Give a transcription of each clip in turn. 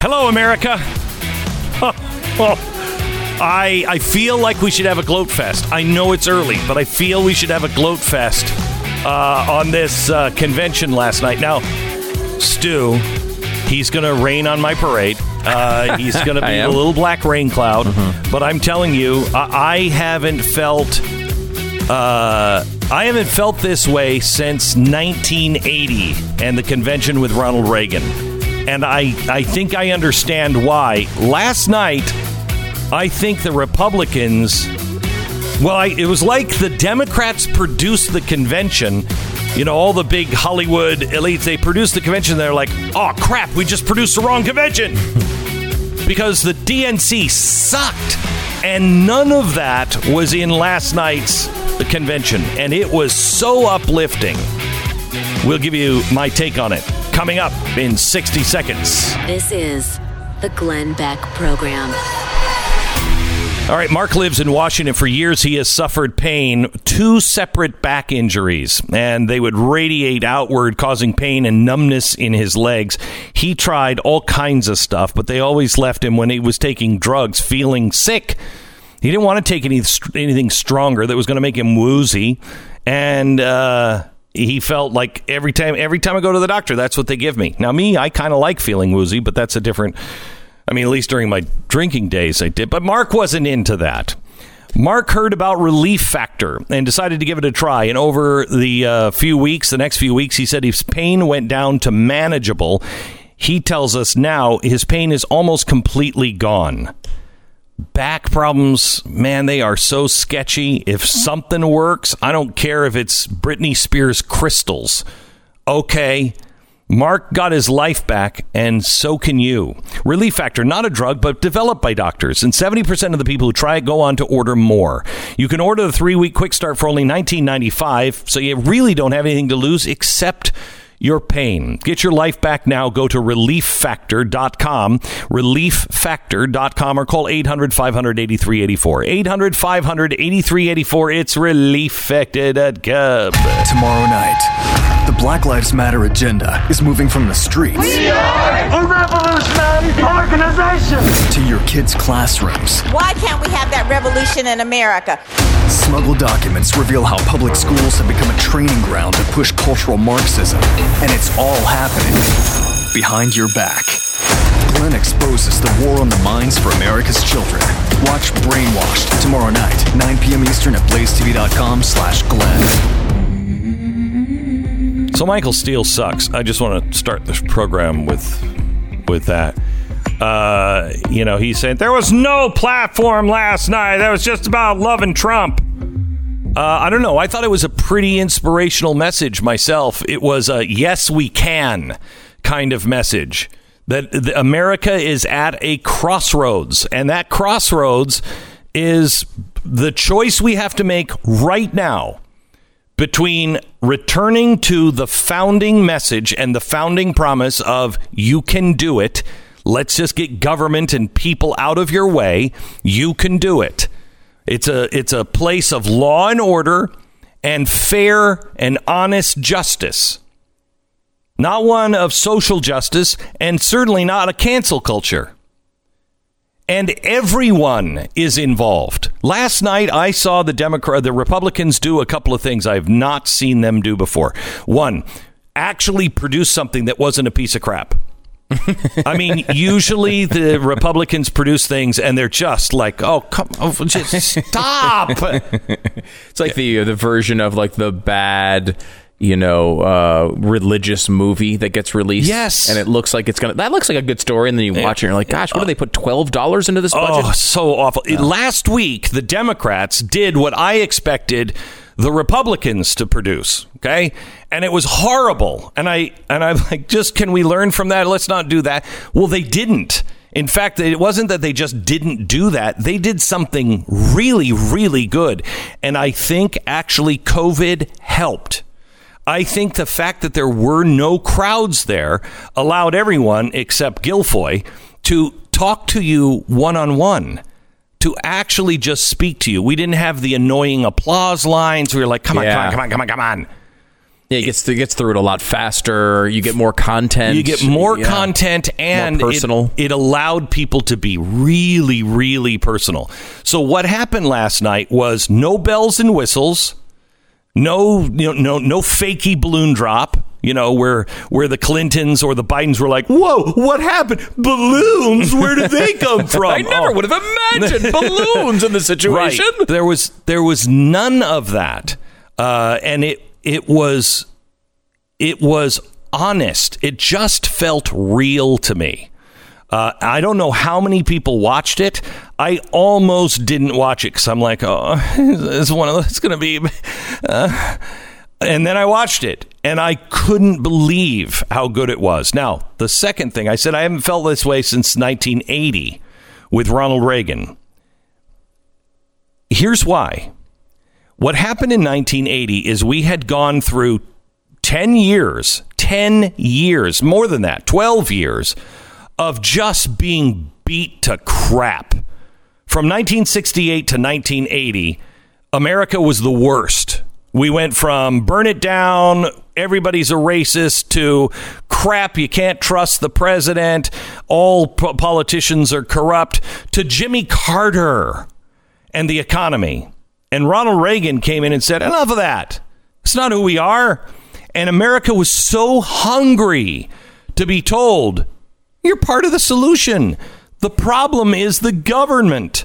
Hello, America. well, I I feel like we should have a gloat fest. I know it's early, but I feel we should have a gloat fest uh, on this uh, convention last night. Now, Stu, he's going to rain on my parade. Uh, he's going to be a little black rain cloud. But I'm telling you, I, I haven't felt. Uh, I haven't felt this way since 1980 and the convention with Ronald Reagan. And I, I think I understand why. Last night, I think the Republicans. Well, I, it was like the Democrats produced the convention. You know, all the big Hollywood elites, they produced the convention. They're like, oh, crap, we just produced the wrong convention. because the DNC sucked. And none of that was in last night's convention. And it was so uplifting. We'll give you my take on it coming up in 60 seconds. This is the Glenn Beck Program. All right, Mark lives in Washington. For years, he has suffered pain, two separate back injuries, and they would radiate outward, causing pain and numbness in his legs. He tried all kinds of stuff, but they always left him when he was taking drugs, feeling sick. He didn't want to take any, anything stronger that was going to make him woozy, and uh, he felt like every time every time I go to the doctor, that's what they give me. Now, me, I kind of like feeling woozy, but that's a different. I mean, at least during my drinking days, I did. But Mark wasn't into that. Mark heard about Relief Factor and decided to give it a try. And over the uh, few weeks, the next few weeks, he said his pain went down to manageable. He tells us now his pain is almost completely gone. Back problems, man, they are so sketchy. If something works, I don't care if it's Britney Spears crystals. Okay. Mark got his life back, and so can you. Relief Factor, not a drug, but developed by doctors. And 70% of the people who try it go on to order more. You can order the three week quick start for only $19.95, so you really don't have anything to lose except your pain. Get your life back now. Go to relieffactor.com, relieffactor.com, or call 800 500 8384. 800 500 8384. It's relieffactor.com. Tomorrow night, the Black Lives Matter agenda is moving from the streets We are A revolutionary organization! to your kids' classrooms. Why can't we have that revolution in America? Smuggled documents reveal how public schools have become a training ground to push cultural Marxism, and it's all happening behind your back. Glenn exposes the war on the minds for America's children. Watch Brainwashed tomorrow night, 9 p.m. Eastern at blazetv.com slash Glenn. So Michael Steele sucks. I just want to start this program with with that. Uh, you know, he's saying there was no platform last night. That was just about loving Trump. Uh, I don't know. I thought it was a pretty inspirational message myself. It was a yes, we can kind of message that America is at a crossroads, and that crossroads is the choice we have to make right now between returning to the founding message and the founding promise of you can do it. Let's just get government and people out of your way. You can do it. It's a it's a place of law and order and fair and honest justice. Not one of social justice and certainly not a cancel culture and everyone is involved. Last night, I saw the Democrat, the Republicans do a couple of things I have not seen them do before. One, actually produce something that wasn't a piece of crap. I mean, usually the Republicans produce things and they're just like, "Oh, come, oh, just stop." It's like the the version of like the bad, you know, uh, religious movie that gets released. Yes. and it looks like it's gonna. That looks like a good story, and then you watch it, and you're like, "Gosh, what do they put twelve dollars into this budget?" Oh, so awful. Last week, the Democrats did what I expected the Republicans to produce. Okay, and it was horrible. And I and I'm like, just can we learn from that? Let's not do that. Well, they didn't. In fact, it wasn't that they just didn't do that. They did something really, really good. And I think actually COVID helped. I think the fact that there were no crowds there allowed everyone except Guilfoyle to talk to you one on one. To actually just speak to you. We didn't have the annoying applause lines. We were like, come on, Yeah. come on, come on, come on, come on. Yeah, it gets it gets through it a lot faster. You get more content. You get more Yeah. content and More it- personal. It, allowed people to be really, really personal. So what happened last night was no bells and whistles, no, you know, no, no fakey balloon drop. You know where where the Clintons or the Bidens were like, "Whoa, what happened? Balloons? Where did they come from?" I never Oh. would have imagined balloons in the situation. Right. There was there was none of that, uh, and it it was it was honest. It just felt real to me. Uh, I don't know how many people watched it. I almost didn't watch it because I'm like, oh, it's one of those. It's going to be. Uh, and then I watched it, and I couldn't believe how good it was. Now, the second thing I said, I haven't felt this way since 1980 with Ronald Reagan. Here's why. What happened in 1980 is we had gone through 10 years, 10 years, more than that, 12 years of just being beat to crap. From 1968 to 1980, America was the worst. We went from burn it down, everybody's a racist, to crap, you can't trust the president, all po- politicians are corrupt, to Jimmy Carter and the economy. And Ronald Reagan came in and said, enough of that. It's not who we are. And America was so hungry to be told, you're part of the solution. The problem is the government.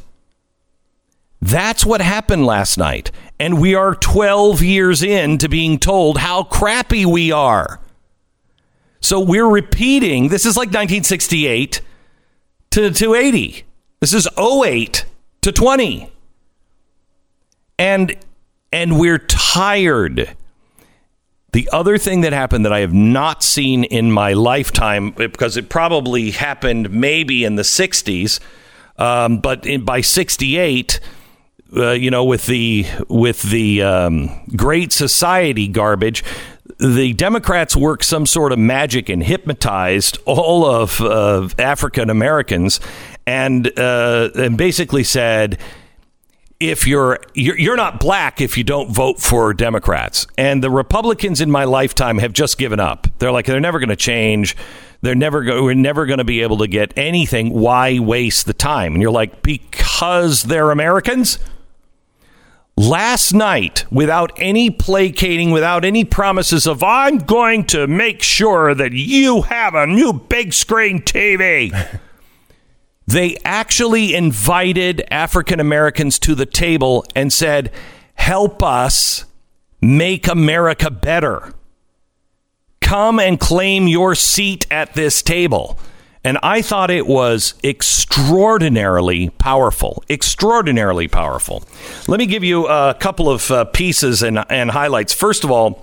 That's what happened last night. And we are 12 years into being told how crappy we are. So we're repeating this is like 1968 to, to 80. This is 08 to 20. And and we're tired. The other thing that happened that I have not seen in my lifetime, because it probably happened maybe in the 60s, um, but in, by 68, uh, you know, with the with the um, Great Society garbage, the Democrats worked some sort of magic and hypnotized all of uh, African Americans, and uh, and basically said if you're, you're not black if you don't vote for Democrats. And the Republicans in my lifetime have just given up. They're like they're never going to change. They're never go- we're never going to be able to get anything. Why waste the time? And you're like because they're Americans. Last night, without any placating, without any promises of I'm going to make sure that you have a new big screen TV. They actually invited African Americans to the table and said, Help us make America better. Come and claim your seat at this table. And I thought it was extraordinarily powerful. Extraordinarily powerful. Let me give you a couple of uh, pieces and, and highlights. First of all,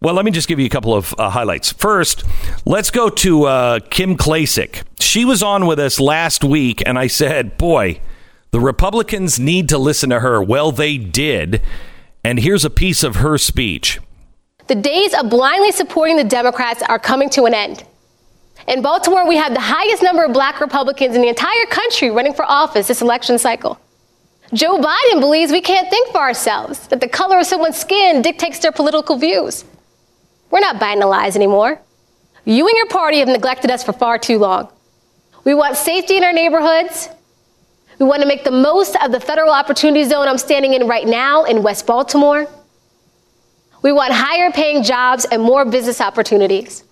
well, let me just give you a couple of uh, highlights. First, let's go to uh, Kim Klacik. She was on with us last week, and I said, boy, the Republicans need to listen to her. Well, they did. And here's a piece of her speech. The days of blindly supporting the Democrats are coming to an end. In Baltimore, we have the highest number of black Republicans in the entire country running for office this election cycle. Joe Biden believes we can't think for ourselves, that the color of someone's skin dictates their political views. We're not buying the lies anymore. You and your party have neglected us for far too long. We want safety in our neighborhoods. We want to make the most of the federal opportunity zone I'm standing in right now in West Baltimore. We want higher paying jobs and more business opportunities.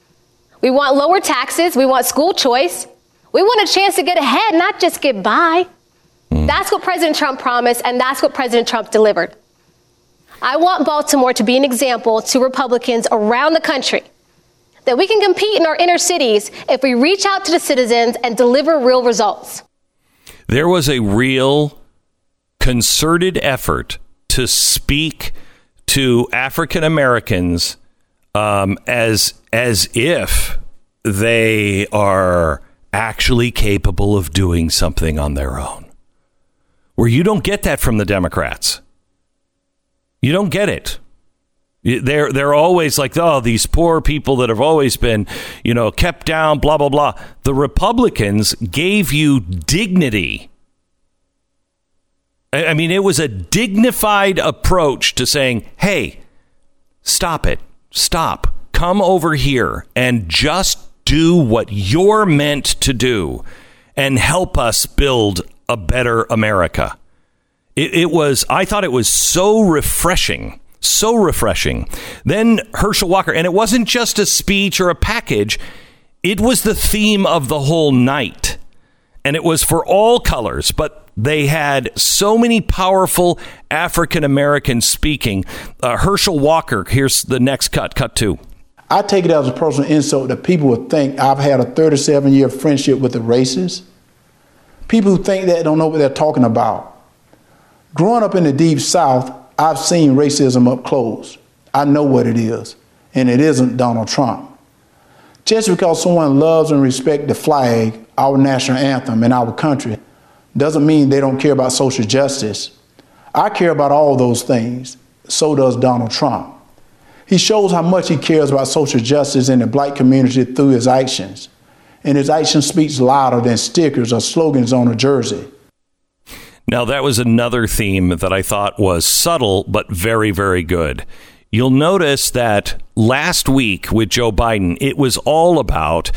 We want lower taxes. We want school choice. We want a chance to get ahead, not just get by. Hmm. That's what President Trump promised, and that's what President Trump delivered. I want Baltimore to be an example to Republicans around the country that we can compete in our inner cities if we reach out to the citizens and deliver real results. There was a real concerted effort to speak to African Americans um, as as if they are actually capable of doing something on their own. Where you don't get that from the Democrats. You don't get it. They're they're always like, oh, these poor people that have always been, you know, kept down, blah blah blah. The Republicans gave you dignity. I I mean, it was a dignified approach to saying, hey, stop it. Stop. Come over here and just do what you're meant to do and help us build a better America. It, it was, I thought it was so refreshing so refreshing. Then Herschel Walker, and it wasn't just a speech or a package, it was the theme of the whole night. And it was for all colors, but they had so many powerful African Americans speaking. Uh, Herschel Walker, here's the next cut, cut two. I take it as a personal insult that people would think I've had a 37 year friendship with the racists. People who think that don't know what they're talking about. Growing up in the deep South, I've seen racism up close. I know what it is, and it isn't Donald Trump. Just because someone loves and respects the flag, our national anthem, and our country, doesn't mean they don't care about social justice. I care about all those things. So does Donald Trump. He shows how much he cares about social justice in the black community through his actions. And his action speaks louder than stickers or slogans on a jersey. Now, that was another theme that I thought was subtle, but very, very good. You'll notice that last week with Joe Biden, it was all about,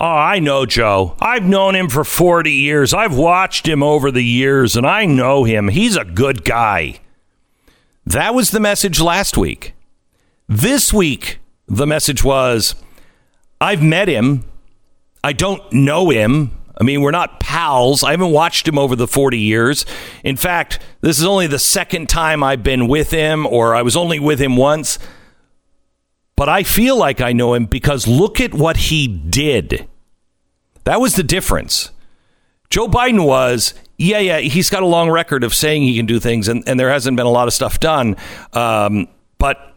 oh, I know Joe. I've known him for 40 years. I've watched him over the years, and I know him. He's a good guy. That was the message last week. This week, the message was, I've met him. I don't know him. I mean, we're not pals. I haven't watched him over the 40 years. In fact, this is only the second time I've been with him, or I was only with him once. But I feel like I know him because look at what he did. That was the difference. Joe Biden was, yeah, yeah, he's got a long record of saying he can do things, and, and there hasn't been a lot of stuff done. Um, but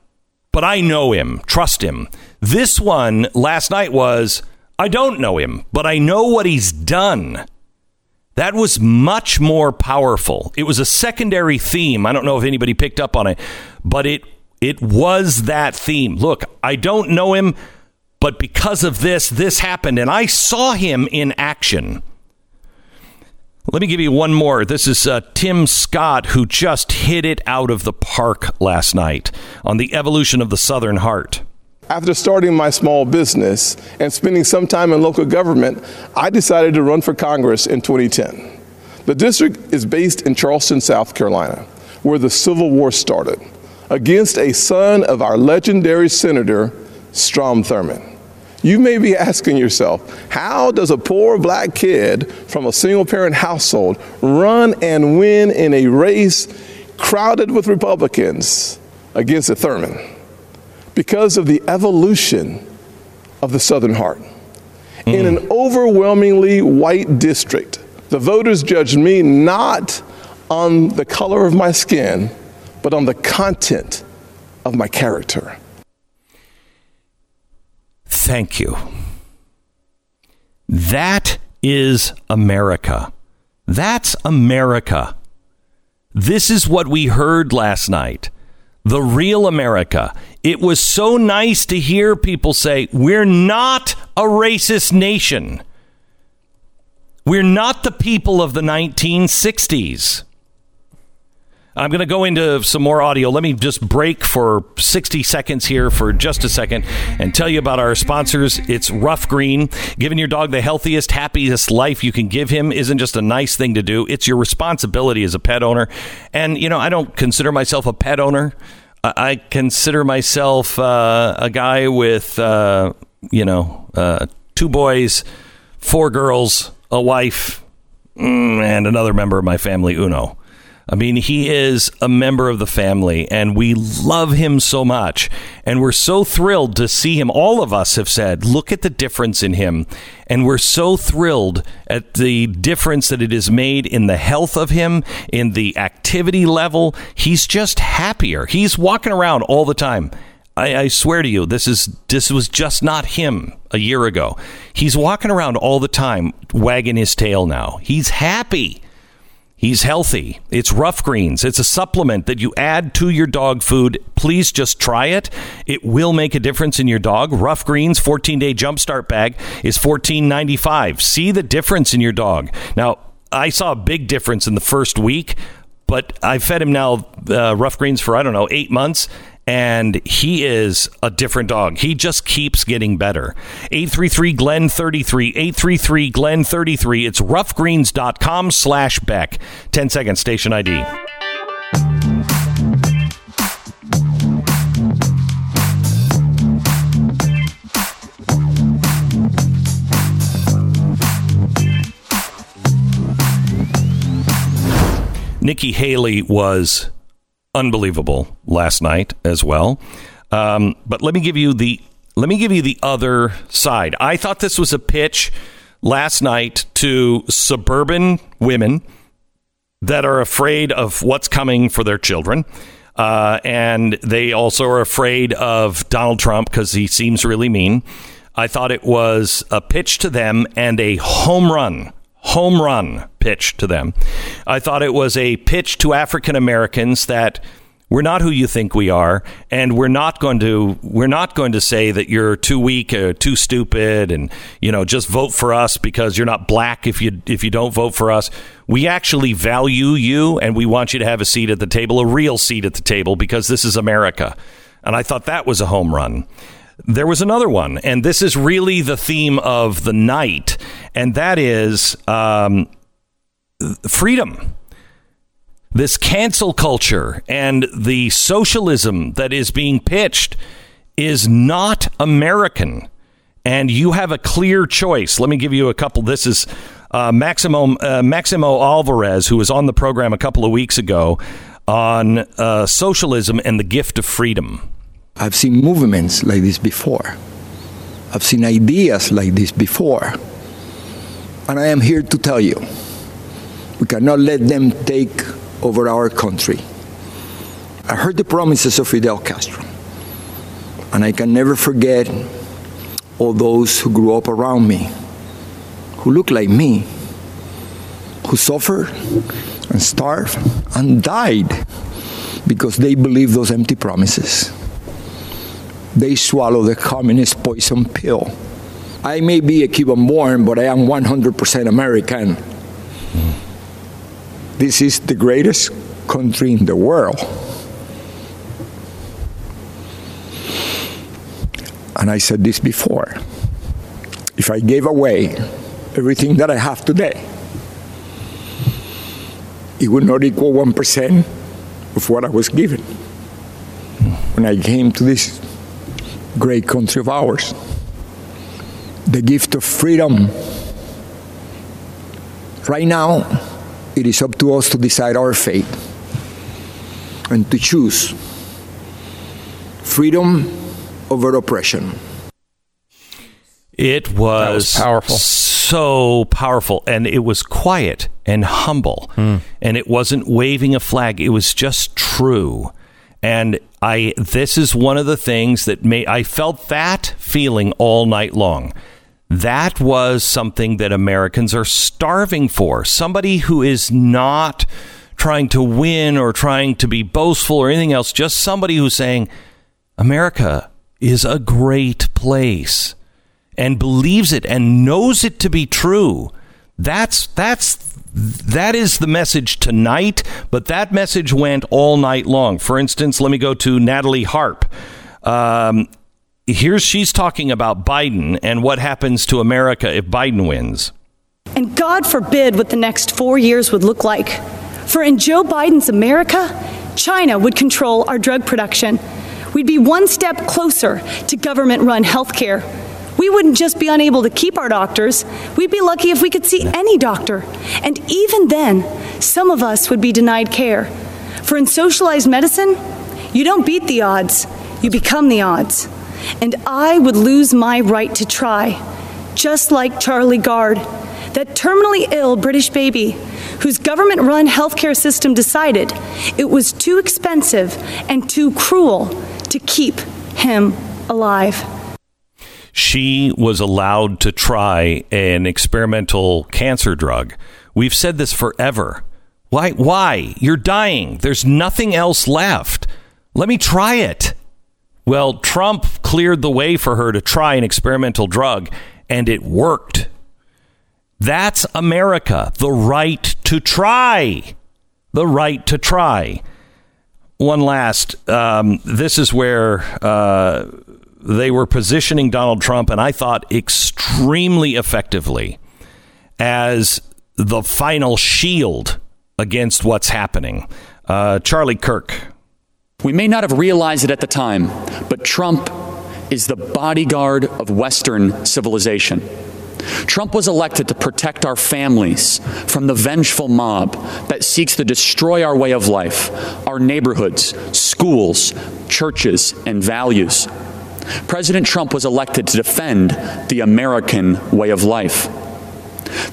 but I know him, trust him. This one last night was I don't know him, but I know what he's done. That was much more powerful. It was a secondary theme. I don't know if anybody picked up on it, but it it was that theme. Look, I don't know him, but because of this, this happened, and I saw him in action. Let me give you one more. This is uh, Tim Scott, who just hit it out of the park last night on the evolution of the Southern Heart. After starting my small business and spending some time in local government, I decided to run for Congress in 2010. The district is based in Charleston, South Carolina, where the Civil War started, against a son of our legendary Senator, Strom Thurmond. You may be asking yourself, how does a poor black kid from a single parent household run and win in a race crowded with Republicans against a Thurmond? Because of the evolution of the Southern Heart. Mm. In an overwhelmingly white district, the voters judged me not on the color of my skin, but on the content of my character. Thank you. That is America. That's America. This is what we heard last night the real America. It was so nice to hear people say, We're not a racist nation. We're not the people of the 1960s. I'm going to go into some more audio. Let me just break for 60 seconds here for just a second and tell you about our sponsors. It's Ruff Green. Giving your dog the healthiest, happiest life you can give him isn't just a nice thing to do, it's your responsibility as a pet owner. And, you know, I don't consider myself a pet owner. I consider myself uh, a guy with, uh, you know, uh, two boys, four girls, a wife, mm, and another member of my family, Uno. I mean, he is a member of the family, and we love him so much. And we're so thrilled to see him. All of us have said, look at the difference in him. And we're so thrilled at the difference that it has made in the health of him, in the activity level. He's just happier. He's walking around all the time. I, I, swear to you, this is this was just not him a year ago. He's walking around all the time, wagging his tail now. He's happy. He's healthy. It's ruff greens. It's a supplement that you add to your dog food. Please just try it. It will make a difference in your dog. Ruff greens 14-day jumpstart bag is 14.95. See the difference in your dog. Now, I saw a big difference in the first week, but I fed him now uh, ruff greens for I don't know, 8 months and he is a different dog. He just keeps getting better. 833 Glenn 33, 833 Glenn 33. It's ruffgreens.com slash Beck. 10 seconds, station ID. Nikki Haley was unbelievable last night as well. Um, but let me give you the let me give you the other side. I thought this was a pitch last night to suburban women that are afraid of what's coming for their children. Uh, and they also are afraid of Donald Trump because he seems really mean. I thought it was a pitch to them and a home run home run pitch to them. I thought it was a pitch to African Americans that we're not who you think we are, and we're not going to we're not going to say that you're too weak, or too stupid, and you know just vote for us because you're not black if you if you don't vote for us. We actually value you, and we want you to have a seat at the table, a real seat at the table, because this is America. And I thought that was a home run. There was another one, and this is really the theme of the night, and that is um, freedom this cancel culture and the socialism that is being pitched is not American. And you have a clear choice. Let me give you a couple. This is uh, Maximo, uh, Maximo Alvarez, who was on the program a couple of weeks ago on uh, socialism and the gift of freedom. I've seen movements like this before. I've seen ideas like this before. And I am here to tell you we cannot let them take over our country. I heard the promises of Fidel Castro, and I can never forget all those who grew up around me, who looked like me, who suffered and starved and died because they believed those empty promises. They swallow the communist poison pill. I may be a Cuban born, but I am 100% American. This is the greatest country in the world. And I said this before if I gave away everything that I have today, it would not equal 1% of what I was given when I came to this great country of ours. The gift of freedom. Right now, it is up to us to decide our fate and to choose freedom over oppression. It was, was powerful. So powerful. And it was quiet and humble. Hmm. And it wasn't waving a flag. It was just true. And I this is one of the things that made I felt that feeling all night long. That was something that Americans are starving for. Somebody who is not trying to win or trying to be boastful or anything else, just somebody who's saying, America is a great place and believes it and knows it to be true. That's that's that is the message tonight, but that message went all night long. For instance, let me go to Natalie Harp. Um, here's she's talking about Biden and what happens to America if Biden wins. And God forbid what the next four years would look like. For in Joe Biden's America, China would control our drug production. We'd be one step closer to government run healthcare. We wouldn't just be unable to keep our doctors, we'd be lucky if we could see any doctor. And even then, some of us would be denied care. For in socialized medicine, you don't beat the odds, you become the odds. And I would lose my right to try, just like Charlie Gard, that terminally ill British baby whose government run healthcare system decided it was too expensive and too cruel to keep him alive. She was allowed to try an experimental cancer drug. We've said this forever. Why? Why? You're dying. There's nothing else left. Let me try it. Well, Trump cleared the way for her to try an experimental drug, and it worked. That's America. The right to try. The right to try. one last. Um, this is where uh, they were positioning Donald Trump, and I thought extremely effectively as the final shield against what's happening. Uh, Charlie Kirk. We may not have realized it at the time, but Trump is the bodyguard of Western civilization. Trump was elected to protect our families from the vengeful mob that seeks to destroy our way of life, our neighborhoods, schools, churches, and values. President Trump was elected to defend the American way of life.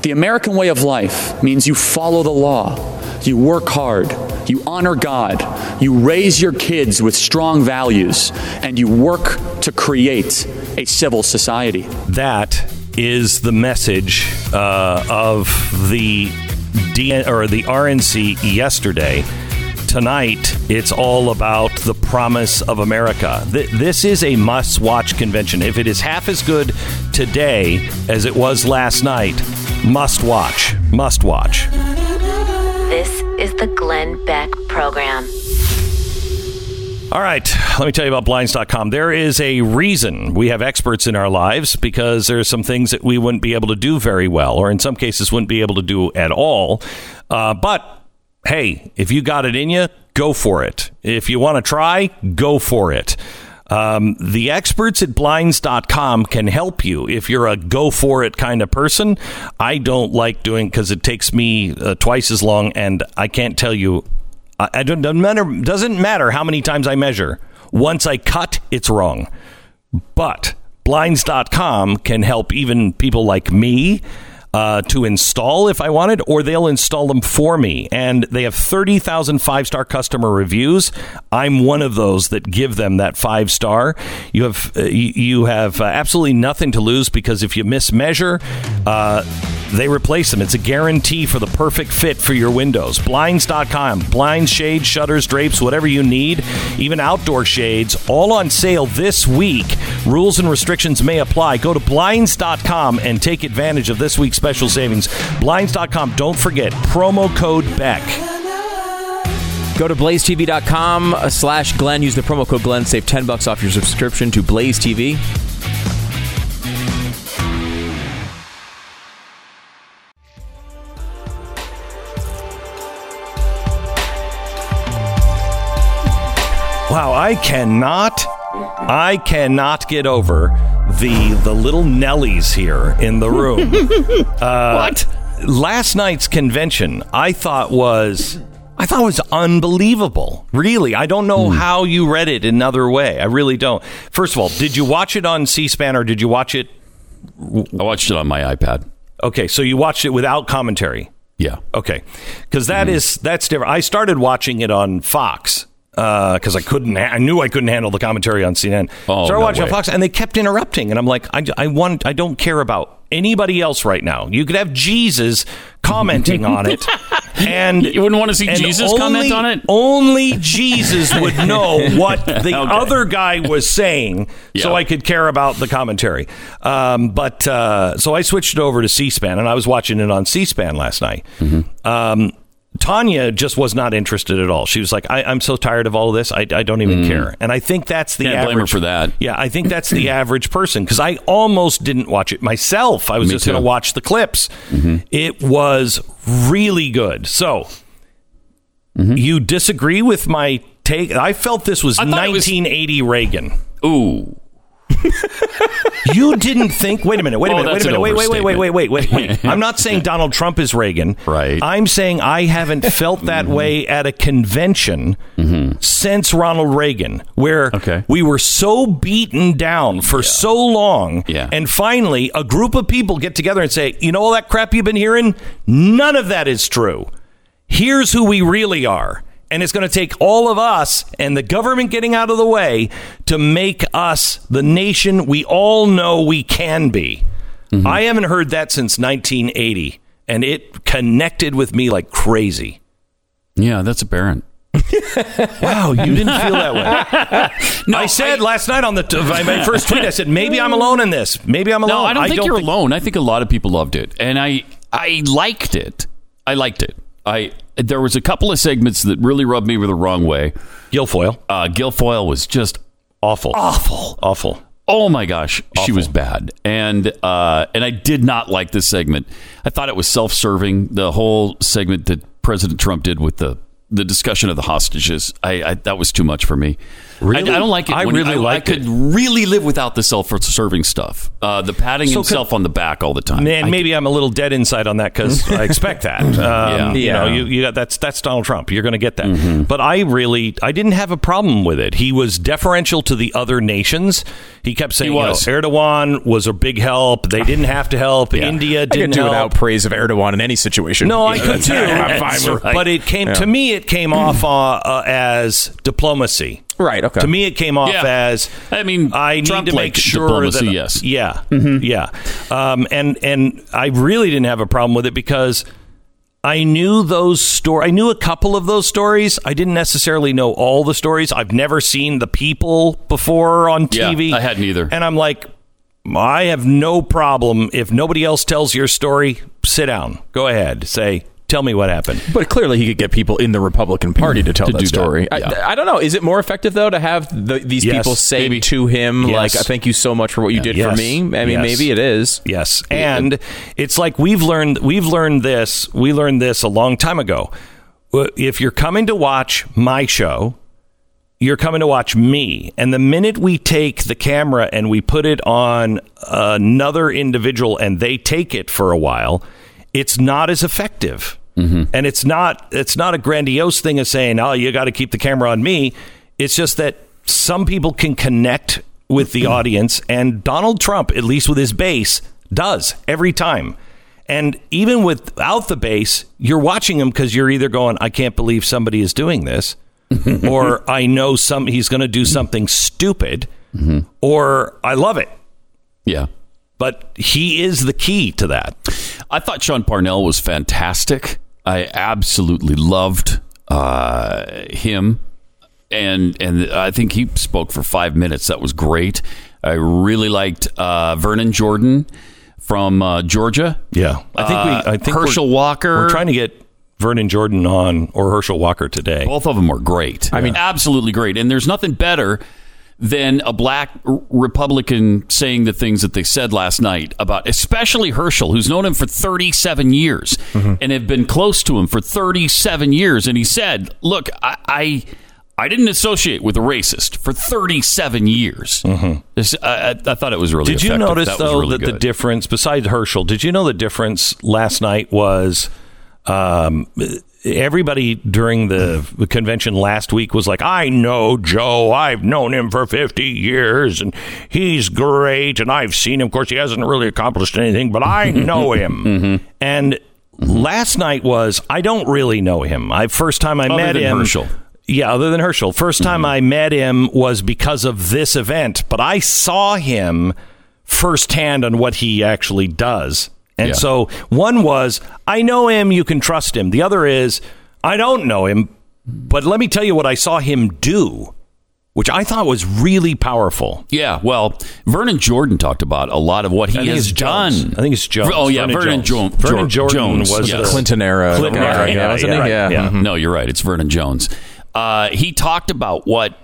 The American way of life means you follow the law, you work hard, you honor God, you raise your kids with strong values, and you work to create a civil society. That is the message uh, of the or the RNC yesterday. Tonight, it's all about the promise of America. Th- this is a must watch convention. If it is half as good today as it was last night, must watch. Must watch. This is the Glenn Beck Program. All right, let me tell you about Blinds.com. There is a reason we have experts in our lives because there are some things that we wouldn't be able to do very well, or in some cases, wouldn't be able to do at all. Uh, but hey, if you got it in you, go for it. If you want to try, go for it. Um, the experts at blinds.com can help you if you're a go for it kind of person. I don't like doing because it takes me uh, twice as long, and I can't tell you. I, don't doesn't matter, doesn't matter how many times I measure. Once I cut, it's wrong. But blinds.com can help even people like me uh, to install if I wanted, or they'll install them for me. And they have 30,000 five star customer reviews. I'm one of those that give them that five star. You have, uh, you have uh, absolutely nothing to lose because if you mismeasure, uh, they replace them. It's a guarantee for the perfect fit for your windows. Blinds.com. Blinds, shades, shutters, drapes, whatever you need, even outdoor shades, all on sale this week. Rules and restrictions may apply. Go to Blinds.com and take advantage of this week's special savings. Blinds.com. Don't forget, promo code BECK. Go to blazetv.com slash Glenn. Use the promo code Glenn. Save 10 bucks off your subscription to Blaze TV. Wow, I cannot I cannot get over the the little Nellies here in the room. uh, what? Last night's convention, I thought was I thought was unbelievable. Really, I don't know how you read it another way. I really don't. First of all, did you watch it on C-SPAN or did you watch it? I watched it on my iPad. Okay, so you watched it without commentary. Yeah. Okay, because that is that's different. I started watching it on Fox because I couldn't. Ha- I knew I couldn't handle the commentary on CNN. Oh, started no watching on way. Fox, and they kept interrupting, and I'm like, I, I want. I don't care about anybody else right now. You could have Jesus commenting on it, and You wouldn't want to see Jesus only- comment on it? Only Jesus would know what the Okay. other guy was saying, so I could care about the commentary. Um, but uh, so I switched it over to C-SPAN, and I was watching it on C-SPAN last night. Mm-hmm. Um, Tania just was not interested at all. She was like, I, "I'm so tired of all of this. I, I don't even care." And I think that's the Mm. Can't average blame her for that. Yeah, I think that's the average person because I almost didn't watch it myself. I was Me just going to. Mm-hmm. watch the clips. It was really good. So Mm-hmm. you disagree with my take? I felt this was I thought it was- 1980 Reagan. Ooh. You didn't think? Wait a minute. Wait a Oh, minute. Wait a minute. Wait, wait, wait, wait, wait, wait, wait, wait. I'm not saying Donald Trump is Reagan. Right. I'm saying I haven't felt that Mm-hmm. way at a convention since Ronald Reagan, where Okay. we were so beaten down for so long, Yeah. and finally a group of people get together and say, "You know all that crap you've been hearing? None of that is true. Here's who we really are." And it's going to take all of us and the government getting out of the way to make us the nation we all know we can be. Mm-hmm. I haven't heard that since 1980, and it connected with me like crazy. Yeah, that's apparent. Wow, you didn't feel that way. no, I said last night on the my, my first tweet, I said maybe I'm alone in this. Maybe I'm alone. No, I don't think you're alone. I think a lot of people loved it, and I I liked it. I liked it. I there was a couple of segments that really rubbed me the wrong way. Guilfoyle. Uh, Guilfoyle was just awful, awful, awful. Oh my gosh, she was bad, and uh, and I did not like this segment. I thought it was self-serving. The whole segment that President Trump did with the the discussion of the hostages, I, I that was too much for me. Really? I, I don't like it. I when- really I, liked I could really live without the self-serving stuff. Uh, the patting So himself on the back all the time. Man, I- maybe I'm a little dead inside on that because I expect that. Um, Yeah. You know, Yeah. you, you got that's that's Donald Trump. You're going to get that. Mm-hmm. But I really, I didn't have a problem with it. He was deferential to the other nations. He kept saying, He you know, was. Erdogan was a big help. They didn't have to help. India didn't could do help. without praise of Erdogan in any situation. No, I could too. I'm fine with But it came Yeah. to me. It came off uh, uh, as diplomacy. Right. Okay. To me, it came off Yeah. as I mean, I need to make likes sure diplomacy, that yes. yeah, yeah, um, and and I really didn't have a problem with it because I knew those story. I knew a couple of those stories. I didn't necessarily know all the stories. I've never seen the people before on Yeah, TV. I hadn't either. and I'm like. I have no problem if nobody else tells your story. Sit down. Go ahead. Say, tell me what happened. But clearly, he could get people in the Republican Party to tell To that do that, story. yeah. I, I don't know. Is it more effective though to have the, these Yes, people say maybe. to him, Yes. like, "Thank you so much for what you did for me"? I mean, Yes. maybe it is. Yes, and it's like we've learned we've learned this. We learned this a long time ago. If you're coming to watch my show, you're coming to watch me. And the minute we take the camera and we put it on another individual and they take it for a while, it's not as effective. Mm-hmm. And it's not it's not a grandiose thing of saying, "Oh, you got to keep the camera on me." It's just that some people can connect with the audience and Donald Trump, at least with his base, does every time. And even without the base, you're watching him because you're either going, I can't believe somebody is doing this, or I know some he's going to do mm-hmm. something stupid, mm-hmm. or I love it. yeah. But he is the key to that. I thought Sean Parnell was fantastic. I absolutely loved uh, him, and and I think he spoke for five minutes. That was great. I really liked uh, Vernon Jordan from uh, Georgia. Yeah, I think we. I think Herschel we're, Walker. We're trying to get Vernon Jordan on or Herschel Walker today. Both of them were great. I mean, absolutely great. And there's nothing better than a black Republican saying the things that they said last night about, especially Herschel, who's known him for 37 years and have been close to him for 37 years. And he said, "Look, I." I I didn't associate with a racist for 37 years. This- I, I, I thought it was really. Did you effective. notice That though really that the difference, besides Herschel, did you know the difference last night was um, everybody during the, convention last week was like, "I know Joe. I've known him for fifty years, and he's great, and I've seen him. Of course, he hasn't really accomplished anything, but I know him." Mm-hmm. And last night was, I don't really know him. I first time I Other met than him. Herschel. Yeah, other than Herschel. 1st time I met him was because of this event, but I saw him firsthand on what he actually does. And Yeah. so one was, I know him, you can trust him. The other is, I don't know him, but let me tell you what I saw him do, which I thought was really powerful. Yeah, well, Vernon Jordan talked about a lot of what he has it's Jones. done. I think it's Jones. Oh yeah, Vernon Vernon, Jones. Jo- Vernon Jordan Jones was yes. the- Clinton era. Clinton era, yeah, yeah, wasn't yeah, he? Yeah. yeah. Mhm. No, you're right. It's Vernon Jones. Uh, he talked about what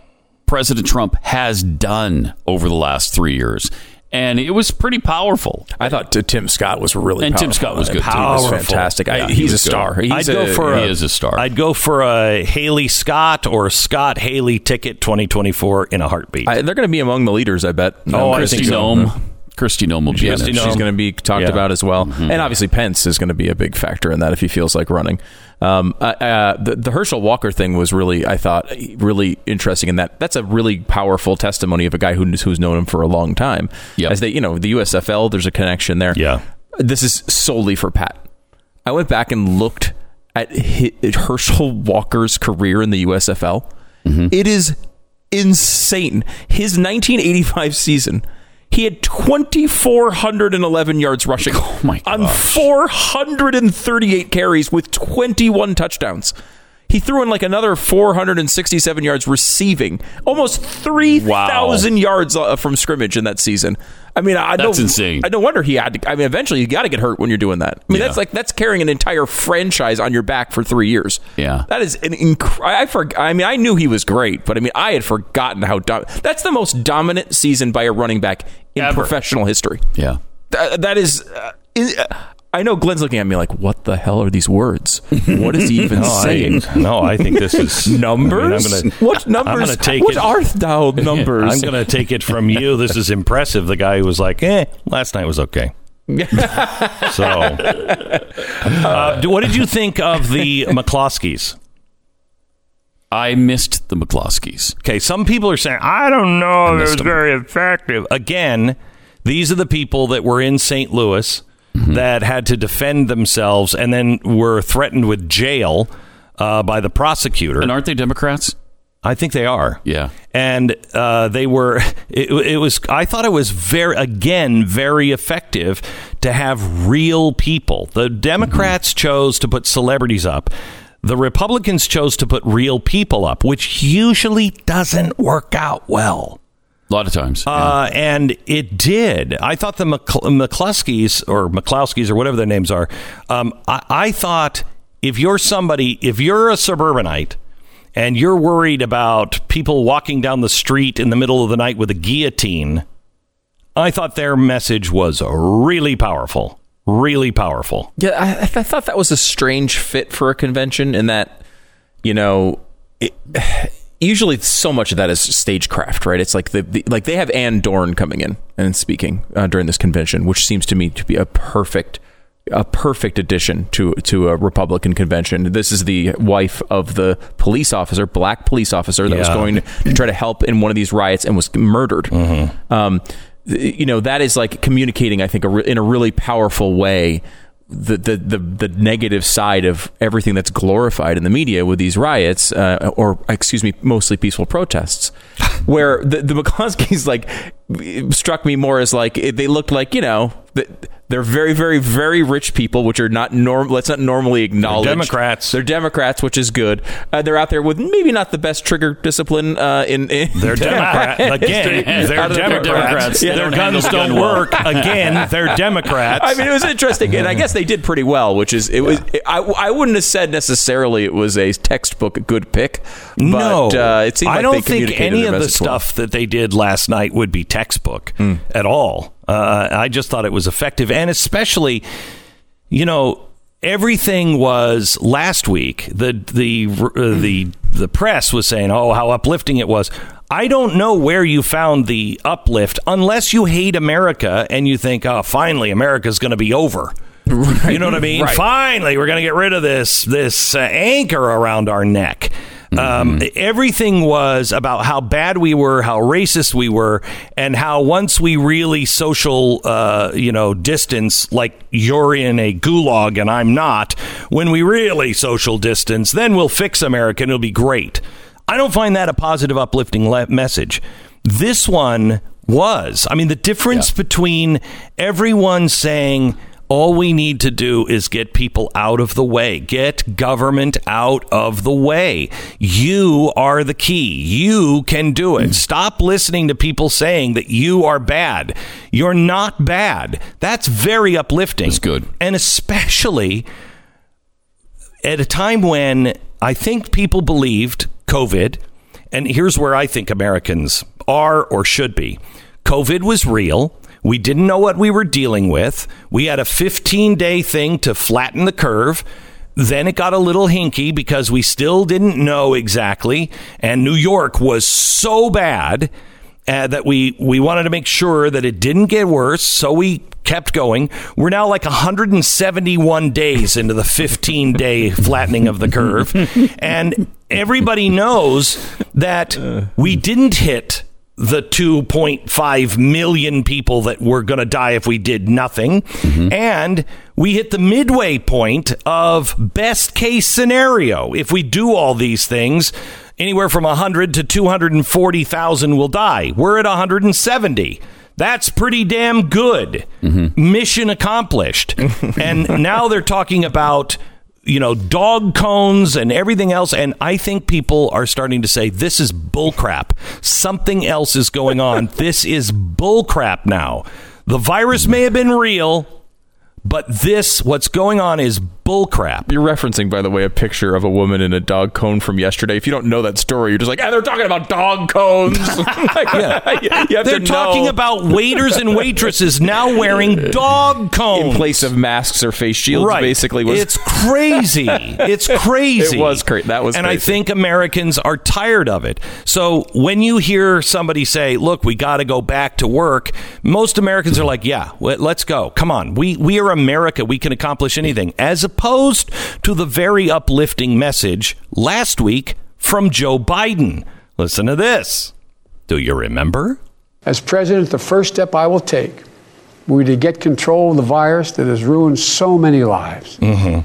President Trump has done over the last three years, and it was pretty powerful. I thought Tim Scott was really And Tim. Scott was good, too. He was fantastic. Yeah, he he's a was good. star. He's I'd go a- for he a, is a star. I'd go for a Haley Scott or Scott Haley ticket 2024 in a heartbeat. I, they're going to be among the leaders. I bet. Oh, I Kristi think so. Noem. Kristi Noem will be in She's, it. she's going to be talked Yeah. about as well, mm-hmm. and obviously Pence is going to be a big factor in that if he feels like running. Um, uh, uh, the, the Herschel Walker thing was really, I thought, really interesting in that that's a really powerful testimony of a guy who, who's known him for a long time. Yep. As they, you know, the USFL, there's a connection there. Yeah. This is solely for Pat. I went back and looked at Herschel Walker's career in the USFL. It is insane. His 1985 season, he had 2,411 yards rushing Oh my on 438 carries with 21 touchdowns. He threw in like another 467 yards receiving, almost 3,000 yards uh, from scrimmage in that season. I mean, I That's no, insane. I no wonder he had. To, I mean, eventually you got to get hurt when you're doing that. I mean, Yeah. that's like that's carrying an entire franchise on your back for three years. Yeah. that is an inc- I for, I mean, I knew he was great, but I mean, I had forgotten how dom- that's the most dominant season by a running back in professional history. Yeah. Th- that is. Uh, is- uh, I know Glenn's looking at me like, "What the hell are these words? What is he even No, I- saying?" no, I think this is numbers. I mean, I'm gonna- what numbers? I'm gonna take what it- are thou numbers? I'm going to take it from you. This is impressive. The guy who was like, "Eh, last night was okay." so, uh, what did you think of the McCloskeys? I missed the McCloskeys. Okay, some people are saying, "I don't know, it was missed 'em. very effective." Again, these are the people that were in St. Louis Mm-hmm. that had to defend themselves and then were threatened with jail uh, by the prosecutor. And aren't they Democrats? I think they are. Yeah. and uh, they were. It, it was. I thought it was very, again, very effective to have real people. The Democrats chose to put celebrities up. The Republicans chose to put real people up, which usually doesn't work out well. A lot of times. Uh, and it did. I thought the McCl- McCluskeys or McClowskis or whatever their names are. Um, I, I thought if you're somebody, if you're a suburbanite and you're worried about people walking down the street in the middle of the night with a guillotine, I thought their message was really powerful. Really powerful. Yeah, I, I th- thought that was a strange fit for a convention in that, you know, it, usually so much of that is stagecraft, right? It's like the, the like they have Ann Dorn coming in and speaking uh, during this convention, which seems to me to be a perfect a perfect addition to to a Republican convention. This is the wife of the police officer, black police officer that was going to try to help in one of these riots and was murdered. Um, you know that is like communicating, I think, a re- in a really powerful way. The, the the the negative side of everything that's glorified in the media with these riots, uh, or excuse me, mostly peaceful protests, where the the McCloskeys like struck me more as like it- they looked like you know they're very very very rich people, which are not norm. Let's not normally acknowledge Democrats. They're Democrats, which is good. Uh, they're out there with maybe not the best trigger discipline uh, in, in They're Democrat again. They're Democrats. Yeah. Their guns don't work again. They're Democrats. I mean, it was interesting, and I guess they did pretty well. Which is, it was. I, I wouldn't have said necessarily it was a textbook good pick. But, no, uh, it seemed I don't they think any of the well. stuff that they did last night would be textbook Hmm. at all. Uh, I just thought it was effective, and especially, you know, everything was last week. The the uh, the the press was saying, "Oh, how uplifting it was." I don't know where you found the uplift unless you hate America and you think, "Oh, finally, America's going to be over." You know what I mean? Right. Finally, we're going to get rid of this this uh, anchor around our neck. Um, everything was about how bad we were, how racist we were, and how once we really social, uh, you know, distance, like you're in a gulag and I'm not, when we really social distance, then we'll fix America and it'll be great. I don't find that a positive, uplifting le- message. This one was. I mean, the difference between everyone saying, all we need to do is get people out of the way. Get government out of the way. You are the key. You can do it. Stop listening to people saying that you are bad. You're not bad. That's very uplifting. That's good. And especially at a time when I think people believed COVID, and here's where I think Americans are or should be COVID was real. We didn't know what we were dealing with. We had a 15 day thing to flatten the curve. Then it got a little hinky because we still didn't know exactly. And New York was so bad uh, that we, we wanted to make sure that it didn't get worse. So we kept going. We're now like 171 days into the 15 day flattening of the curve. And everybody knows that we didn't hit the 2.5 million people that were going to die if we did nothing. Mm-hmm. And we hit the midway point of best case scenario. If we do all these things, anywhere from 100 to 240,000 will die. We're at 170. That's pretty damn good. Mm-hmm. Mission accomplished. and now they're talking about you know, dog cones and everything else. And I think people are starting to say, this is bullcrap. Something else is going on. this is bullcrap now. The virus may have been real, but this, what's going on, is bullcrap. You're referencing, by the way, a picture of a woman in a dog cone from yesterday. If you don't know that story, you're just like, ah, they're talking about dog cones. yeah. They're talking know. about waiters and waitresses now wearing dog cones in place of masks or face shields. Right. Basically, was it's crazy. It's crazy. It was cra- that was crazy. and I think Americans are tired of it. So when you hear somebody say, "Look, we got to go back to work," most Americans are like, "Yeah, let's go. Come on. We we are America. We can accomplish anything." As opposed to the very uplifting message last week from Joe Biden. Listen to this. Do you remember? As president, the first step I will take will be to get control of the virus that has ruined so many lives. Mm-hmm.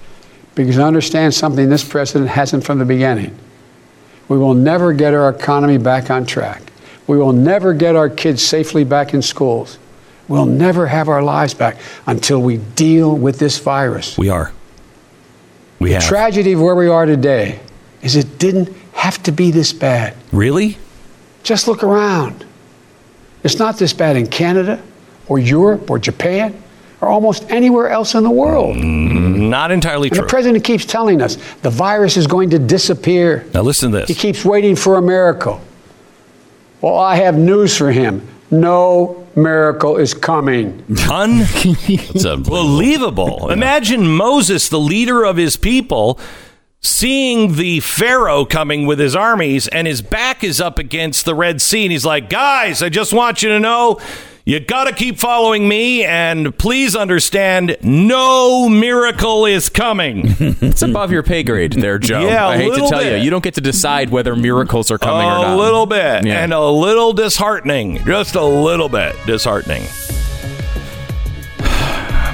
Because I understand something this president hasn't from the beginning. We will never get our economy back on track. We will never get our kids safely back in schools. We'll never have our lives back until we deal with this virus. We are. We the have. tragedy of where we are today is it didn't have to be this bad. Really? Just look around. It's not this bad in Canada or Europe or Japan or almost anywhere else in the world. Mm-hmm. Not entirely And true. the president keeps telling us the virus is going to disappear. Now listen to this. He keeps waiting for a miracle. Well, I have news for him. No miracle is coming. Unbelievable. Imagine Moses, the leader of his people, seeing the Pharaoh coming with his armies, and his back is up against the Red Sea. And he's like, Guys, I just want you to know. You got to keep following me, and please understand no miracle is coming. it's above your pay grade there, Joe. Yeah, I hate to tell bit. you, you don't get to decide whether miracles are coming or not. a little bit Yeah. and a little disheartening just a little bit disheartening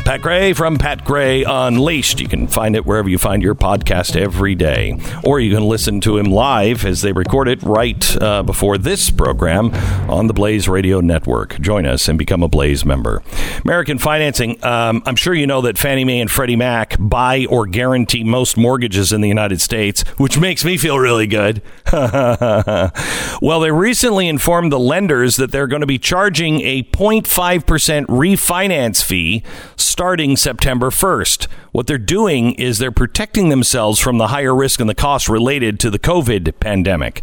Pat Gray from Pat Gray Unleashed. You can find it wherever you find your podcast every day. Or you can listen to him live as they record it right uh, before this program on the Blaze Radio Network. Join us and become a Blaze member. American Financing. Um, I'm sure you know that Fannie Mae and Freddie Mac buy or guarantee most mortgages in the United States, which makes me feel really good. well, they recently informed the lenders that they're going to be charging a 0.5% refinance fee starting September 1st. What they're doing is they're protecting themselves from the higher risk and the costs related to the COVID pandemic.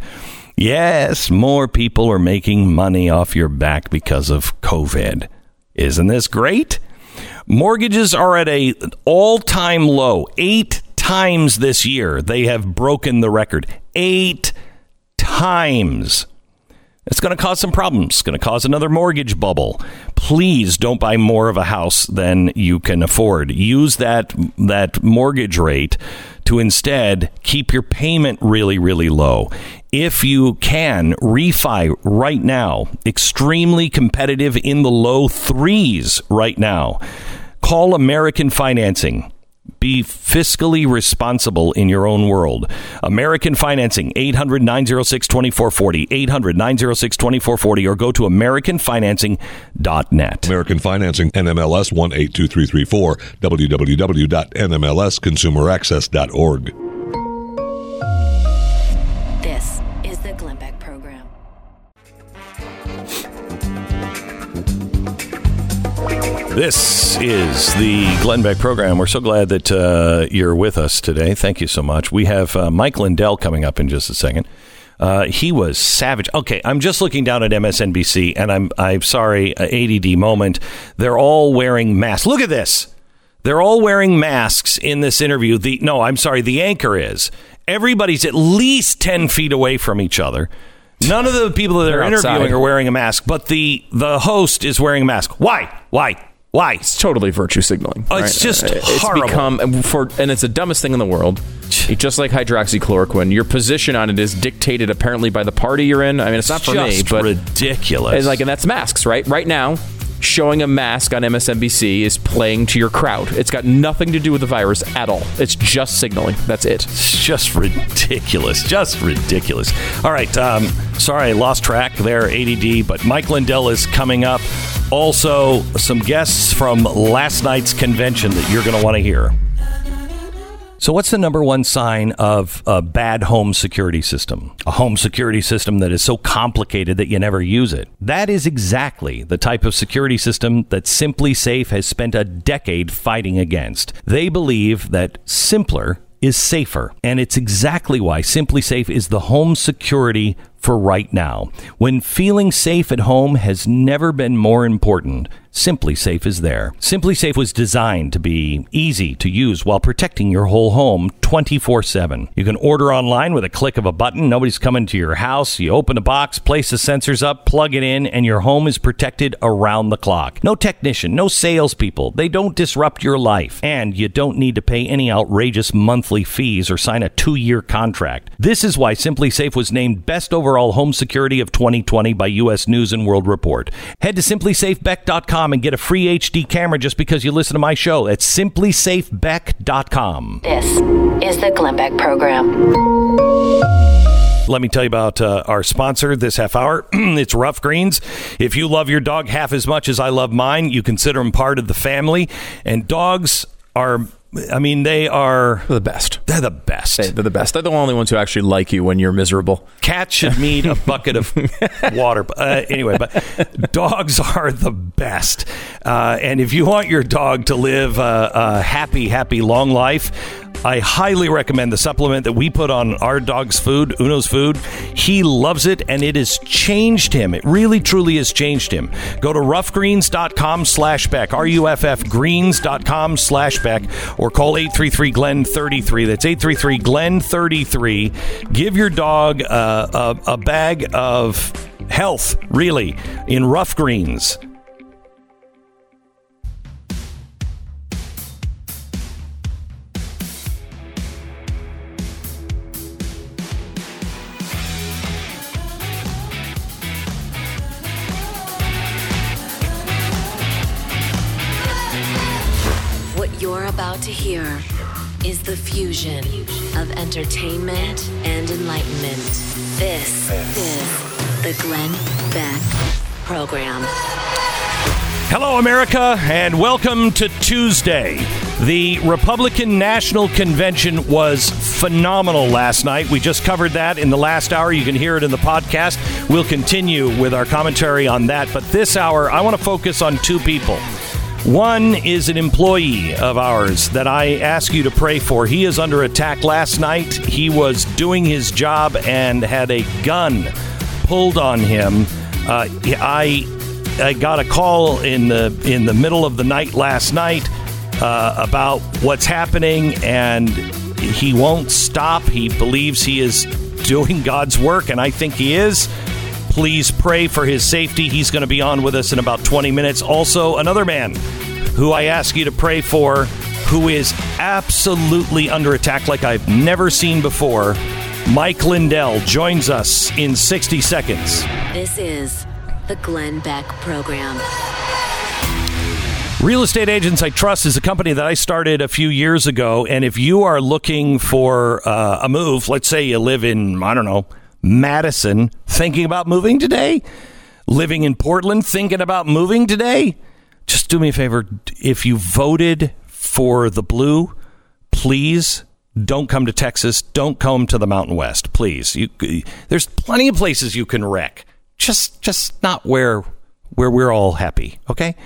Yes, more people are making money off your back because of COVID. Isn't this great? Mortgages are at a all-time low. 8 times this year they have broken the record. 8 times. It's going to cause some problems. It's going to cause another mortgage bubble. Please don't buy more of a house than you can afford. Use that that mortgage rate to instead keep your payment really really low. If you can refi right now, extremely competitive in the low 3s right now. Call American Financing. Be fiscally responsible in your own world. American Financing, 800 906 2440, 800 906 2440, or go to AmericanFinancing.net. American Financing, NMLS 182334, www.nmlsconsumeraccess.org. This is the Glenn Beck program. We're so glad that uh, you're with us today. Thank you so much. We have uh, Mike Lindell coming up in just a second. Uh, he was savage. Okay, I'm just looking down at MSNBC, and I'm I'm sorry, uh, ADD moment. They're all wearing masks. Look at this. They're all wearing masks in this interview. The no, I'm sorry. The anchor is. Everybody's at least ten feet away from each other. None of the people that they're, They're outside. interviewing are wearing a mask, but the the host is wearing a mask. Why? Why? Why? It's totally virtue signaling. Oh, it's just uh, it's horrible. become for, and it's the dumbest thing in the world. Just like hydroxychloroquine, your position on it is dictated apparently by the party you're in. I mean, it's not for me, but ridiculous. And like, and that's masks, right? Right now, showing a mask on MSNBC is playing to your crowd. It's got nothing to do with the virus at all. It's just signaling. That's it. It's just ridiculous. Just ridiculous. All right. Um, sorry, I lost track there, ADD, but Mike Lindell is coming up. Also, some guests from last night's convention that you're going to want to hear. So, what's the number one sign of a bad home security system? A home security system that is so complicated that you never use it. That is exactly the type of security system that SimpliSafe has spent a decade fighting against. They believe that simpler is safer, and it's exactly why SimpliSafe is the home security for right now. When feeling safe at home has never been more important, SimpliSafe is there. SimpliSafe was designed to be easy to use while protecting your whole home 24 7. You can order online with a click of a button. Nobody's coming to your house. You open the box, place the sensors up, plug it in, and your home is protected around the clock. No technician, no salespeople. They don't disrupt your life. And you don't need to pay any outrageous monthly fees or sign a two year contract. This is why SimpliSafe was named Best Overall Home Security of 2020 by U.S. News and World Report. Head to simplisafebeck.com and get a free HD camera just because you listen to my show. It's simplisafebeck.com. This is the Glenn Beck Program. Let me tell you about uh, our sponsor this half hour. it's Ruff Greens. If you love your dog half as much as I love mine, you consider them part of the family. And dogs are I mean, they are the best. They're the best. They, are the best. They're the only ones who actually like you when you're miserable. Cats should need a bucket of water. Uh, anyway, but dogs are the best. Uh, and if you want your dog to live a, a happy, happy, long life, I highly recommend the supplement that we put on our dog's food, Uno's food. He loves it and it has changed him. It really truly has changed him. Go to ruffgreens.com slash Beck, R-U-F-F greens.com slash Beck, or call 833-GLEN-33. That's 833-GLEN-33. Give your dog a, a, a bag of health, really, in Ruff Greens. Hear is the fusion of entertainment and enlightenment. This is the Glenn Beck Program. Hello, America, and welcome to Tuesday. The Republican National Convention was phenomenal last night. We just covered that in the last hour. You can hear it in the podcast. We'll continue with our commentary on that. But this hour, I want to focus on two people. One is an employee of ours that I ask you to pray for. He is under attack last night. He was doing his job and had a gun pulled on him. Uh, I I got a call in the in the middle of the night last night uh, about what's happening, and he won't stop. He believes he is doing God's work, and I think he is. Please pray for his safety. He's going to be on with us in about 20 minutes. Also, another man who I ask you to pray for who is absolutely under attack like I've never seen before. Mike Lindell joins us in 60 seconds. This is the Glenn Beck Program. Real Estate Agents I Trust is a company that I started a few years ago. And if you are looking for uh, a move, let's say you live in, I don't know, Madison, thinking about moving today, living in Portland, thinking about moving today, just do me a favor. If you voted for the blue, please don't come to Texas. Don't come to the Mountain West, please. You, there's plenty of places you can wreck. Just, just not where where we're all happy. Okay.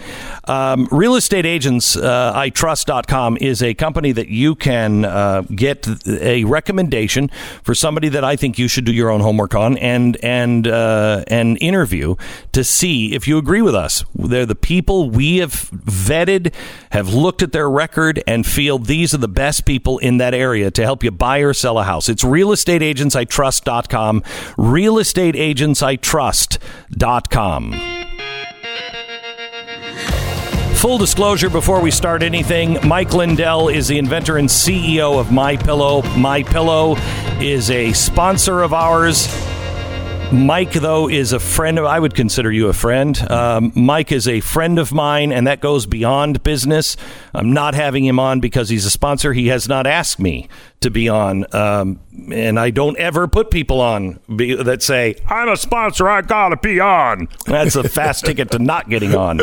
Um, real estate agents, uh, I trust.com is a company that you can uh, get a recommendation for somebody that I think you should do your own homework on and, and, uh, and interview to see if you agree with us. They're the people we have vetted, have looked at their record and feel these are the best people in that area to help you buy or sell a house. It's real estate agents I trust.com, real estate agents I trust.com. Full disclosure before we start anything, Mike Lindell is the inventor and CEO of My Pillow. My Pillow is a sponsor of ours. Mike, though, is a friend of. I would consider you a friend. Um, Mike is a friend of mine, and that goes beyond business. I'm not having him on because he's a sponsor. He has not asked me to be on, um, and I don't ever put people on be, that say I'm a sponsor. I gotta be on. That's a fast ticket to not getting on.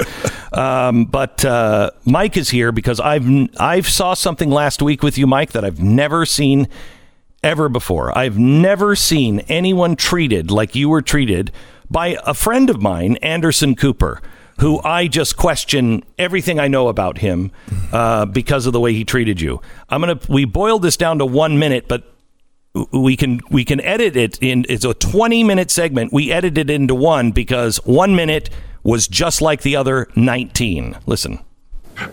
Um, but uh, Mike is here because I've I've saw something last week with you, Mike, that I've never seen ever before. I've never seen anyone treated like you were treated by a friend of mine, Anderson Cooper, who I just question everything I know about him uh, because of the way he treated you. I'm gonna we boiled this down to one minute, but we can we can edit it in it's a 20 minute segment. We edited it into one because one minute was just like the other 19. Listen.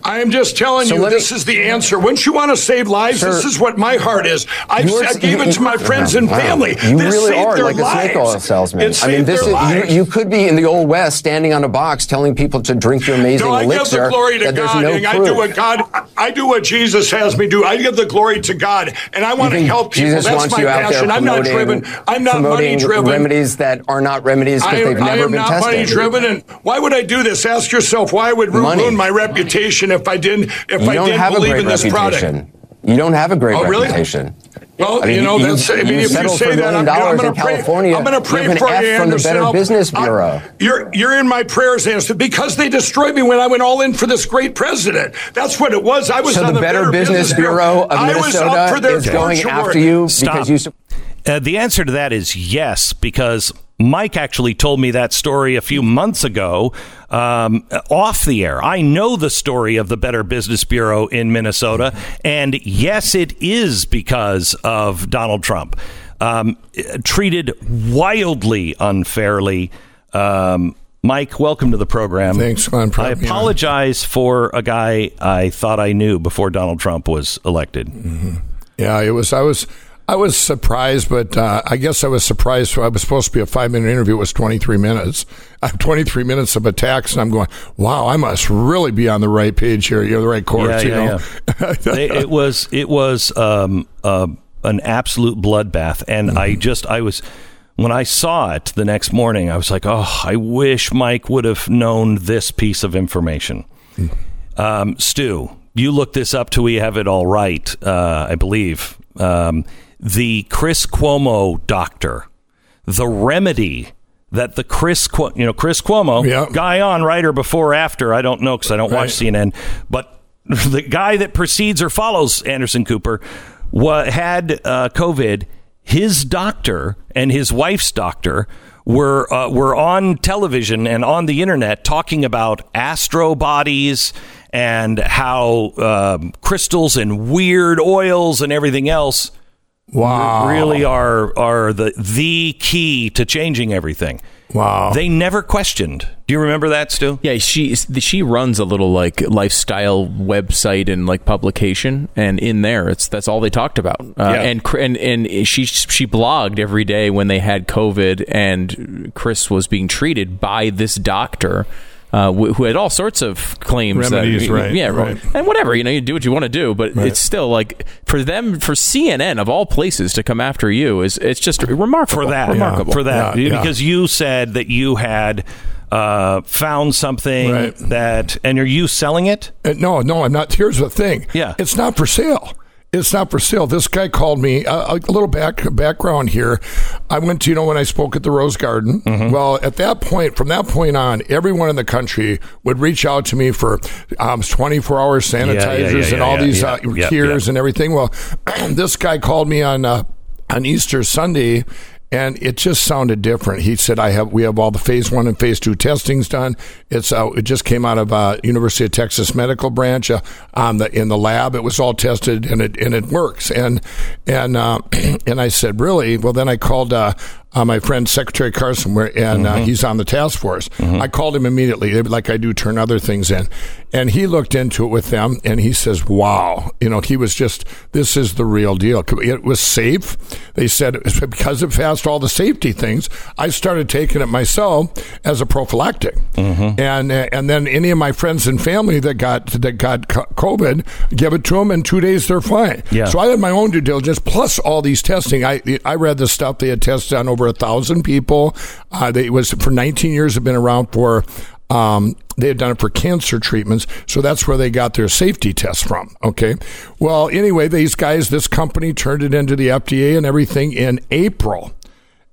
I am just telling So you, let me- this is the answer. Wouldn't you want to save lives? Sir, this is what my heart is. I, I gave it to my friends and Wow. family. You This really are like a snake oil salesman. I mean, this is lives. you, you could be in the old west, standing on a box, telling people to drink your amazing No, I give the glory to God, no I do what God, I do what Jesus has me do. I give the glory to God, and I want to help people. Jesus That's my passion. I'm not driven. I'm not money driven. remedies that are not remedies because they've never been tested. I am not money driven, and why would I do this? Ask yourself why I would ru- ruin my reputation if I didn't if you I don't didn't have a believe great in this product. reputation. You don't have a great Oh, really? reputation. Well, I mean, you know, you- that's. I mean, you if you say that, I'm, I'm going to pray. California I'm going to pray with an for F you, from the Anderson. Better I'll- Business I'll- Bureau. You're you're in my prayers, Anderson, because they destroyed me when I went all in for this great president. That's what it was. I was So on the Better Business Bureau of I was up Minnesota for is going torture after you Stop. because you. su- Uh, the answer to that is yes, because Mike actually told me that story a few months ago um, off the air. I know the story of the Better Business Bureau in Minnesota, and yes, it is because of Donald Trump. Um, treated wildly unfairly. Um, Mike, welcome to the program. Thanks, I having me on. apologize for a guy I thought I knew before Donald Trump was elected. Yeah, it was. I was. I was surprised, but uh, I guess I was surprised. I was supposed to be a five minute interview. It was 23 minutes. I have 23 minutes of attacks, and I'm going, wow, I must really be on the right page here. You're the right course, you know? They- it was it was um, uh, an absolute bloodbath, and Mm-hmm. I just I was when I saw it the next morning, I was like, oh, I wish Mike would have known this piece of information. Mm-hmm. Um, Stu, you look this up till we have it all right, uh, I believe. Um, the Chris Cuomo doctor, the remedy that the Chris, Cu- you know, Chris Cuomo, guy on right or before or after, I don't know because I don't watch CNN, but the guy that precedes or follows Anderson Cooper wa- had uh, COVID. His doctor and his wife's doctor were uh, were on television and on the internet talking about astro bodies and how um, crystals and weird oils and everything else Wow. really are are the the key to changing everything. Wow. They never questioned. Do you remember that, Stu? Yeah, she she runs a little like lifestyle website and like publication, and in there, it's that's all they talked about. Uh, Yeah. And and and she she blogged every day when they had COVID, and Chris was being treated by this doctor. Uh, wh- who had all sorts of claims Remedies, that, right, yeah right. and whatever you know you do what you want to do but it's still like for them for CNN of all places to come after you is it's just remarkable for that remarkable for that Yeah, yeah. because you said that you had uh, found something Right. that and are you selling it Uh, no, no, I'm not. Here's the thing. Yeah. It's not for sale. It's not for sale. This guy called me. Uh, a little back background here. I went to you know when I spoke at the Rose Garden. Mm-hmm. Well, at that point, from that point on, everyone in the country would reach out to me for um, 24 hour sanitizers yeah, and all yeah, these yeah, uh, yeah, cures yeah. and everything. Well, this guy called me on uh, on Easter Sunday. And it just sounded different. He said, "I have we have all the phase one and phase two testings done. It's uh, it just came out of uh, University of Texas Medical Branch uh, on the in the lab. It was all tested and it and it works. And and uh, and I said, really? Well, then I called uh, uh, my friend Secretary Carson, where and uh, he's on the task force. I called him immediately, like I do turn other things in, and he looked into it with them, and he says, "Wow, you know, he was just this is the real deal. It was safe." They said because it passed all the safety things. I started taking it myself as a prophylactic, and uh, and then any of my friends and family that got that got COVID, give it to them in two days they're fine. Yeah. So I had my own due diligence plus all these testing. I I read the stuff they had tested on over over a thousand people. Uh, they was for 19 years. Have been around for. Um, they had done it for cancer treatments, so that's where they got their safety test from. Okay, well, anyway, these guys, this company turned it into the FDA and everything in April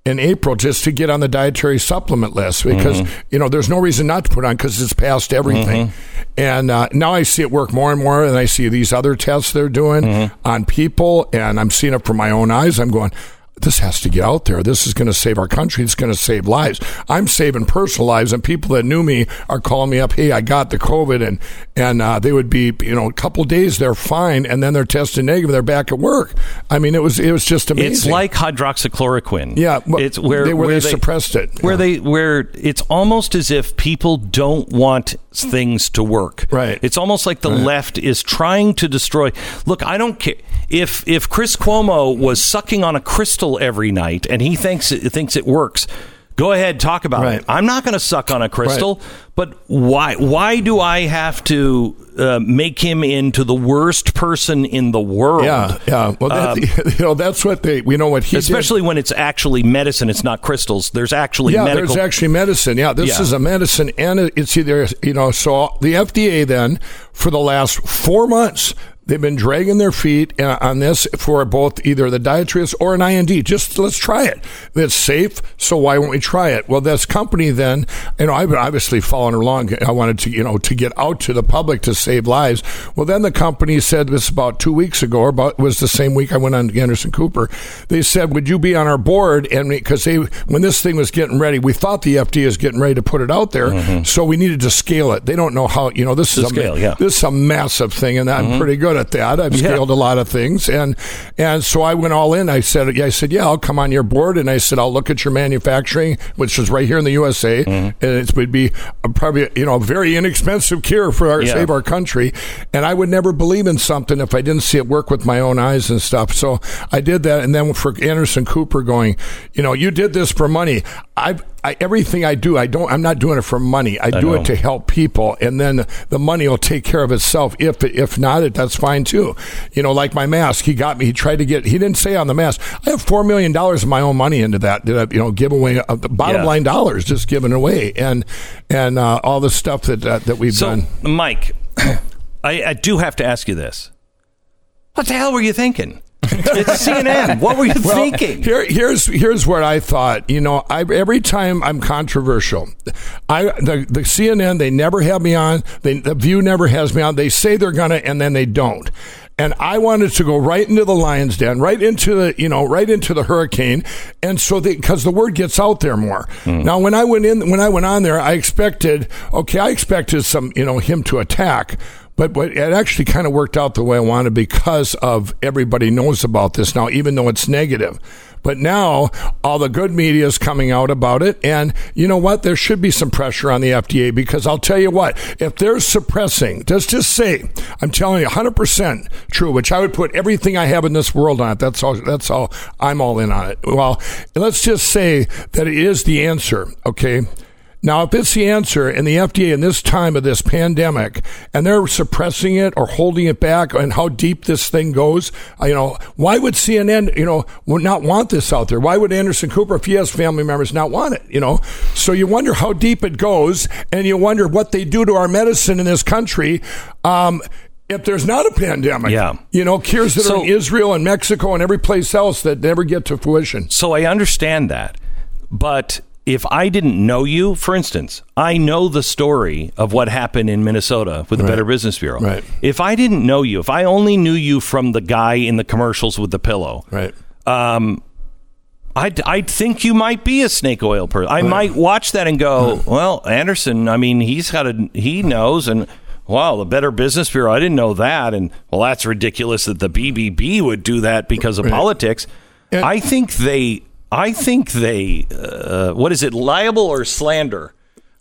in April just to get on the dietary supplement list because Mm-hmm. you know there's no reason not to put on because it's past everything. And uh, now I see it work more and more, and I see these other tests they're doing Mm-hmm. on people, and I'm seeing it from my own eyes. I'm going. This has to get out there. This is going to save our country. It's going to save lives. I'm saving personal lives, and people that knew me are calling me up. Hey, I got the COVID, and and uh, they would be, you know, a couple days they're fine, and then they're tested negative. They're back at work. I mean, it was it was just amazing. It's like hydroxychloroquine. Yeah, it's where they- where where they suppressed it. Where they where it's almost as if people don't want things to work. Right. It's almost like the Right. left is trying to destroy. Look, I don't care if if Chris Cuomo was sucking on a crystal every night and he thinks it, thinks it works. Go ahead, talk about it. I'm not going to suck on a crystal, but why? Why do I have to uh, make him into the worst person in the world? Yeah, yeah. Well, that, Um, you know, that's what they. We know what he did. especially when it's actually medicine it's not crystals there's actually yeah, medical there's actually medicine. Yeah, this Yeah. is a medicine, and it- it's either you know. So the FDA then, for the last four months, they've been dragging their feet uh, on this for both either the dietitian or an IND. Just let's try it. It's safe, so why won't we try it? Well, this company then, you know, I've been obviously following along. I wanted to, you know, to get out to the public to save lives. Well, then the company said this about two weeks ago, or about it was the same week I went on to Anderson Cooper. They said, "Would you be on our board?" And because they, when this thing was getting ready, we thought the FDA is getting ready to put it out there, so we needed to scale it. They don't know how, you know, this To is a, yeah. this is a massive thing, and I'm Mhm. pretty good at that. I've Yeah. scaled a lot of things, and and so I went all in. I said, yeah, I said, yeah, I'll come on your board, and I said, I'll look at your manufacturing, which is right here in the USA, mm-hmm. and it would be probably you know a very inexpensive cure for our Yeah. save our country. And I would never believe in something if I didn't see it work with my own eyes and stuff. So I did that, and then for Anderson Cooper going, you know, you did this for money. I, I everything I do, I don't. I'm not doing it for money. I, do know. it to help people, and then the money will take care of itself. If if not, it that's fine too. You know, like my mask, he got me. He tried to get. He didn't say on the mask. I have four million dollars of my own money into that. That I, you know, give away uh, the bottom Yeah. line dollars, just given away, and and uh, all the stuff that uh, that we've so done. mike I, I do have to ask you this what the hell were you thinking it's cnn what were you Well, thinking Here, here's here's what I thought. You know, I, every time I'm controversial, I the, the CNN they never have me on. They, the View never has me on. They say they're gonna, and then they don't. And I wanted to go right into the lion's den, right into the you know, right into the hurricane, and so because the word gets out there more. Hmm. Now, when I went in, when I went on there, I expected okay, I expected some you know him to attack. But, but it actually kind of worked out the way I wanted because of everybody knows about this now, even though it's negative. But now all the good media is coming out about it. And you know what? There should be some pressure on the FDA because I'll tell you what, if they're suppressing, just just say, I'm telling you 100% true, which I would put everything I have in this world on it. That's all, that's all, I'm all in on it. Well, let's just say that it is the answer. Okay. Now, if it's the answer, and the FDA in this time of this pandemic, and they're suppressing it or holding it back, and how deep this thing goes, uh, you know, why would CNN, you know, would not want this out there? Why would Anderson Cooper, if he has family members, not want it? You know, so you wonder how deep it goes, and you wonder what they do to our medicine in this country. Um, if there's not a pandemic, Yeah. you know, cures that So- are in Israel and Mexico and every place else that never get to fruition. so i understand that but if I didn't know you, for instance, I know the story of what happened in Minnesota with the Right. Better Business Bureau. Right. If I didn't know you, if I only knew you from the guy in the commercials with the pillow, right. um, I'd, I'd think you might be a snake oil person. I might watch that and go, well, Anderson, I mean, he's got a, he knows, and wow, the Better Business Bureau, I didn't know that. And well, that's ridiculous that the BBB would do that because of Right. politics. I think they, I think they, uh, what is it, liable or slander?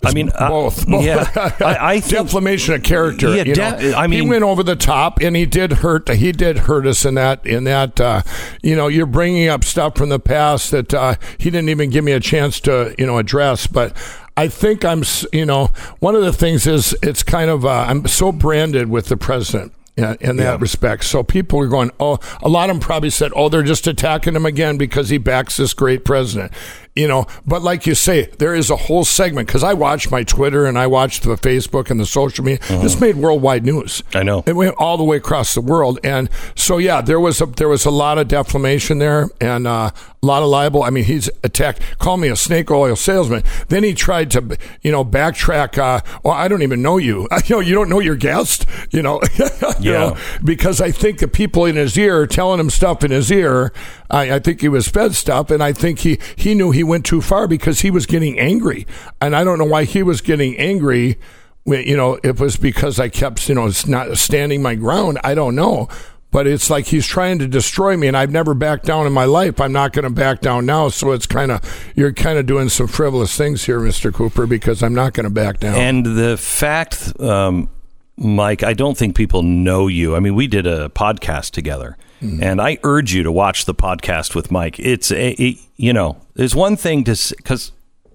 I mean, uh, both. both. yeah, I, I think defamation of character. Yeah, you de- know? I mean he went over the top, and he did hurt. He did hurt us in that. In that, uh, you know, you're bringing up stuff from the past that uh, he didn't even give me a chance to, you know, address. But I think I'm, you know, one of the things is it's kind of uh, I'm so branded with the president. In, in that respect. So people are going, oh, a lot of them probably said, oh, they're just attacking him again because he backs this great president. You know, but like you say, there is a whole segment because I watch my Twitter and I watch the Facebook and the social media. This made worldwide news. I know it went all the way across the world, and so yeah, there was a there was a lot of defamation there and uh, a lot of libel. I mean, he's attacked, called me a snake oil salesman. Then he tried to, you know, backtrack. Uh, well, I don't even know you. You know, you don't know your guest. You know, you Yeah. know, because I think the people in his ear telling him stuff in his ear. I, I think he was fed stuff, and I think he he knew he went too far because he was getting angry, and I don't know why he was getting angry. You know, it was because I kept, you know, not standing my ground. I don't know. But it's like he's trying to destroy me, and I've never backed down in my life. I'm not going to back down now. So it's kind of you're kind of doing some frivolous things here, Mister Cooper, because I'm not going to back down. And the fact, um, Mike, I don't think people know you. I mean, we did a podcast together, Mm-hmm. and I urge you to watch the podcast with Mike. It's a, it- you know, there's one thing to because,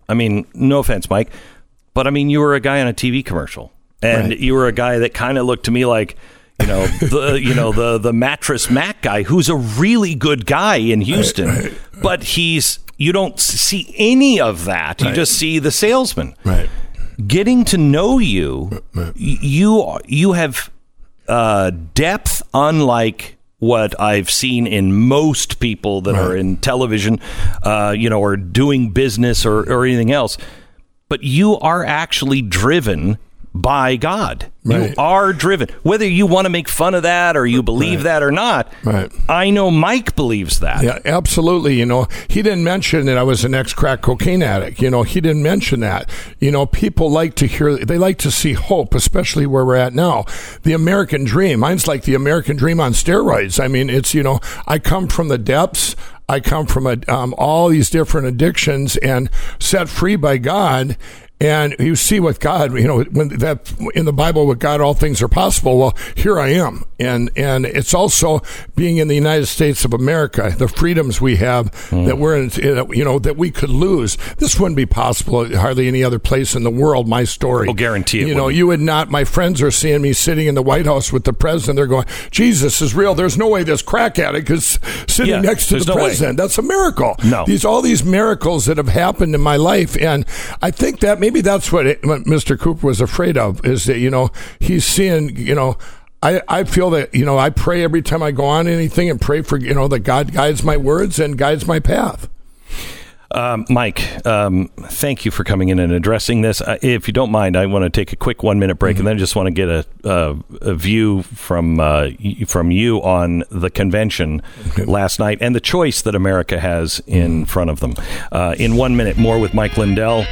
I mean, no offense, Mike, but I mean, you were a guy on a TV commercial, and Right. you were a guy that kind of looked to me like. You know the you know the the Mattress Mack guy who's a really good guy in Houston, but he's you don't see any of that. You just see the salesman right. getting to know you, you you have uh, depth unlike what I've seen in most people that are in television, uh, you know, or doing business or, or anything else. But you are actually driven by God. You are driven. Whether you want to make fun of that or you believe that or not, Right. I know Mike believes that. Yeah, absolutely. You know, he didn't mention that I was an ex crack cocaine addict. You know, he didn't mention that. You know, people like to hear, they like to see hope, especially where we're at now. The American dream. Mine's like the American dream on steroids. I mean, it's, you know, I come from the depths. I come from a, um, all these different addictions and set free by God. And you see with God, you know, when that in the Bible with God all things are possible. Well, here I am, and and it's also being in the United States of America, the freedoms we have hmm. that we're in, eh, you know, that we could lose. This wouldn't be possible at hardly any other place in the world. My story, I'll guarantee it You know, wouldn't. you would not. My friends are seeing me sitting in the White House with the president. They're going, Jesus is real. There's no way this crack addict is sitting Yeah, next to the no way. president. That's a miracle. No. These all these miracles that have happened in my life, and I think that maybe that's what, it, what Mr. Cooper was afraid of is that you know he's seeing you know. I, I feel that you know I pray every time I go on anything and pray for you know that God guides my words and guides my path. Um, Mike, um, thank you for coming in and addressing this. Uh, if you don't mind, I want to take a quick one minute break, and then I just want to get a, a, a view from uh, from you on the convention last night and the choice that America has in front of them. Uh, in one minute, more with Mike Lindell.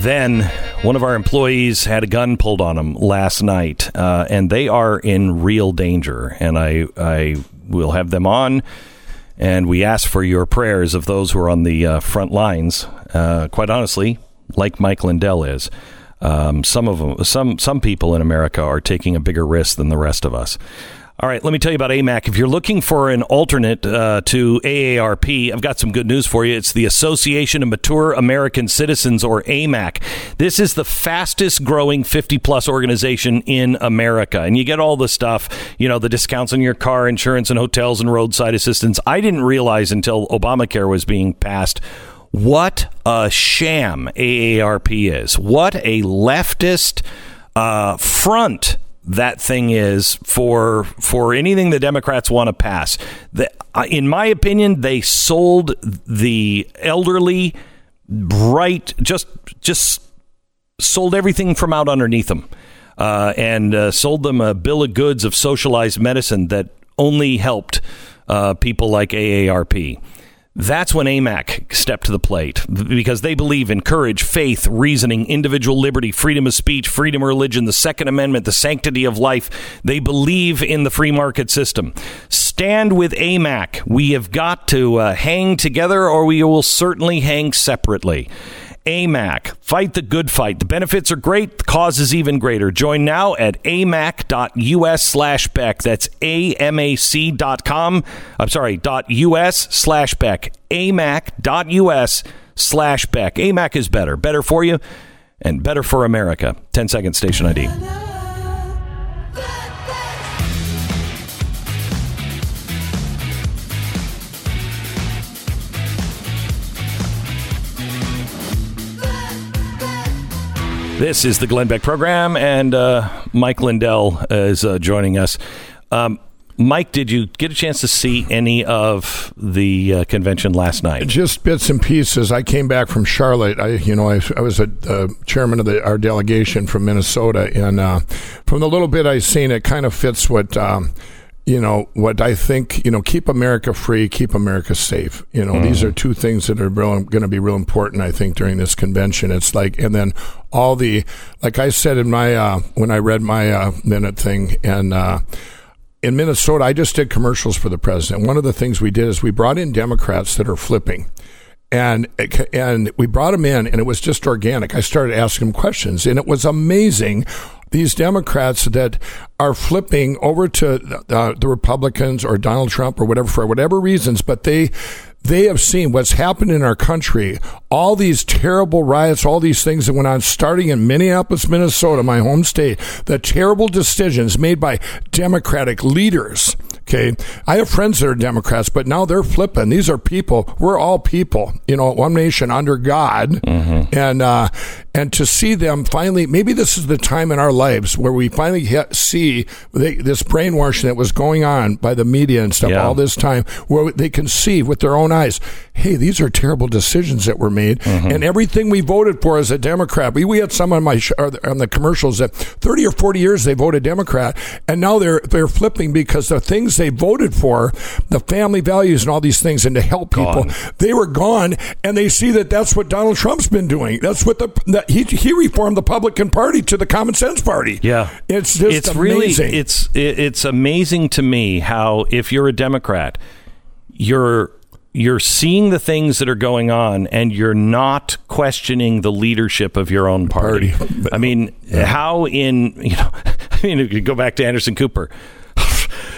Then one of our employees had a gun pulled on him last night, uh, and they are in real danger. And I I will have them on and we ask for your prayers of those who are on the uh, front lines. Uh, quite honestly, like Mike Lindell is, um, some of them, some some people in America are taking a bigger risk than the rest of us. All right, let me tell you about AMAC. If you're looking for an alternate uh, to AARP, I've got some good news for you. It's the Association of Mature American Citizens, or AMAC. This is the fastest growing 50 plus organization in America. And you get all the stuff, you know, the discounts on your car insurance and hotels and roadside assistance. I didn't realize until Obamacare was being passed what a sham AARP is. What a leftist uh, front that thing is for for anything the Democrats want to pass. The, in my opinion, they sold the elderly bright, just just sold everything from out underneath them uh, and uh, sold them a bill of goods of socialized medicine that only helped uh, people like AARP. That's when AMAC stepped to the plate because they believe in courage, faith, reasoning, individual liberty, freedom of speech, freedom of religion, the Second Amendment, the sanctity of life. They believe in the free market system. Stand with AMAC. We have got to uh, hang together or we will certainly hang separately. AMAC. Fight the good fight. The benefits are great. The cause is even greater. Join now at amac.us slash Beck. That's amac.com. I'm sorry, dot US slash Beck. amac.us slash Beck. AMAC is better. Better for you and better for America. 10 second station ID. This is the Glenn Beck program, and uh, Mike Lindell is uh, joining us. Um, Mike, did you get a chance to see any of the uh, convention last night? Just bits and pieces. I came back from Charlotte. I, you know, I, I was a uh, chairman of the, our delegation from Minnesota, and uh, from the little bit I've seen, it kind of fits what. Um, you know what I think. You know, keep America free, keep America safe. You know, mm-hmm. these are two things that are going to be real important. I think during this convention, it's like, and then all the, like I said in my uh, when I read my uh, minute thing, and uh, in Minnesota, I just did commercials for the president. One of the things we did is we brought in Democrats that are flipping. And and we brought them in, and it was just organic. I started asking them questions, and it was amazing. These Democrats that are flipping over to uh, the Republicans or Donald Trump or whatever for whatever reasons, but they they have seen what's happened in our country, all these terrible riots, all these things that went on, starting in Minneapolis, Minnesota, my home state, the terrible decisions made by Democratic leaders Okay. I have friends that are Democrats, but now they're flipping. These are people. We're all people, you know, one nation under God. Mm-hmm. And, uh, and to see them finally, maybe this is the time in our lives where we finally see they, this brainwashing that was going on by the media and stuff yeah. all this time, where they can see with their own eyes, hey, these are terrible decisions that were made. Mm-hmm. And everything we voted for as a Democrat, we, we had some on my sh- on the commercials that 30 or 40 years they voted Democrat, and now they're they're flipping because the things they voted for, the family values and all these things, and to help people, gone. they were gone, and they see that that's what Donald Trump's been doing. That's what the that he he reformed the Republican Party to the Common Sense Party. Yeah, it's just it's amazing. really it's it's amazing to me how if you're a Democrat, you're you're seeing the things that are going on and you're not questioning the leadership of your own party. party. I mean, yeah. how in, you know, I mean, if you go back to Anderson Cooper,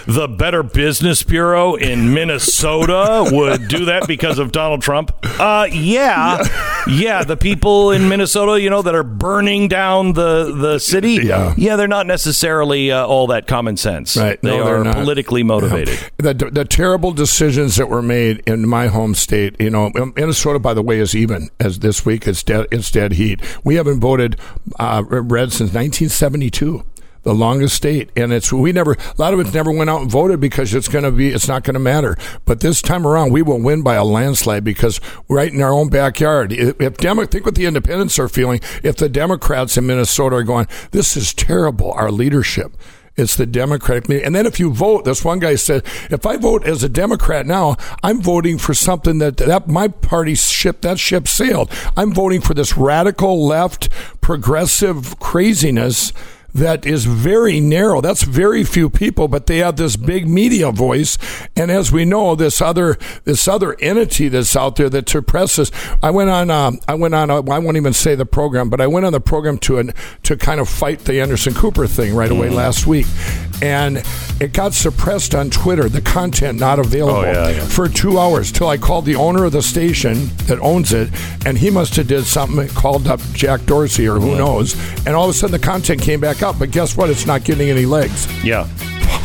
the Better Business Bureau in Minnesota would do that because of Donald Trump? Uh, yeah, yeah. The people in Minnesota, you know, that are burning down the the city, yeah, yeah, they're not necessarily uh, all that common sense. Right? They no, are not. politically motivated. Yeah. The the terrible decisions that were made in my home state, you know, Minnesota, by the way, is even as this week. It's dead. It's dead heat. We haven't voted uh, red since 1972 the longest state, and it's we never a lot of it never went out and voted because it's going to be it's not going to matter. But this time around, we will win by a landslide because right in our own backyard. If, if Demo, think what the independents are feeling, if the Democrats in Minnesota are going, this is terrible, our leadership. It's the Democratic And then if you vote, this one guy said, if I vote as a Democrat now, I'm voting for something that, that my party ship, that ship sailed. I'm voting for this radical left progressive craziness that is very narrow. That's very few people, but they have this big media voice. And as we know, this other this other entity that's out there that suppresses. I went on. Um, I went on. I won't even say the program, but I went on the program to an, to kind of fight the Anderson Cooper thing right away mm. last week, and it got suppressed on Twitter. The content not available oh, yeah, yeah. for two hours till I called the owner of the station that owns it, and he must have did something. Called up Jack Dorsey or who yeah. knows, and all of a sudden the content came back up. But guess what? It's not getting any legs. Yeah.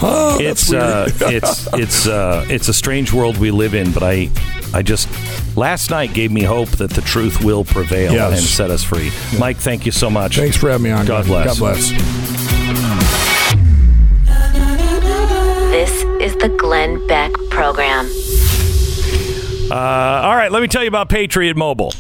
Oh, it's uh, it's it's uh, it's a strange world we live in, but I I just last night gave me hope that the truth will prevail yes. and set us free. Yeah. Mike, thank you so much. Thanks for having me on. God bless. God bless. This is the Glenn Beck program. Uh, all right, let me tell you about Patriot Mobile.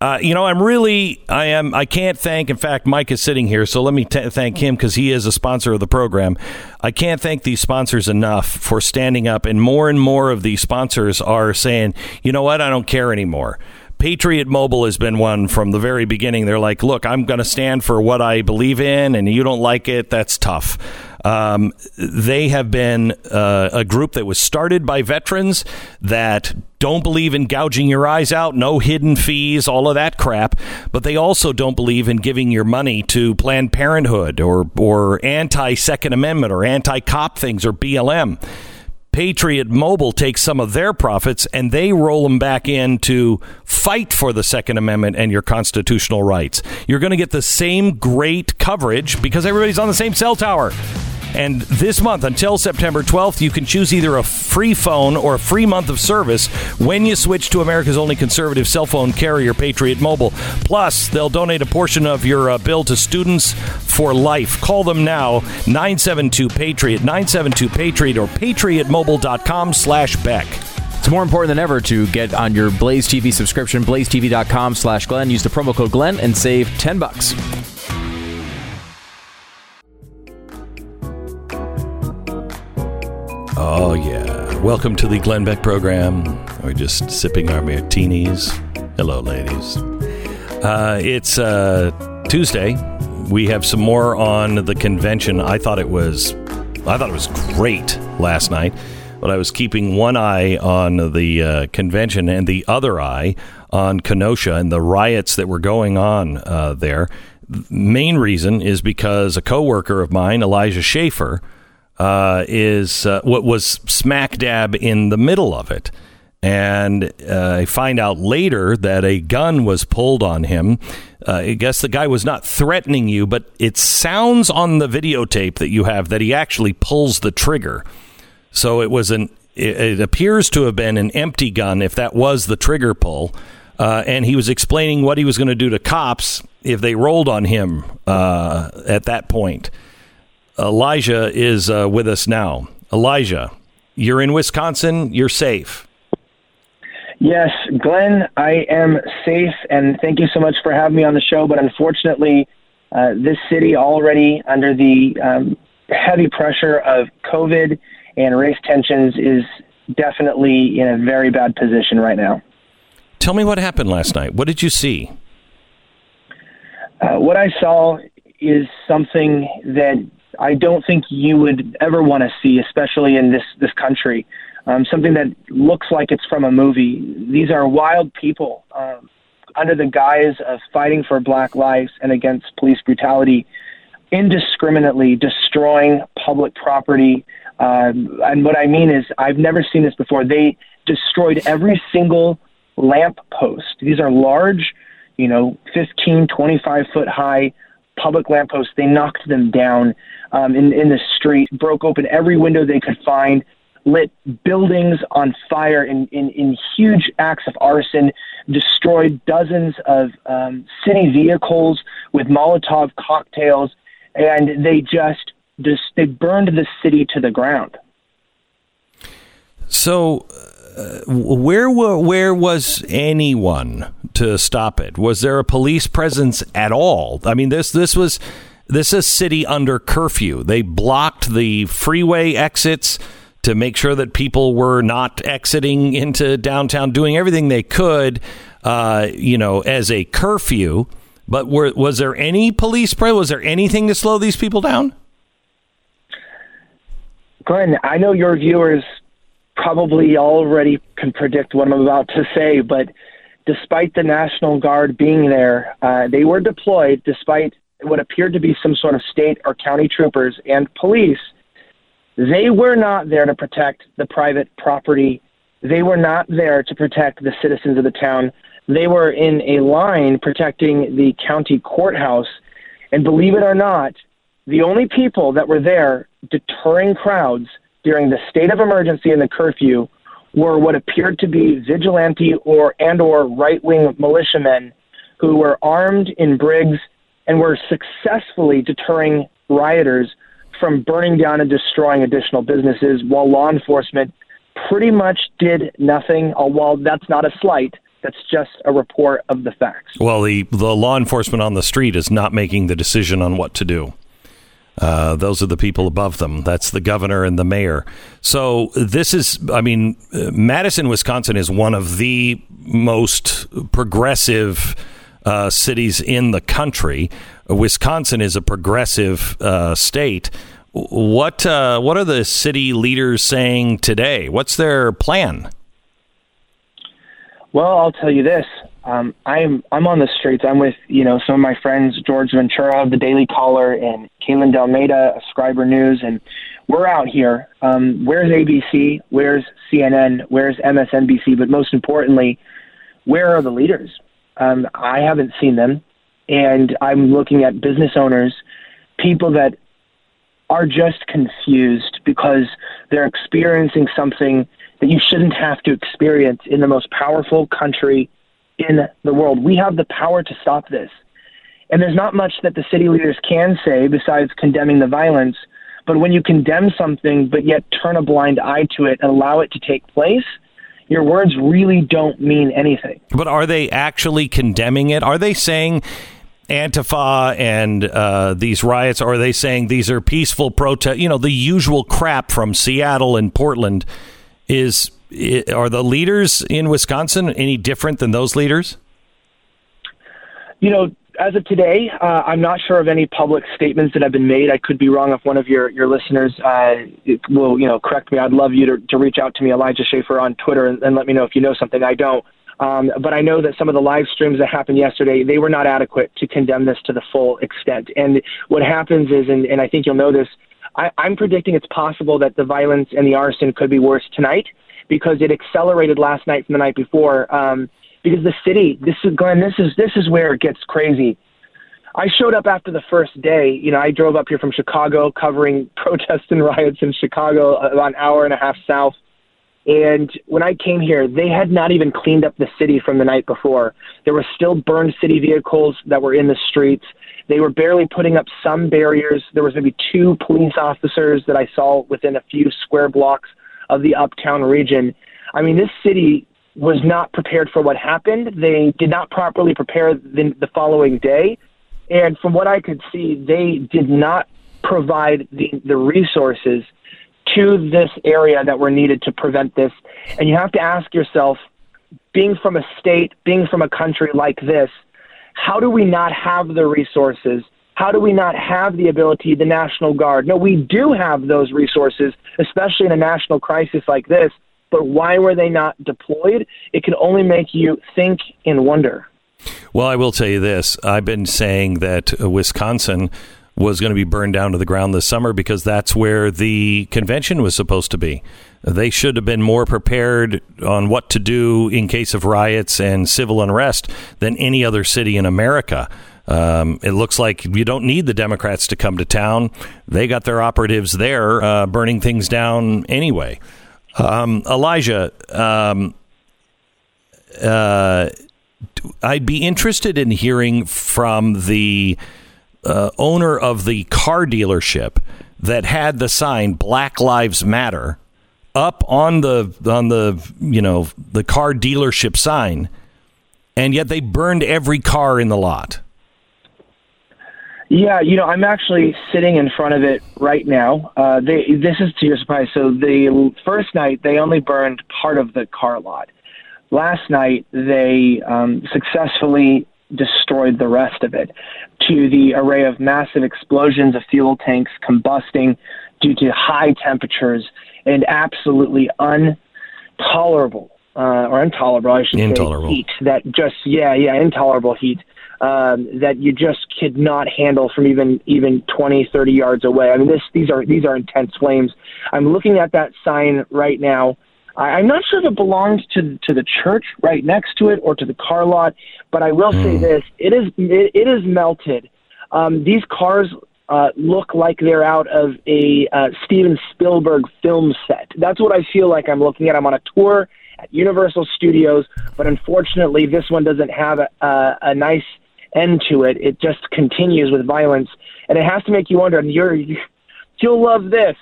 Uh, you know, I'm really, I am, I can't thank. In fact, Mike is sitting here, so let me t- thank him because he is a sponsor of the program. I can't thank these sponsors enough for standing up, and more and more of these sponsors are saying, you know what, I don't care anymore. Patriot Mobile has been one from the very beginning. They're like, look, I'm going to stand for what I believe in, and you don't like it, that's tough. Um, they have been uh, a group that was started by veterans that don't believe in gouging your eyes out, no hidden fees, all of that crap. But they also don't believe in giving your money to Planned Parenthood or or anti Second Amendment or anti cop things or BLM. Patriot Mobile takes some of their profits and they roll them back in to fight for the Second Amendment and your constitutional rights. You're going to get the same great coverage because everybody's on the same cell tower. And this month, until September 12th, you can choose either a free phone or a free month of service when you switch to America's only conservative cell phone carrier, Patriot Mobile. Plus, they'll donate a portion of your uh, bill to Students for Life. Call them now, 972 Patriot, 972 Patriot, or patriotmobile.com slash Beck. It's more important than ever to get on your Blaze TV subscription, blazetv.com slash Glenn. Use the promo code Glenn and save 10 bucks. Oh, yeah. Welcome to the Glenn Beck program. We're just sipping our martinis. Hello, ladies. Uh, it's uh, Tuesday. We have some more on the convention. I thought it was, I thought it was great last night, but I was keeping one eye on the uh, convention and the other eye on Kenosha and the riots that were going on uh, there. Main reason is because a coworker of mine, Elijah Schaffer, uh, is uh, what was smack dab in the middle of it. And uh, I find out later that a gun was pulled on him. Uh, I guess the guy was not threatening you, but it sounds on the videotape that you have that he actually pulls the trigger. So it was an. It, appears to have been an empty gun, if that was the trigger pull. Uh, and he was explaining what he was going to do to cops if they rolled on him uh, at that point. Elijah is uh, with us now. Elijah, you're in Wisconsin. You're safe. Yes, Glenn, I am safe, and thank you so much for having me on the show. But unfortunately, uh, this city already under the um, heavy pressure of COVID and race tensions is definitely in a very bad position right now. Tell me what happened last night. What did you see? Uh, what I saw is something that I don't think you would ever want to see, especially in this this country. Um, something that looks like it's from a movie. These are wild people um, under the guise of fighting for Black lives and against police brutality, indiscriminately destroying public property. Um, and what I mean is, I've never seen this before. They destroyed every single lamp post. These are large, you know, 15, 25 foot high public lampposts. They knocked them down um, in, in the street, broke open every window they could find, lit buildings on fire in, in, in huge acts of arson, destroyed dozens of um, city vehicles with Molotov cocktails, and they just, just they burned the city to the ground. So, uh, where were, where was anyone to stop it? Was there a police presence at all? I mean, this this was this is city under curfew. They blocked the freeway exits to make sure that people were not exiting into downtown, doing everything they could, uh, you know, as a curfew. But were, was there any police spray? Was there anything to slow these people down? Glenn, I know your viewers probably already can predict what I'm about to say, but despite the National Guard being there, uh, they were deployed despite what appeared to be some sort of state or county troopers and police. They were not there to protect the private property. They were not there to protect the citizens of the town. They were in a line protecting the county courthouse. And believe it or not, the only people that were there deterring crowds during the state of emergency and the curfew were what appeared to be vigilante or and or right-wing militiamen who were armed in brigs and were successfully deterring rioters from burning down and destroying additional businesses while law enforcement pretty much did nothing. Uh, while that's not a slight, that's just a report of the facts. Well, the, the law enforcement on the street is not making the decision on what to do. Uh, those are the people above them. That's the governor and the mayor. So this is, I mean, uh, Madison, Wisconsin is one of the most progressive uh, cities in the country. Wisconsin is a progressive uh, state. What uh, what are the city leaders saying today? What's their plan? Well, I'll tell you this. Um, I'm I'm on the streets. I'm with you know some of my friends, George Ventura of the Daily Caller and Kaylin Delmeda of Scriber News, and we're out here. Um, where's ABC? Where's CNN? Where's MSNBC? But most importantly, where are the leaders? Um, I haven't seen them, and I'm looking at business owners, people that are just confused because they're experiencing something that you shouldn't have to experience in the most powerful country in the world. We have the power to stop this. And there's not much that the city leaders can say besides condemning the violence. But when you condemn something, but yet turn a blind eye to it and allow it to take place, your words really don't mean anything. But are they actually condemning it? Are they saying Antifa and uh, these riots? Or are they saying these are peaceful protest? You know, the usual crap from Seattle and Portland is. Are the leaders in Wisconsin any different than those leaders? You know, as of today, uh, I'm not sure of any public statements that have been made. I could be wrong if one of your, your listeners uh, will, you know, correct me. I'd love you to, to reach out to me, Elijah Schaffer, on Twitter and, and let me know if you know something I don't. Um, but I know that some of the live streams that happened yesterday, they were not adequate to condemn this to the full extent. And what happens is, and, and I think you'll know this, I, I'm predicting it's possible that the violence and the arson could be worse tonight because it accelerated last night from the night before. Um, because the city, this is Glenn, this is this is where it gets crazy. I showed up after the first day. You know, I drove up here from Chicago, covering protests and riots in Chicago, uh, about an hour and a half south. And when I came here, they had not even cleaned up the city from the night before. There were still burned city vehicles that were in the streets. They were barely putting up some barriers. There was maybe two police officers that I saw within a few square blocks of the uptown region. I mean, this city was not prepared for what happened. They did not properly prepare the, the following day. And from what I could see, they did not provide the, the resources to this area that were needed to prevent this. And you have to ask yourself, being from a state, being from a country like this, how do we not have the resources? How do we not have the ability, the National Guard? No, we do have those resources, especially in a national crisis like this but why were they not deployed? It can only make you think and wonder. Well, I will tell you this. I've been saying that uh, Wisconsin was going to be burned down to the ground this summer because that's where the convention was supposed to be. They should have been more prepared on what to do in case of riots and civil unrest than any other city in America. Um, it looks like you don't need the Democrats to come to town. They got their operatives there uh, burning things down anyway. Um, Elijah, um, uh, I'd be interested in hearing from the uh, owner of the car dealership that had the sign "Black Lives Matter" up on the on the you know the car dealership sign, and yet they burned every car in the lot. Yeah, you know, I'm actually sitting in front of it right now. Uh, they, this is to your surprise. So the first night they only burned part of the car lot. Last night they um, successfully destroyed the rest of it to the array of massive explosions of fuel tanks combusting due to high temperatures and absolutely intolerable uh, or intolerable, I should intolerable. say, heat that just yeah yeah intolerable heat um, that you just could not handle from even even 20, 30 yards away. I mean, this these are these are intense flames. I'm looking at that sign right now. I, I'm not sure if it belongs to to the church right next to it or to the car lot, but I will mm. say hmm. this: it is it, it is melted. Um, these cars uh, look like they're out of a uh, Steven Spielberg film set. That's what I feel like I'm looking at. I'm on a tour at Universal Studios, but unfortunately, this one doesn't have a, a, a nice end to it. It just continues with violence, and it has to make you wonder. And you're you'll love this.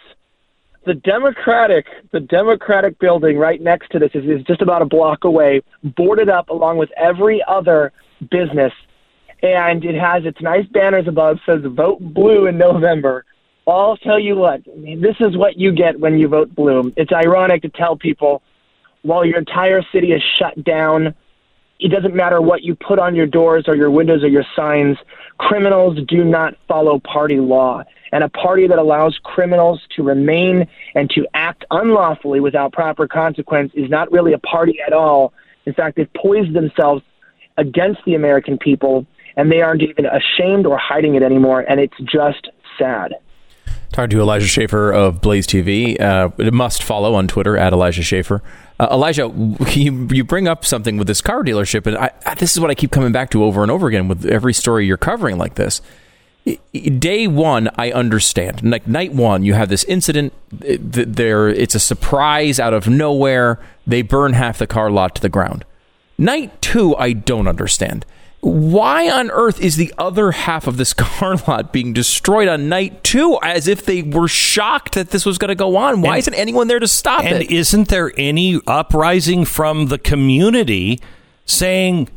The Democratic, the Democratic building right next to this is, is just about a block away, boarded up along with every other business, and it has its nice banners above says "Vote Blue in November." I'll tell you what, this is what you get when you vote blue. It's ironic to tell people while your entire city is shut down it doesn't matter what you put on your doors or your windows or your signs. Criminals do not follow party law. And a party that allows criminals to remain and to act unlawfully without proper consequence is not really a party at all. In fact, they've poised themselves against the American people, and they aren't even ashamed or hiding it anymore. And it's just sad. Talking to Elijah Schaffer of Blaze TV. Uh, must follow on Twitter at Elijah Schaffer. Uh, Elijah, you, you bring up something with this car dealership, and I, I, this is what I keep coming back to over and over again with every story you're covering like this. day one, I understand. Like night one, you have this incident. There, it's a surprise out of nowhere. They burn half the car lot to the ground. Night two, I don't understand. Why on earth is the other half of this car lot being destroyed on night two as if they were shocked that this was going to go on? Why And- isn't anyone there to stop it? and isn't there any uprising from the community saying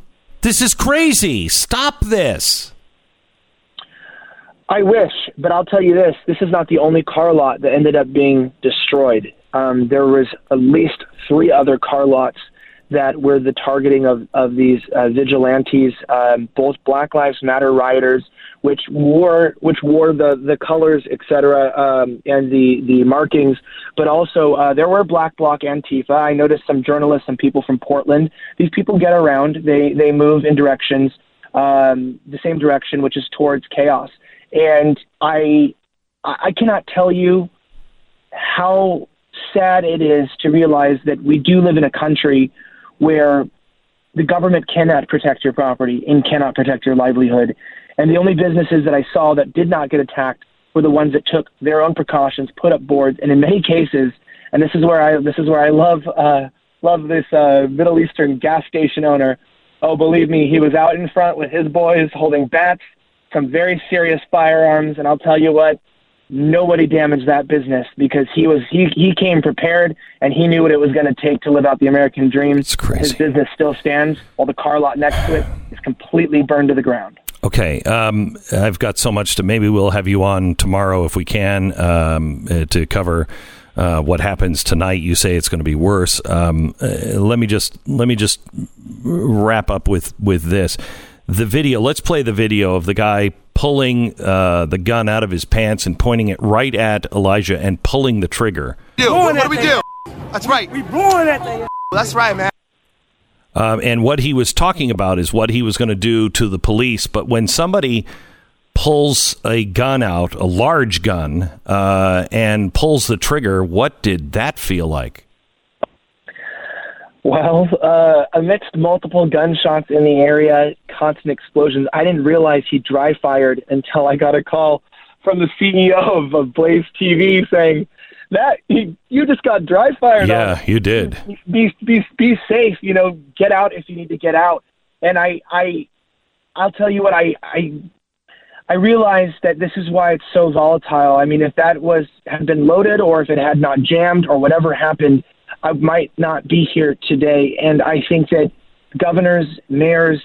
this is crazy? Stop this. I wish, but I'll tell you this: this is not the only car lot that ended up being destroyed. Um, there was at least three other car lots that were the targeting of of these uh, vigilantes, um, both Black Lives Matter rioters, which wore which wore the the colors, etc., um, and the the markings, but also uh, there were Black Bloc Antifa. I noticed some journalists and people from Portland. These people get around; they they move in directions um, the same direction, which is towards chaos. And I, I cannot tell you how sad it is to realize that we do live in a country where the government cannot protect your property and cannot protect your livelihood. And the only businesses that I saw that did not get attacked were the ones that took their own precautions, put up boards, and in many cases, and this is where I this is where I love uh, love this uh, Middle Eastern gas station owner. Oh, believe me, he was out in front with his boys holding bats, some very serious firearms, and I'll tell you what, nobody damaged that business because he was he he came prepared and he knew what it was going to take to live out the American dream. It's crazy. His business still stands, while the car lot next to it is completely burned to the ground. Okay, um, I've got so much to. Maybe we'll have you on tomorrow if we can um, uh, to cover uh, what happens tonight. You say it's going to be worse. Um, uh, let me just let me just wrap up with with this. The video. Let's play the video of the guy pulling uh, the gun out of his pants and pointing it right at Elijah and pulling the trigger. do? What, what do we do? That's right. We blowing that thing. That's right, man. Um, and what he was talking about is what he was going to do to the police. But when somebody pulls a gun out, a large gun, uh, and pulls the trigger, what did that feel like? Well, uh, amidst multiple gunshots in the area, constant explosions, I didn't realize he dry fired until I got a call from the CEO of, of Blaze TV saying that you, you just got dry fired. Yeah, you did. Be be be safe. You know, get out if you need to get out. And I I I'll tell you what I I I realized that this is why it's so volatile. I mean, if that was had been loaded, or if it had not jammed, or whatever happened, I might not be here today. And I think that governors, mayors,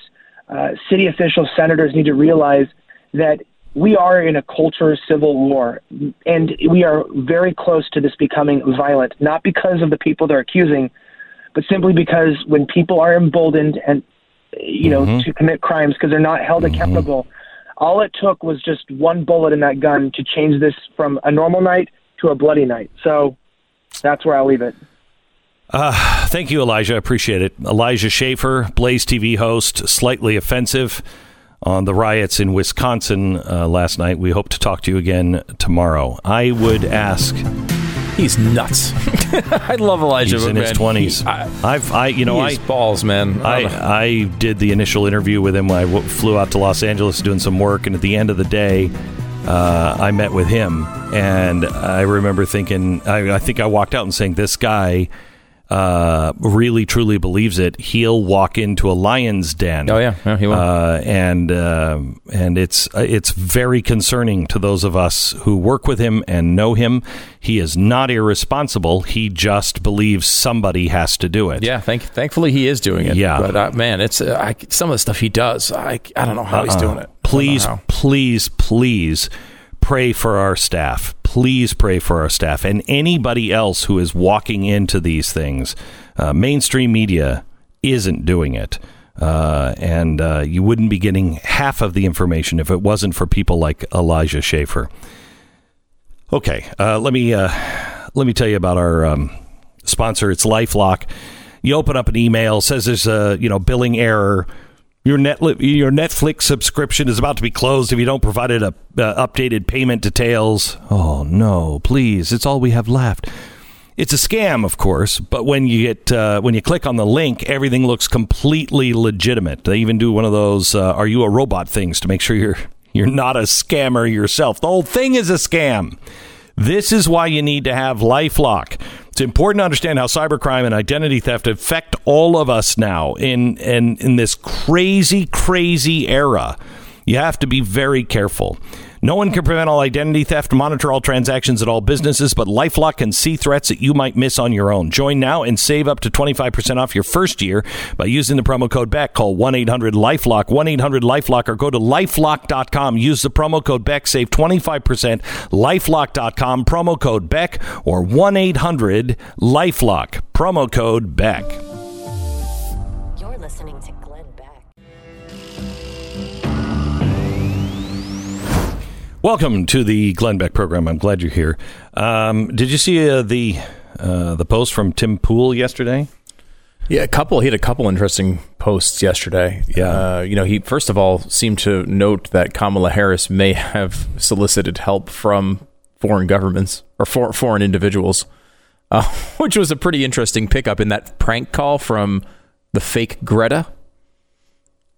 uh, city officials, senators need to realize that we are in a culture of civil war, and we are very close to this becoming violent. Not because of the people they're accusing, but simply because when people are emboldened and you know Mm-hmm. to commit crimes because they're not held accountable. All it took was just one bullet in that gun to change this from a normal night to a bloody night. So that's where I'll leave it. Uh, thank you, Elijah. I appreciate it. Elijah Schaffer, Blaze TV host, slightly offensive on the riots in Wisconsin uh, last night. We hope to talk to you again tomorrow. I would ask. He's nuts. I love Elijah. He's in his twenties. I- I've, I, you know, I He's balls, man. I. I, I did the initial interview with him. I w- flew out to Los Angeles doing some work, and at the end of the day, uh, I met with him, and I remember thinking, I, I think I walked out and saying, "This guy uh, really, truly believes it. He'll walk into a lion's den." Oh yeah, yeah he will. uh, and uh, and it's it's very concerning to those of us who work with him and know him. He is not irresponsible. He just believes somebody has to do it. yeah, thank, thankfully he is doing it. Yeah. but uh, man, it's uh, I, some of the stuff he does. I, I don't know how he's Uh-uh. doing it. Please, I don't know please, please pray for our staff. Please pray for our staff and anybody else who is walking into these things. Uh, mainstream media isn't doing it. Uh, and uh, you wouldn't be getting half of the information if it wasn't for people like Elijah Schaffer. Okay, uh, let me uh, let me tell you about our um, sponsor. It's LifeLock. You open up an email says there's a you know billing error. Your net your Netflix subscription is about to be closed if you don't provide it a, uh, updated payment details. Oh no, please! It's all we have left. It's a scam, of course, but when you get uh, when you click on the link, everything looks completely legitimate. They even do one of those uh, "Are you a robot?" things to make sure you're You're not a scammer yourself. The whole thing is a scam. This is why you need to have Lifelock. It's important to understand how cybercrime and identity theft affect all of us now in in, in this crazy, crazy era. You have to be very careful. No one can prevent all identity theft, monitor all transactions at all businesses, but Lifelock can see threats that you might miss on your own. Join now and save up to 25% off your first year by using the promo code BECK. Call 1 800 Lifelock, 1 800 Lifelock, or go to lifelock.com. Use the promo code BECK, save 25%. Lifelock.com, promo code BECK, or 1 800 Lifelock, promo code BECK. Welcome to the Glenn Beck program. I'm glad you're here. Um, did you see uh, the uh, the post from Tim Pool yesterday? Yeah, a couple. He had a couple interesting posts yesterday. Yeah, uh, you know, he first of all seemed to note that Kamala Harris may have solicited help from foreign governments or for, foreign individuals, uh, which was a pretty interesting pickup in that prank call from the fake Greta.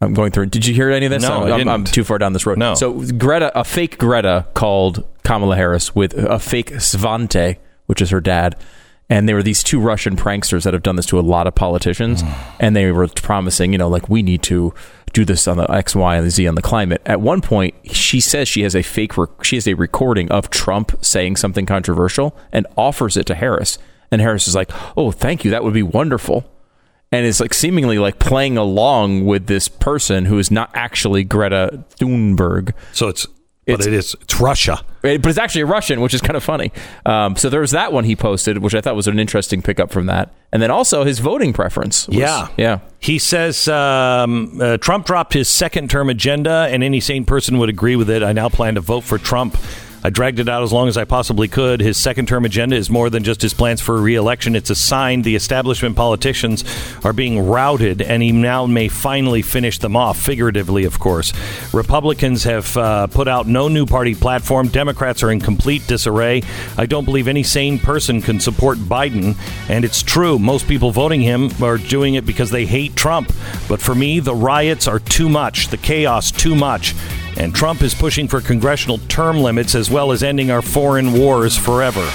I'm going through. Did you hear any of this? No, I'm. I'm too far down this road. No. So Greta, a fake Greta, called Kamala Harris with a fake Svante, which is her dad, and there were these two Russian pranksters that have done this to a lot of politicians, and they were promising, you know, like we need to do this on the X, Y, and Z on the climate. At one point, she says she has a fake, rec- she has a recording of Trump saying something controversial and offers it to Harris, and Harris is like, "Oh, thank you, that would be wonderful." And is like seemingly like playing along with this person who is not actually Greta Thunberg. So it's, but it is it's Russia, but it's actually a Russian, which is kind of funny. Um, so there's that one he posted, which I thought was an interesting pickup from that, and then also his voting preference. was- Yeah. yeah. He says um, uh, Trump dropped his second term agenda, and any sane person would agree with it. I now plan to vote for Trump. I dragged it out as long as I possibly could. His second term agenda is more than just his plans for re election. It's a sign the establishment politicians are being routed, and he now may finally finish them off, figuratively, of course. Republicans have uh, put out no new party platform. Democrats are in complete disarray. I don't believe any sane person can support Biden, and it's true. Most people voting him are doing it because they hate Trump. But for me, the riots are too much, the chaos too much. And Trump is pushing for congressional term limits as well as ending our foreign wars forever.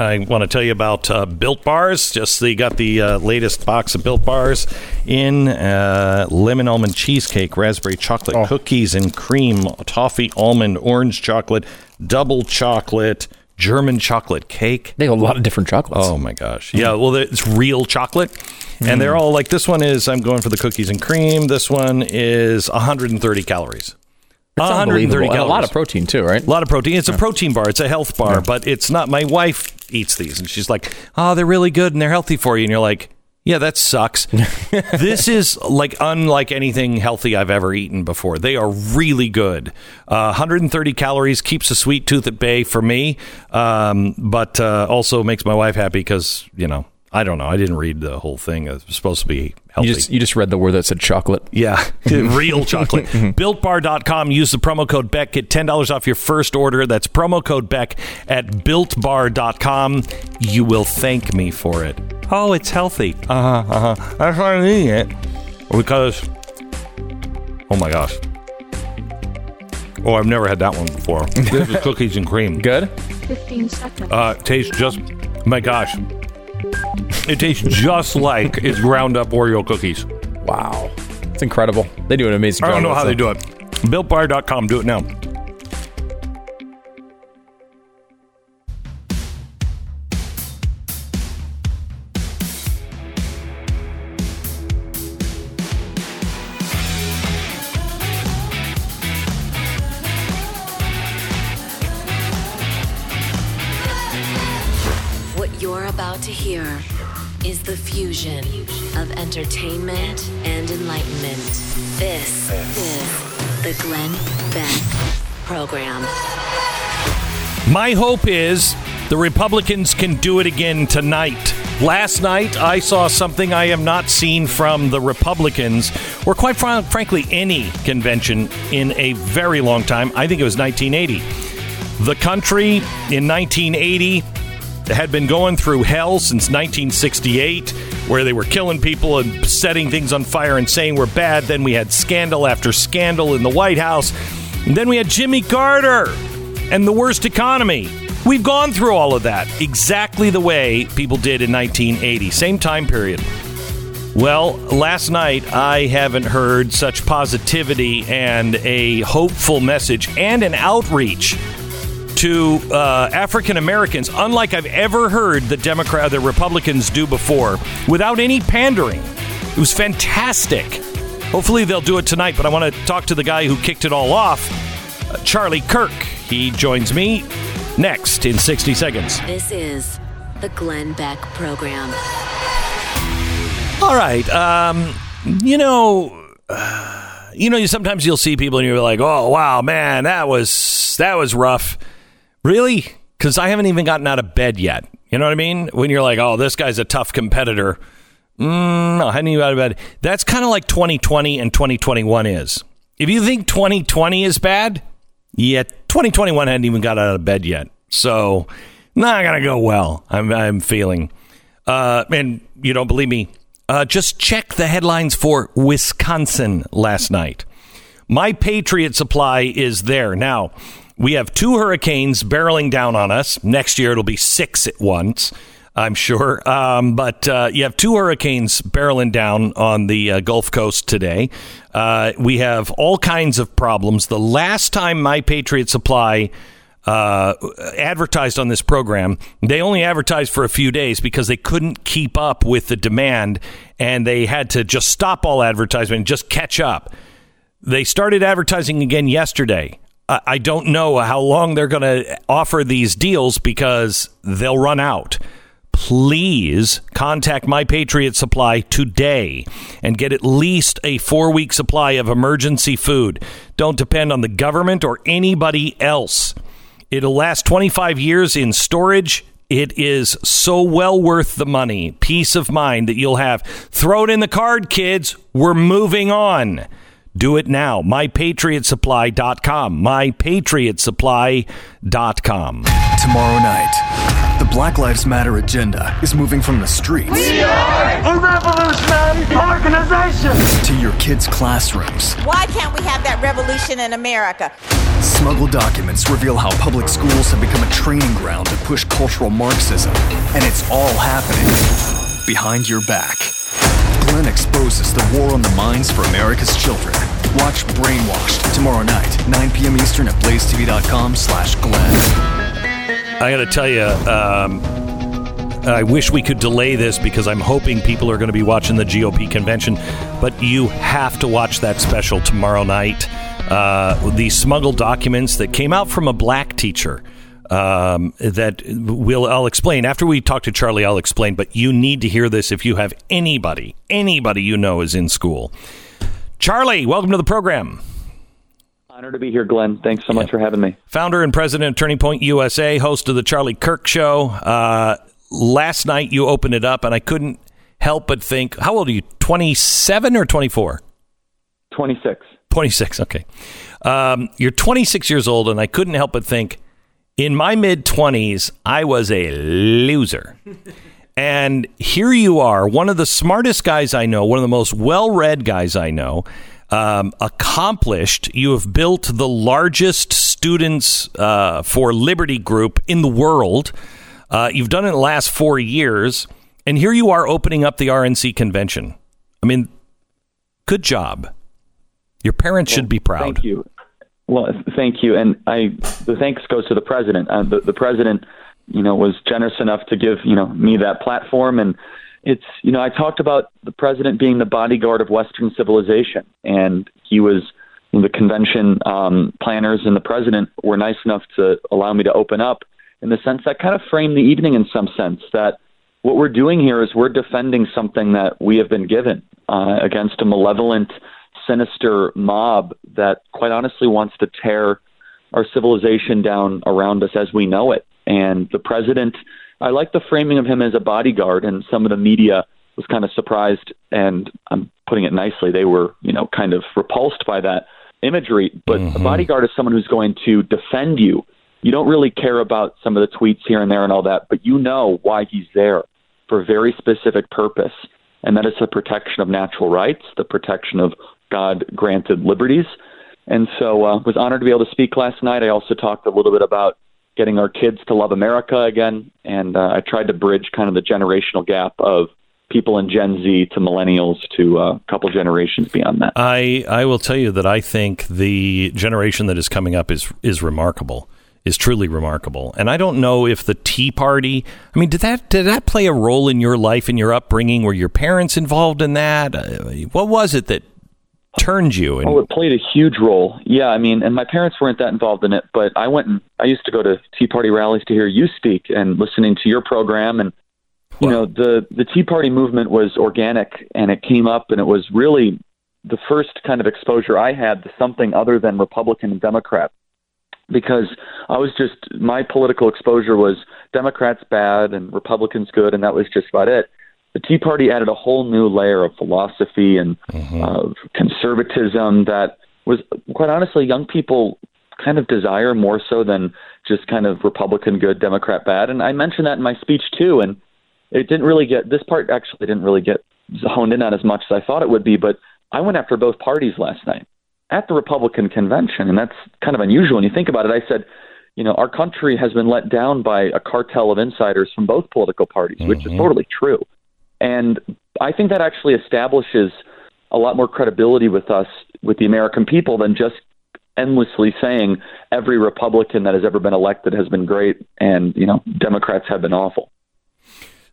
I want to tell you about uh, Built Bars. Just they got the uh, latest box of Built Bars in uh, lemon almond cheesecake, raspberry chocolate cookies and cream, toffee almond orange chocolate, double chocolate, German chocolate cake. They have a lot of different chocolates. Oh my gosh! Yeah, well, it's real chocolate, and they're all like this one is. I'm going for the cookies and cream. This one is 130 calories. It's 130 unbelievable. And a lot of protein too, right? A lot of protein. It's a protein bar. It's a health bar, but it's not. My wife eats these, and she's like, "Oh, they're really good and they're healthy for you." And you're like, "Yeah, that sucks." this is like unlike anything healthy I've ever eaten before. They are really good. Uh, 130 calories keeps a sweet tooth at bay for me, um, but uh, also makes my wife happy because you know. I don't know. I didn't read the whole thing. It was supposed to be healthy. You just you just read the word that said chocolate. Yeah, real chocolate. BuiltBar.com. Use the promo code Beck. Get $10 off your first order. That's promo code Beck at BuiltBar.com. You will thank me for it. Oh, it's healthy. Uh huh. Uh huh. That's why I'm eating it. Because, oh my gosh. Oh, I've never had that one before. This is cookies and cream. Good? 15 seconds. Uh, tastes just, my gosh. It tastes just like it's ground up Oreo cookies. Wow. It's incredible. They do an amazing job. I don't know how they do it. BuiltBar.com. Do it now. My hope is the Republicans can do it again tonight. Last night, I saw something I have not seen from the Republicans, or quite fran- frankly, any convention in a very long time. I think it was 1980. The country in 1980 had been going through hell since 1968. where they were killing people and setting things on fire and saying we're bad. Then we had scandal after scandal in the White House. And then we had Jimmy Carter and the worst economy. We've gone through all of that exactly the way people did in 1980, same time period. Well, last night I haven't heard such positivity and a hopeful message and an outreach to uh, African Americans, unlike I've ever heard the Democrat, the Republicans do before, without any pandering. It was fantastic. Hopefully they'll do it tonight. But I want to talk to the guy who kicked it all off, uh, Charlie Kirk. He joins me next in 60 seconds. This is the Glenn Beck Program. All right. Um, you know, uh, you know, you sometimes you'll see people and you're like, "Oh, wow, man, that was that was rough." Really? Because I haven't even gotten out of bed yet. You know what I mean? When you're like, "Oh, this guy's a tough competitor." Mm, no, I hadn't even out of bed. That's kind of like 2020 and 2021 is. If you think 2020 is bad, yeah, 2021 hadn't even got out of bed yet. So, not gonna go well. I'm I'm feeling. Uh, and you don't believe me? Uh, just check the headlines for Wisconsin last night. My Patriot Supply is there. Now, we have two hurricanes barreling down on us. Next year, it'll be six at once, I'm sure. Um, but uh, you have two hurricanes barreling down on the uh, Gulf Coast today. Uh, we have all kinds of problems. The last time My Patriot Supply uh, advertised on this program. They only advertised for a few days because they couldn't keep up with the demand and they had to just stop all advertisement and just catch up. They started advertising again yesterday. I, I don't know how long they're going to offer these deals because they'll run out. Please contact My Patriot Supply today and get at least a four week supply of emergency food. Don't depend on the government or anybody else. It'll last 25 years in storage. It is so well worth the money, peace of mind that you'll have. Throw it in the card, kids. We're moving on. Do it now. MyPatriotSupply.com. MyPatriotSupply.com. Tomorrow night, the Black Lives Matter agenda is moving from the streets We are a revolutionary organization. to your kids' classrooms. Why can't we have that revolution in America? Smuggled documents reveal how public schools have become a training ground to push cultural Marxism, and it's all happening behind your back. Glenn exposes the war on the minds for America's children. Watch Brainwashed tomorrow night, 9 p.m. Eastern at blazetv.com slash Glenn. I got to tell you, um, I wish we could delay this because I'm hoping people are going to be watching the GOP convention, but you have to watch that special tomorrow night. Uh, the smuggled documents that came out from a black teacher. Um, that will I'll explain after we talk to Charlie. I'll explain, but you need to hear this if you have anybody, anybody you know is in school. Charlie, welcome to the program. Honor to be here, Glenn. Thanks so much for having me. founder and president of Turning Point USA, host of the Charlie Kirk Show. Uh, last night you opened it up, and I couldn't help but think, how old are you? Twenty seven or twenty four? 26. 26, okay. Um, you're 26 years old, and I couldn't help but think, in my mid 20s, I was a loser. and here you are, one of the smartest guys I know, one of the most well read guys I know, um, accomplished. You have built the largest students uh, for Liberty group in the world. Uh, you've done it in the last four years. And here you are opening up the RNC convention. I mean, good job. Your parents should be proud. Thank you. Well, thank you, and I the thanks goes to the president. Uh, the, the president, you know, was generous enough to give you know me that platform, and it's you know I talked about the president being the bodyguard of Western civilization, and he was the convention um, planners and the president were nice enough to allow me to open up in the sense that kind of framed the evening in some sense that what we're doing here is we're defending something that we have been given uh, against a malevolent sinister mob that quite honestly wants to tear our civilization down around us as we know it. And the president, I like the framing of him as a bodyguard, and some of the media was kind of surprised, and I'm putting it nicely, they were, you know, kind of repulsed by that imagery. But a mm-hmm. bodyguard is someone who's going to defend you. You don't really care about some of the tweets here and there and all that, but you know why he's there for a very specific purpose. and that is the protection of natural rights, the protection of God granted liberties. And so uh, was honored to be able to speak last night. I also talked a little bit about getting our kids to love America again, and uh, I tried to bridge kind of the generational gap of people in Gen Z to millennials to uh, a couple generations beyond that. I I will tell you that I think the generation that is coming up is is remarkable. Is truly remarkable, and I don't know if the Tea Party. I mean, did that did that play a role in your life and your upbringing? Were your parents involved in that? Uh, what was it that turned you? And, Oh, it played a huge role. Yeah, I mean, and my parents weren't that involved in it, but I went and I used to go to Tea Party rallies to hear you speak and listening to your program and you know, the the Tea Party movement was organic and it came up and it was really the first kind of exposure I had to something other than Republican and Democrat because I was just my political exposure was Democrats bad and Republicans good and that was just about it. The Tea Party added a whole new layer of philosophy and mm-hmm. of conservatism that was quite honestly young people kind of desire more so than just kind of Republican good, Democrat bad. And I mentioned that in my speech too. And it didn't really get this part actually didn't really get honed in on as much as I thought it would be. But I went after both parties last night at the Republican convention, and that's kind of unusual when you think about it. I said, you know, our country has been let down by a cartel of insiders from both political parties, which is mm-hmm. totally true. And I think that actually establishes a lot more credibility with us, with the American people, than just endlessly saying every Republican that has ever been elected has been great and, you know, Democrats have been awful.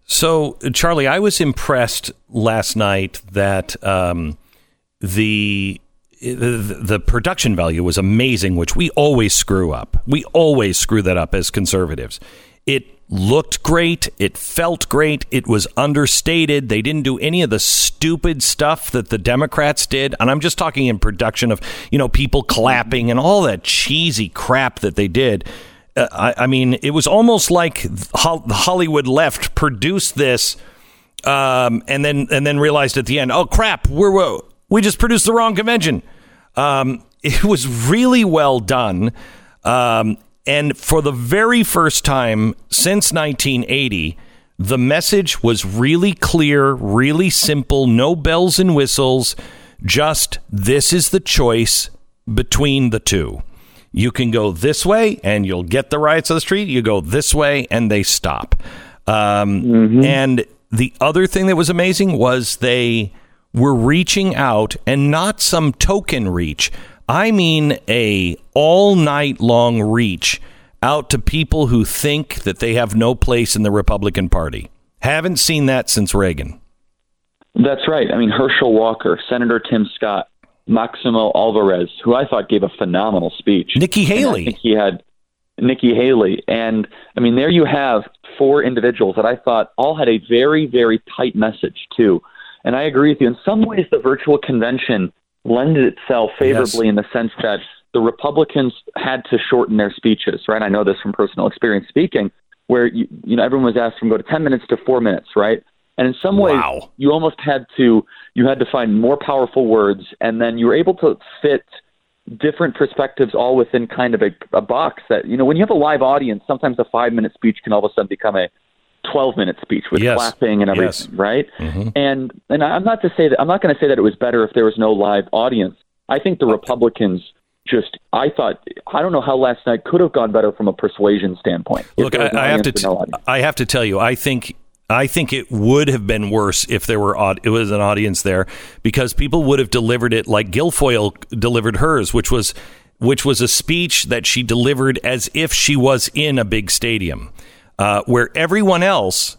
So, Charlie, I was impressed last night that um, the, the the production value was amazing, which we always screw up. We always screw that up as conservatives. It looked great. It felt great. It was understated. They didn't do any of the stupid stuff that the Democrats did. And I'm just talking in production of, you know, people clapping and all that cheesy crap that they did. Uh, I, I mean, it was almost like the Hollywood left produced this um, and then and then realized at the end, oh crap, we're, we're we just produced the wrong convention. Um, it was really well done, um, and for the very first time since 1980, the message was really clear, really simple, no bells and whistles. Just this is the choice between the two. You can go this way and you'll get the riots on the street. You go this way and they stop. Um, And the other thing that was amazing was they were reaching out and not some token reach. I mean a all night long reach out to people who think that they have no place in the Republican Party. Haven't seen that since Reagan. That's right. I mean, Herschel Walker, Senator Tim Scott, Maximo Alvarez, who I thought gave a phenomenal speech. Nikki And I think he had Nikki Haley. And I mean, there you have four individuals that I thought all had a very, very tight message, too. And I agree with you. In some ways, the virtual convention lended itself favorably in the sense that the Republicans had to shorten their speeches, right? I know this from personal experience speaking, where you, you know everyone was asked from go to 10 minutes to four minutes, right? And in some ways, you almost had to you had to find more powerful words, and then you were able to fit different perspectives all within kind of a, a box that you know when you have a live audience, sometimes a five minute speech can all of a sudden become a 12 minute speech with Yes. clapping and everything, Yes. right? Mhm. And and I'm not to say that I'm not going to say that it was better if there was no live audience. I think the Republicans just I thought I don't know how last night could have gone better from a persuasion standpoint. Look, I, I have to. T- no. I have to tell you, I think. I think it would have been worse if there were it was an audience there because people would have delivered it like Guilfoyle delivered hers, which was which was a speech that she delivered as if she was in a big stadium, uh, where everyone else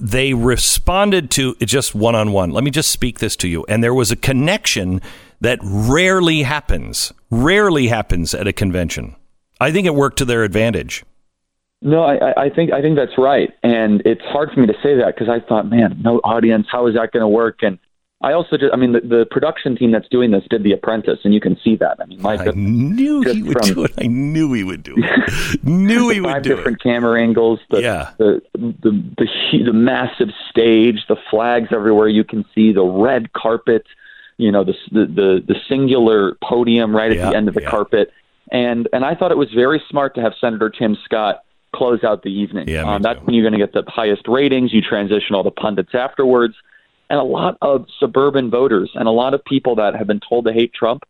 they responded to just one on one. Let me just speak this to you. And there was a connection that rarely happens, rarely happens at a convention. I think it worked to their advantage. No, I- I think I think that's right, and it's hard for me to say that because I thought, man, no audience, how is that going to work? And I also just, I mean, the, the production team that's doing this did The Apprentice, and you can see that. I mean, my I knew he would do it. I knew he would do it. knew he would do it. Five different camera angles, the, Yeah. the the the the massive stage, the flags everywhere you can see, the red carpet, you know, the the the, singular podium right at Yeah, the end of the carpet, and and I thought it was very smart to have Senator Tim Scott close out the evening. Yeah, um, that's when you're going to get the highest ratings. You transition all the pundits afterwards. And a lot of suburban voters and a lot of people that have been told to hate Trump,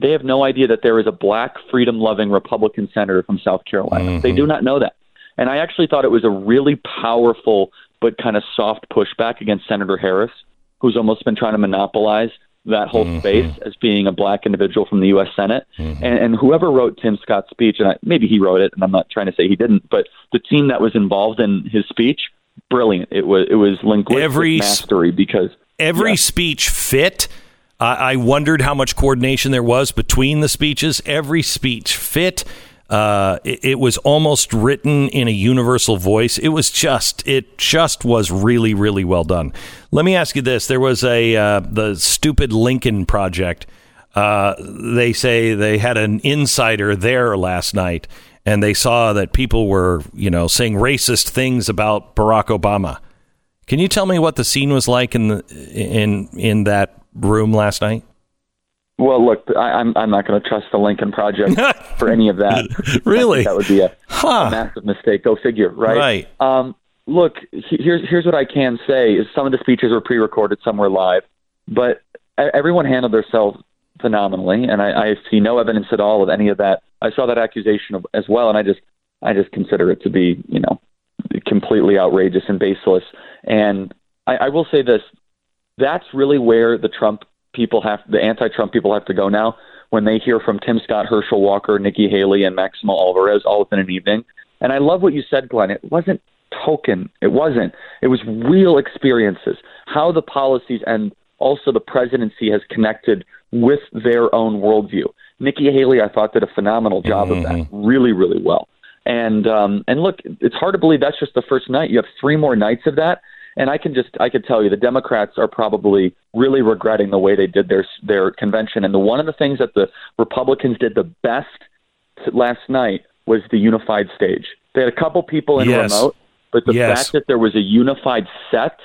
they have no idea that there is a black, freedom loving Republican senator from South Carolina. Mm-hmm. They do not know that. And I actually thought it was a really powerful but kind of soft pushback against Senator Harris, who's almost been trying to monopolize that whole mm-hmm. space as being a black individual from the U.S. Senate. Mm-hmm. And, and whoever wrote Tim Scott's speech, and I, maybe he wrote it, and I'm not trying to say he didn't, but the team that was involved in his speech, brilliant. It was it was linguistic Every mastery because Every speech fit. I I wondered how much coordination there was between the speeches. Every speech fit. Uh, it, it was almost written in a universal voice. It was just, it just was really, really well done. Let me ask you this: There was a uh, the stupid Lincoln Project. Uh, they say they had an insider there last night, and they saw that people were, you know, saying racist things about Barack Obama. Can you tell me what the scene was like in the in in that room last night? Well, look, I, I'm I'm not going to trust the Lincoln Project for any of that. really, that would be a, a massive mistake. Go figure, right? Right. Um, look, he- here's here's what I can say: is some of the speeches were pre-recorded, some were live, but everyone handled themselves phenomenally, and I, I see no evidence at all of any of that. I saw that accusation as well, and I just I just consider it to be, you know, completely outrageous and baseless. And I, I will say this: that's really where the Trump people have, the anti-Trump people have to go now. When they hear from Tim Scott, Herschel Walker, Nikki Haley, and Maximo Alvarez all within an evening. And I love what you said, Glenn. It wasn't token. It wasn't. It was real experiences. How the policies and also the presidency has connected with their own worldview. Nikki Haley, I thought, did a phenomenal job of that, really, really well. And um, and look, it's hard to believe that's just the first night. You have three more nights of that, and I can just I could tell you the Democrats are probably really regretting the way they did their their convention. And the one of the things that the Republicans did the best last night was the unified stage. They had a couple people in Yes. remote, but the Yes. fact that there was a unified set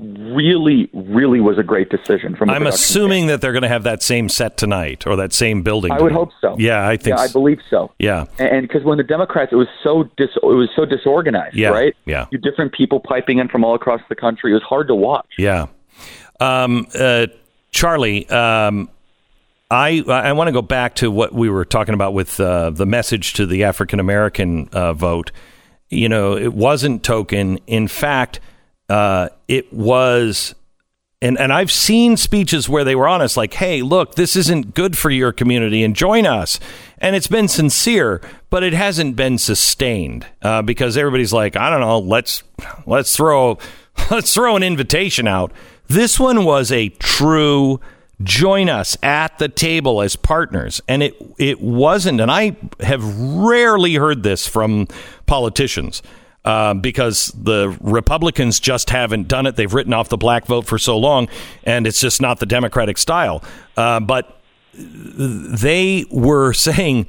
really, really was a great decision from. I'm assuming that they're going to have that same set tonight or that same building. I would hope so. Yeah, I think. Yeah, I believe so. Yeah. And because when the Democrats, it was so dis, it was so disorganized, Yeah, right? yeah. You different people piping in from all across the country. It was hard to watch. Yeah. Um, uh, Charlie, um, I I want to go back to what we were talking about with uh, the message to the African American uh, vote. You know, it wasn't token. In fact, uh, it was. And, and I've seen speeches where they were honest, like, hey, look, this isn't good for your community and join us. And it's been sincere, but it hasn't been sustained uh, because everybody's like, I don't know, let's let's throw let's throw an invitation out. This one was a true join us at the table as partners, and it it wasn't. And I have rarely heard this from politicians uh, because the Republicans just haven't done it. They've written off the black vote for so long, and it's just not the Democratic style. Uh, but they were saying,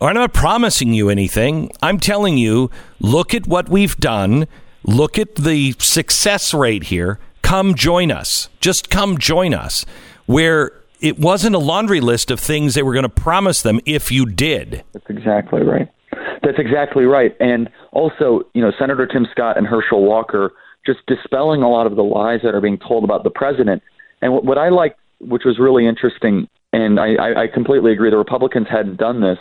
I'm not promising you anything. I'm telling you, look at what we've done. Look at the success rate here. Come join us. Just come join us. Where it wasn't a laundry list of things they were going to promise them if you did. That's exactly right. That's exactly right. And also, you know, Senator Tim Scott and Herschel Walker just dispelling a lot of the lies that are being told about the president. And what, what I liked, which was really interesting, and I, I, I completely agree, the Republicans hadn't done this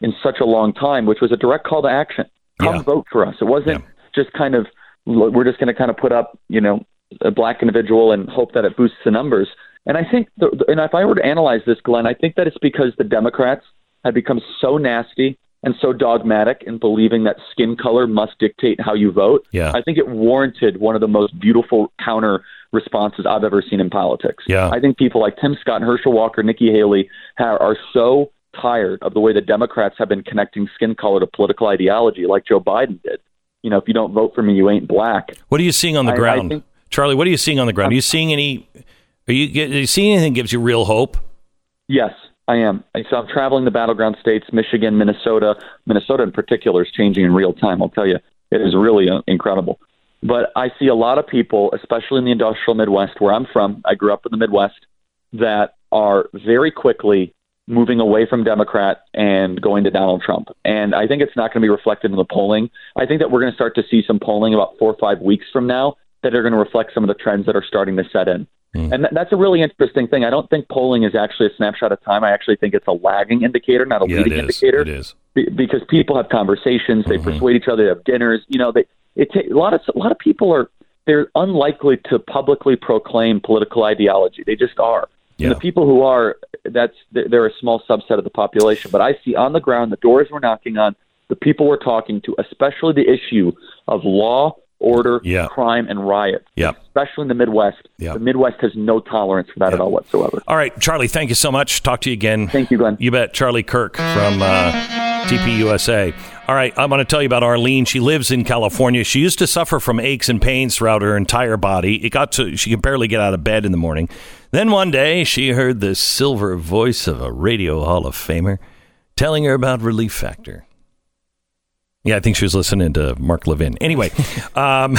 in such a long time, which was a direct call to action. Come vote for us. It wasn't just kind of we're just going to kind of put up, you know, a black individual and hope that it boosts the numbers. And I think, the, the- and if I were to analyze this, Glenn, I think that it's because the Democrats had become so nasty and so dogmatic in believing that skin color must dictate how you vote. Yeah. I think it warranted one of the most beautiful counter responses I've ever seen in politics. Yeah. I think people like Tim Scott, Herschel Walker, Nikki Haley ha- are so tired of the way the Democrats have been connecting skin color to political ideology, like Joe Biden did. You know, if you don't vote for me, you ain't black. What are you seeing on the I- I ground, think- Charlie? What are you seeing on the ground? Are you seeing any? Are you, are you seeing anything that gives you real hope? Yes, I am. So I'm traveling the battleground states, Michigan, Minnesota. Minnesota in particular is changing in real time. I'll tell you, it is really uh, incredible. But I see a lot of people, especially in the industrial Midwest, where I'm from. I grew up in the Midwest, that are very quickly moving away from Democrat and going to Donald Trump. And I think it's not going to be reflected in the polling. I think that we're going to start to see some polling about four or five weeks from now that are going to reflect some of the trends that are starting to set in. Hmm. And th- that's a really interesting thing. I don't think polling is actually a snapshot of time. I actually think it's a lagging indicator, not a Yeah, leading indicator. It is. Be- because people have conversations, they persuade each other, they have dinners. You know, they it ta- a lot of a lot of people are they're unlikely to publicly proclaim political ideology. They just are. And the people who are, that's they're a small subset of the population. But I see on the ground the doors we're knocking on, the people we're talking to, especially the issue of law, order, yeah. crime, and riot. Yeah. Especially in the Midwest. Yeah. The Midwest has no tolerance for that at all whatsoever. All right, Charlie, thank you so much. Talk to you again. Thank you, Glenn. You bet. Charlie Kirk from uh, TPUSA. All right, I'm going to tell you about Arlene. She lives in California. She used to suffer from aches and pains throughout her entire body. It got to she could barely get out of bed in the morning. Then one day, she heard the silver voice of a radio Hall of Famer telling her about Relief Factor. Yeah, I think she was listening to Mark Levin. Anyway, um,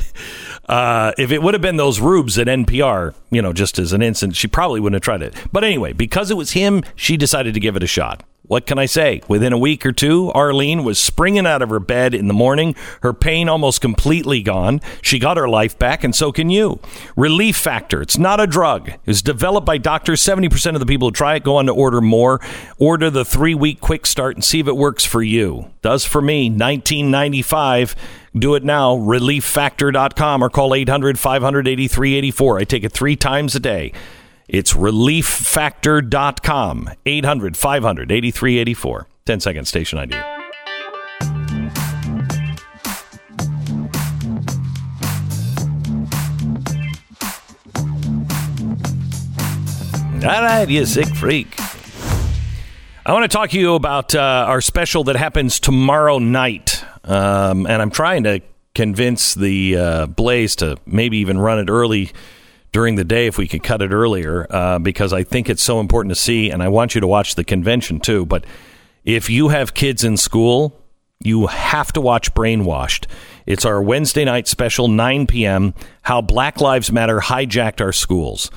uh, if it would have been those rubes at NPR, you know, just as an instant, she probably wouldn't have tried it. But anyway, because it was him, she decided to give it a shot. What can I say? Within a week or two, Arlene was springing out of her bed in the morning, her pain almost completely gone. She got her life back, and so can you. Relief Factor, it's not a drug. It's developed by doctors. 70% of the people who try it go on to order more. Order the three week quick start and see if it works for you. Does for me, 1995. Do it now, relieffactor.com or call 800 500 8384. I take it three times a day. It's relieffactor.com, 800 500 8384. 10 second station ID. All right, you sick freak. I want to talk to you about uh, our special that happens tomorrow night. Um, and I'm trying to convince the uh, Blaze to maybe even run it early during the day if we could cut it earlier uh, because I think it's so important to see. And I want you to watch the convention too. But if you have kids in school, you have to watch Brainwashed. It's our Wednesday night special, 9 p.m. How Black Lives Matter hijacked our schools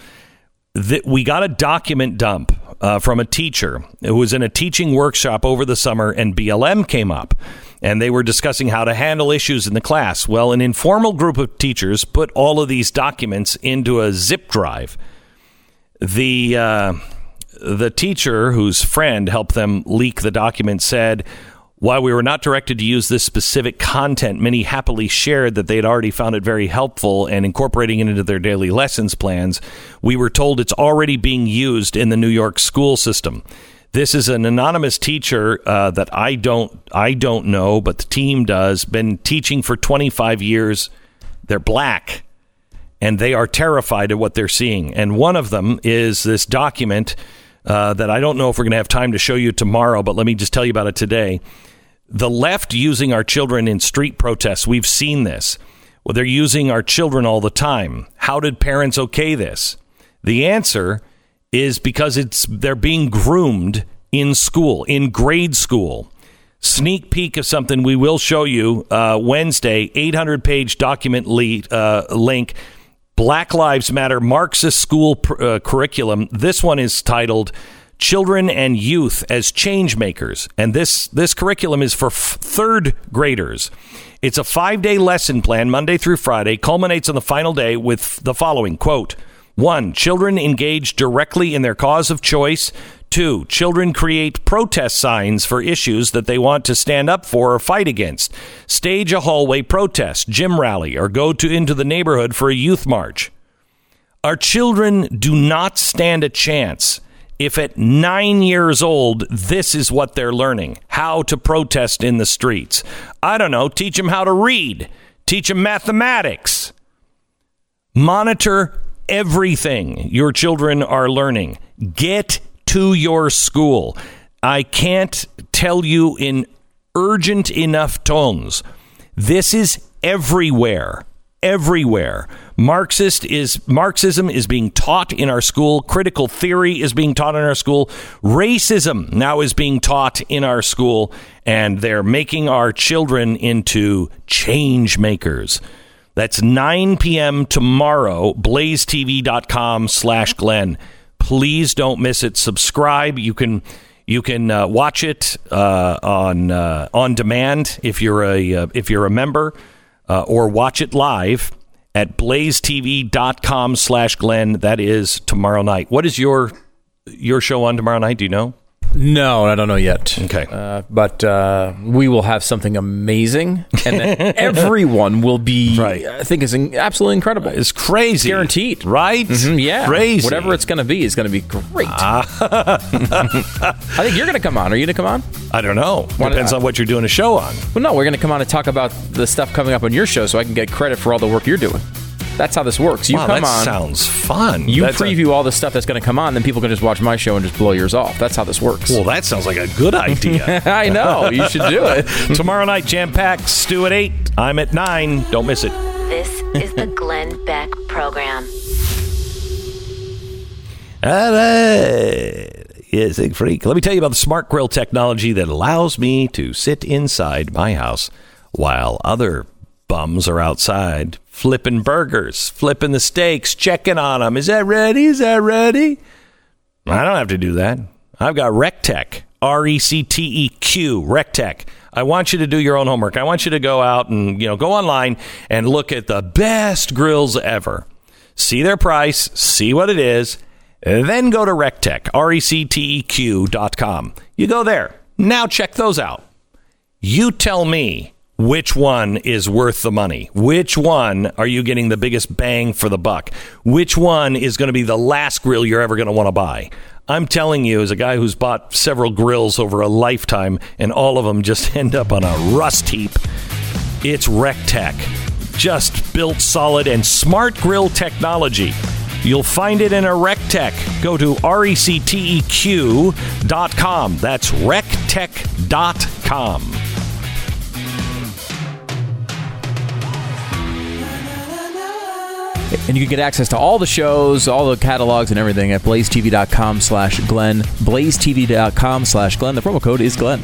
that we got a document dump uh, from a teacher who was in a teaching workshop over the summer, and BLM came up, and they were discussing how to handle issues in the class. Well, an informal group of teachers put all of these documents into a zip drive. The uh, the teacher whose friend helped them leak the document said. While we were not directed to use this specific content, many happily shared that they had already found it very helpful and incorporating it into their daily lessons plans. We were told it's already being used in the New York school system. This is an anonymous teacher uh, that I don't I don't know, but the team does. Been teaching for 25 years. They're black, and they are terrified at what they're seeing. And one of them is this document uh, that I don't know if we're going to have time to show you tomorrow, but let me just tell you about it today the left using our children in street protests. We've seen this. Well, they're using our children all the time. How did parents okay this? The answer is because it's they're being groomed in school, in grade school. Sneak peek of something we will show you uh, Wednesday. 800 page document le- uh, link. Black Lives Matter Marxist school pr- uh, curriculum. This one is titled children and youth as change makers. And this, this curriculum is for f- third graders. It's a five day lesson plan, Monday through Friday, culminates on the final day with the following quote One, children engage directly in their cause of choice. Two, children create protest signs for issues that they want to stand up for or fight against. Stage a hallway protest, gym rally, or go to into the neighborhood for a youth march. Our children do not stand a chance if at nine years old, this is what they're learning how to protest in the streets. I don't know, teach them how to read, teach them mathematics. Monitor everything your children are learning. Get to your school. I can't tell you in urgent enough tones. This is everywhere everywhere. Marxist is Marxism is being taught in our school. Critical theory is being taught in our school. Racism now is being taught in our school, and they're making our children into change makers. That's 9 p.m. tomorrow, blazetv.com slash Glenn. Please don't miss it. Subscribe. You can you can uh, watch it uh, on uh, on demand if you're a uh, if you're a member uh, or watch it live. at blazetv.com slash Glenn. That is tomorrow night. What is your your show on tomorrow night? Do you know? No, I don't know yet. Okay. Uh, but uh, we will have something amazing, and then everyone will be, right. I think, is in- absolutely incredible. It's crazy. Guaranteed. Right? Mhm, yeah. Crazy. Whatever it's going to be is going to be great. I think you're going to come on. Are you going to come on? I don't know. Why Depends not? on what you're doing a show on. Well, no, we're going to come on and talk about the stuff coming up on your show so I can get credit for all the work you're doing. That's how this works. You Wow, come that on. sounds fun. You That's a- preview all the stuff that's going to come on, then people can just watch my show and just blow yours off. That's how this works. Well, that sounds like a good idea. I know. You should do it. Tomorrow night, jam packed. Stu at 8. I'm at 9. Don't miss it. This is the Glenn Beck Program. All right. Yes, Big Freak. Let me tell you about the smart grill technology that allows me to sit inside my house while other bums are outside flipping burgers, flipping the steaks, checking on them. Is that ready? Is that ready? I don't have to do that. I've got Recteq, R E C T E Q, Recteq. I want you to do your own homework. I want you to go out and, you know, go online and look at the best grills ever. See their price, see what it is, then go to Recteq, R E C T E Q dot com. You go there. Now check those out. You tell me which one is worth the money. Which one are you getting the biggest bang for the buck? Which one is going to be the last grill you're ever going to want to buy? I'm telling you, as a guy who's bought several grills over a lifetime and all of them just end up on a rust heap, it's Recteq. Just built solid and smart grill technology. You'll find it in a Recteq. Go to recteq dot com. That's recteq And you can get access to all the shows, all the catalogs, and everything at blazetv.com slash Glenn. Blazetv.com slash Glenn. The promo code is Glenn.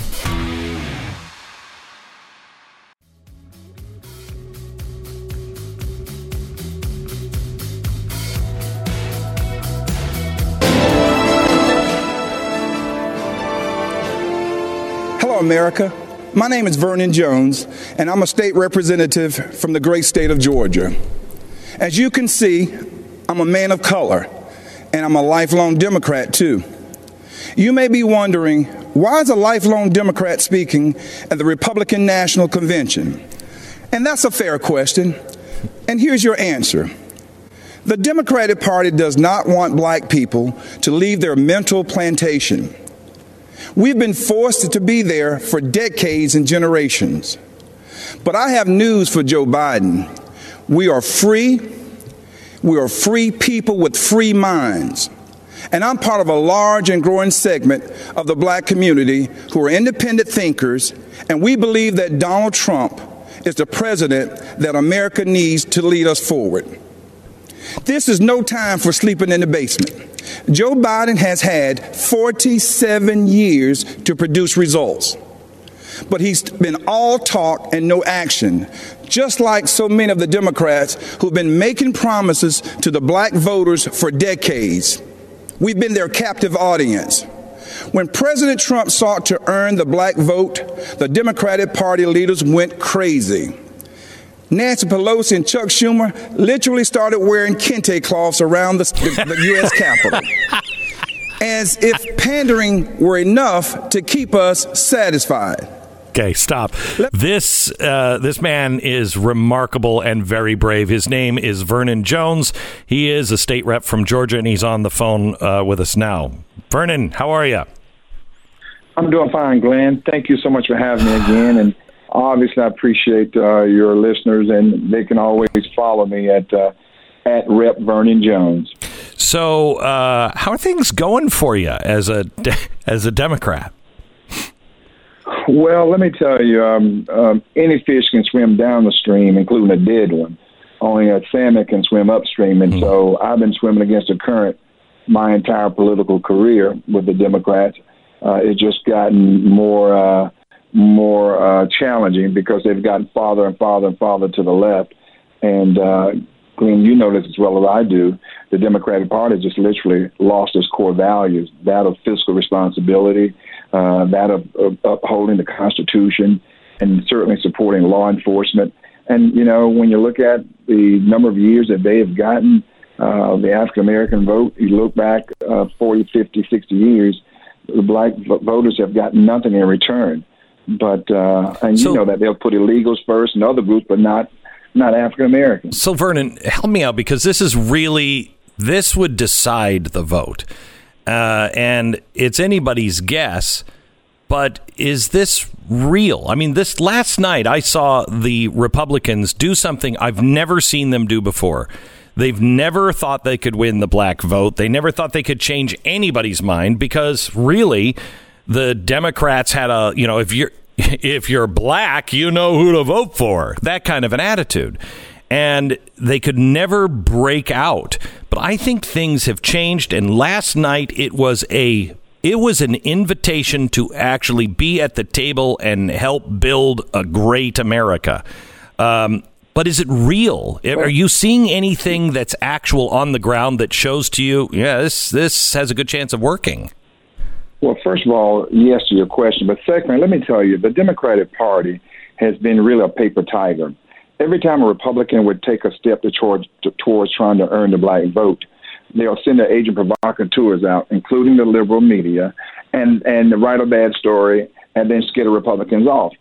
Hello, America. My name is Vernon Jones, and I'm a state representative from the great state of Georgia. As you can see, I'm a man of color, and I'm a lifelong Democrat, too. You may be wondering why is a lifelong Democrat speaking at the Republican National Convention? And that's a fair question. And here's your answer. The Democratic Party does not want black people to leave their mental plantation. We've been forced to be there for decades and generations. But I have news for Joe Biden. We are free. We are free people with free minds. And I'm part of a large and growing segment of the black community who are independent thinkers, and we believe that Donald Trump is the president that America needs to lead us forward. This is no time for sleeping in the basement. Joe Biden has had 47 years to produce results. But he's been all talk and no action, just like so many of the Democrats who've been making promises to the black voters for decades. We've been their captive audience. When President Trump sought to earn the black vote, the Democratic Party leaders went crazy. Nancy Pelosi and Chuck Schumer literally started wearing kente cloths around the, the, the U.S. Capitol. As if pandering were enough to keep us satisfied. Okay, stop. This uh, this man is remarkable and very brave. His name is Vernon Jones. He is a state rep from Georgia, and he's on the phone uh, with us now. Vernon, how are you? I'm doing fine, Glenn. Thank you so much for having me again. And obviously, I appreciate uh, your listeners, and they can always follow me at uh, at Rep Vernon Jones. So, uh, how are things going for you as a as a Democrat? Well, let me tell you, um, um, any fish can swim down the stream, including a dead one. Only a salmon can swim upstream, and so I've been swimming against the current my entire political career with the Democrats. Uh, it's just gotten more uh, more uh, challenging because they've gotten farther and farther and farther to the left. And uh, Glenn, you know this as well as I do. The Democratic Party just literally lost its core values: that of fiscal responsibility, uh, that of, of upholding the Constitution, and certainly supporting law enforcement. And you know, when you look at the number of years that they have gotten uh, the African American vote, you look back uh, 40, 50, 60 years, the black voters have gotten nothing in return. But uh, and you know that they'll put illegals first and other groups, but not not African Americans. So Vernon, help me out because this is really this would decide the vote, uh, and it's anybody's guess. But is this real? I mean, this last night I saw the Republicans do something I've never seen them do before. They've never thought they could win the black vote. They never thought they could change anybody's mind because really the Democrats had a, you know, if you're if you're black, you know who to vote for. That kind of an attitude. And they could never break out. I think things have changed and last night it was a it was an invitation to actually be at the table and help build a great America. Um, but is it real? Are you seeing anything that's actual on the ground that shows to you, yeah, this this has a good chance of working? Well, first of all, yes to your question. But secondly, let me tell you, the Democratic Party has been really a paper tiger. Every time a Republican would take a step to towards, to, towards trying to earn the black vote, they'll send their agent provocateurs out, including the liberal media, and, and write a bad story and then scare the Republicans off.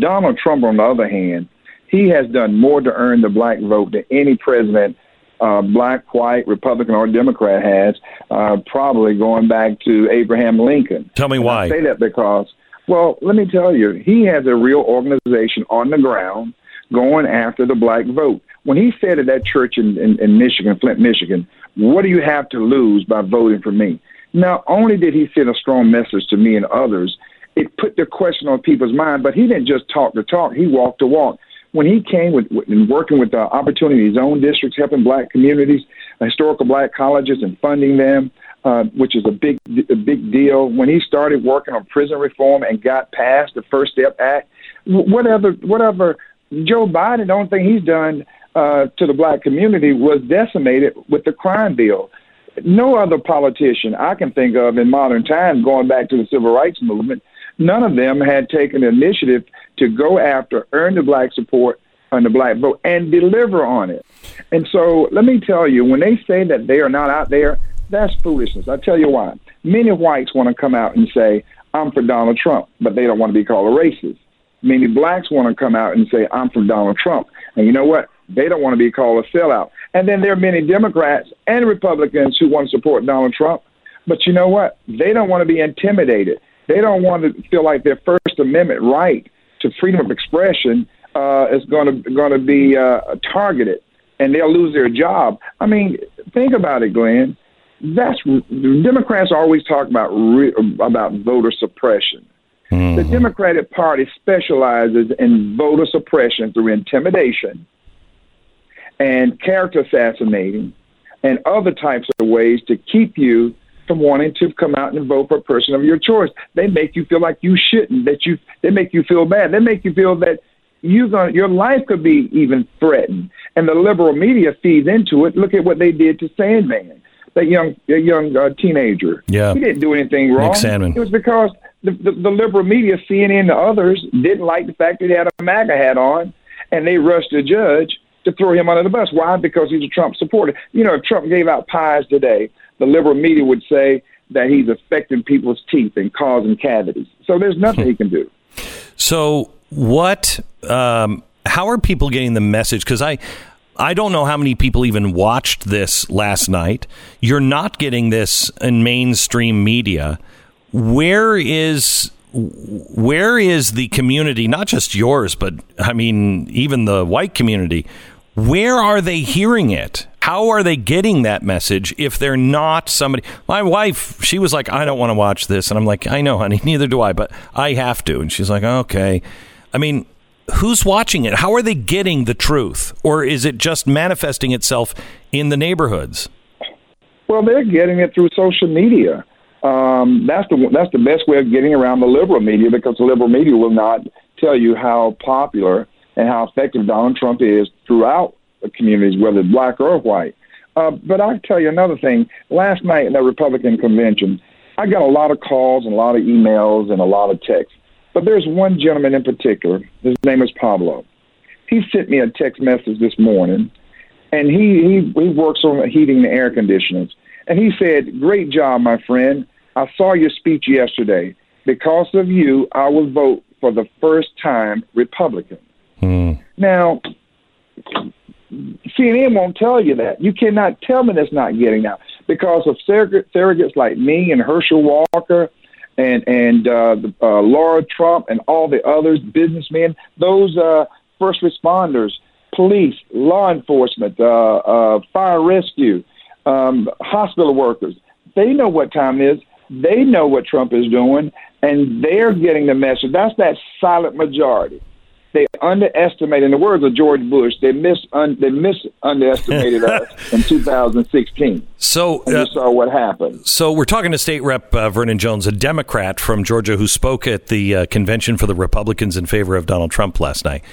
Donald Trump, on the other hand, he has done more to earn the black vote than any president uh, black, white, Republican, or Democrat has, uh, probably going back to Abraham Lincoln. Tell me And why. I say that because, well, let me tell you, he has a real organization on the ground going after the black vote. When he said at that church in, in, in Michigan, Flint, Michigan, what do you have to lose by voting for me? Not only did he send a strong message to me and others, it put the question on people's mind, but he didn't just talk the talk, he walked the walk when he came with, with and working with the opportunity zone districts, helping black communities, historical black colleges, and funding them, uh, which is a big a big deal. When he started working on prison reform and got past the First Step Act, whatever whatever Joe Biden, the only thing he's done uh, to the black community was decimated with the crime bill. No other politician I can think of in modern times, going back to the civil rights movement, none of them had taken initiative to go after, earn the black support on the black vote, and deliver on it. And so, let me tell you, when they say that they are not out there, that's foolishness. I tell you why. Many whites want to come out and say, "I'm for Donald Trump," but they don't want to be called a racist. Many blacks want to come out and say, "I'm for Donald Trump," and you know what? They don't want to be called a sellout. And then there are many Democrats and Republicans who want to support Donald Trump, but you know what? They don't want to be intimidated. They don't want to feel like their First Amendment right to freedom of expression uh, is going to going to be uh, targeted, and they'll lose their job. I mean, think about it, Glenn. That's Democrats always talk about re, about voter suppression. The Democratic Party specializes in voter suppression through intimidation and character assassinating and other types of ways to keep you from wanting to come out and vote for a person of your choice. They make you feel like you shouldn't, that you they make you feel bad. They make you feel that you're going your life could be even threatened. And the liberal media feeds into it. Look at what they did to Sandmann, that young that young uh, teenager. Yeah. He didn't do anything wrong. Nick Sandmann. It was because the, the, the liberal media, CNN and others, didn't like the fact that he had a MAGA hat on, and they rushed the judge to throw him under the bus. Why? Because he's a Trump supporter. You know, if Trump gave out pies today, the liberal media would say that he's affecting people's teeth and causing cavities. So there's nothing he can do. So what? Um, how are people getting the message? Because I. I don't know how many people even watched this last night. You're not getting this in mainstream media. Where is where is the community, not just yours, but I mean even the white community? Where are they hearing it? How are they getting that message if they're not somebody? My wife, she was like, I don't want to watch this. And I'm like, I know, honey, neither do I, but I have to. And she's like, okay. I mean, who's watching it? How are they getting the truth? Or is it just manifesting itself in the neighborhoods? Well, they're getting it through social media. Um, that's the that's the best way of getting around the liberal media because the liberal media will not tell you how popular and how effective Donald Trump is throughout the communities, whether black or white. Uh, but I'll tell you another thing. Last night in the Republican convention, I got a lot of calls and a lot of emails and a lot of texts. But there's one gentleman in particular. His name is Pablo. He sent me a text message this morning, and he he he works on heating and air conditioners, and he said, "Great job, my friend. I saw your speech yesterday. Because of you, I will vote for the first time Republican." Now, CNN won't tell you that. You cannot tell me that's not getting out because of surrogate, surrogates like me and Herschel Walker and and uh, uh, Laura Trump and all the others, businessmen, those uh, first responders, police, law enforcement, uh, uh, fire rescue, um, hospital workers. They know what time it is. They know what Trump is doing, and they're getting the message. That's that silent majority they underestimated, in the words of George Bush, they mis un, they mis underestimated us in 2016. So and you saw what happened. So we're talking to State Rep uh, Vernon Jones, a Democrat from Georgia, who spoke at the uh, convention for the Republicans in favor of Donald Trump last night.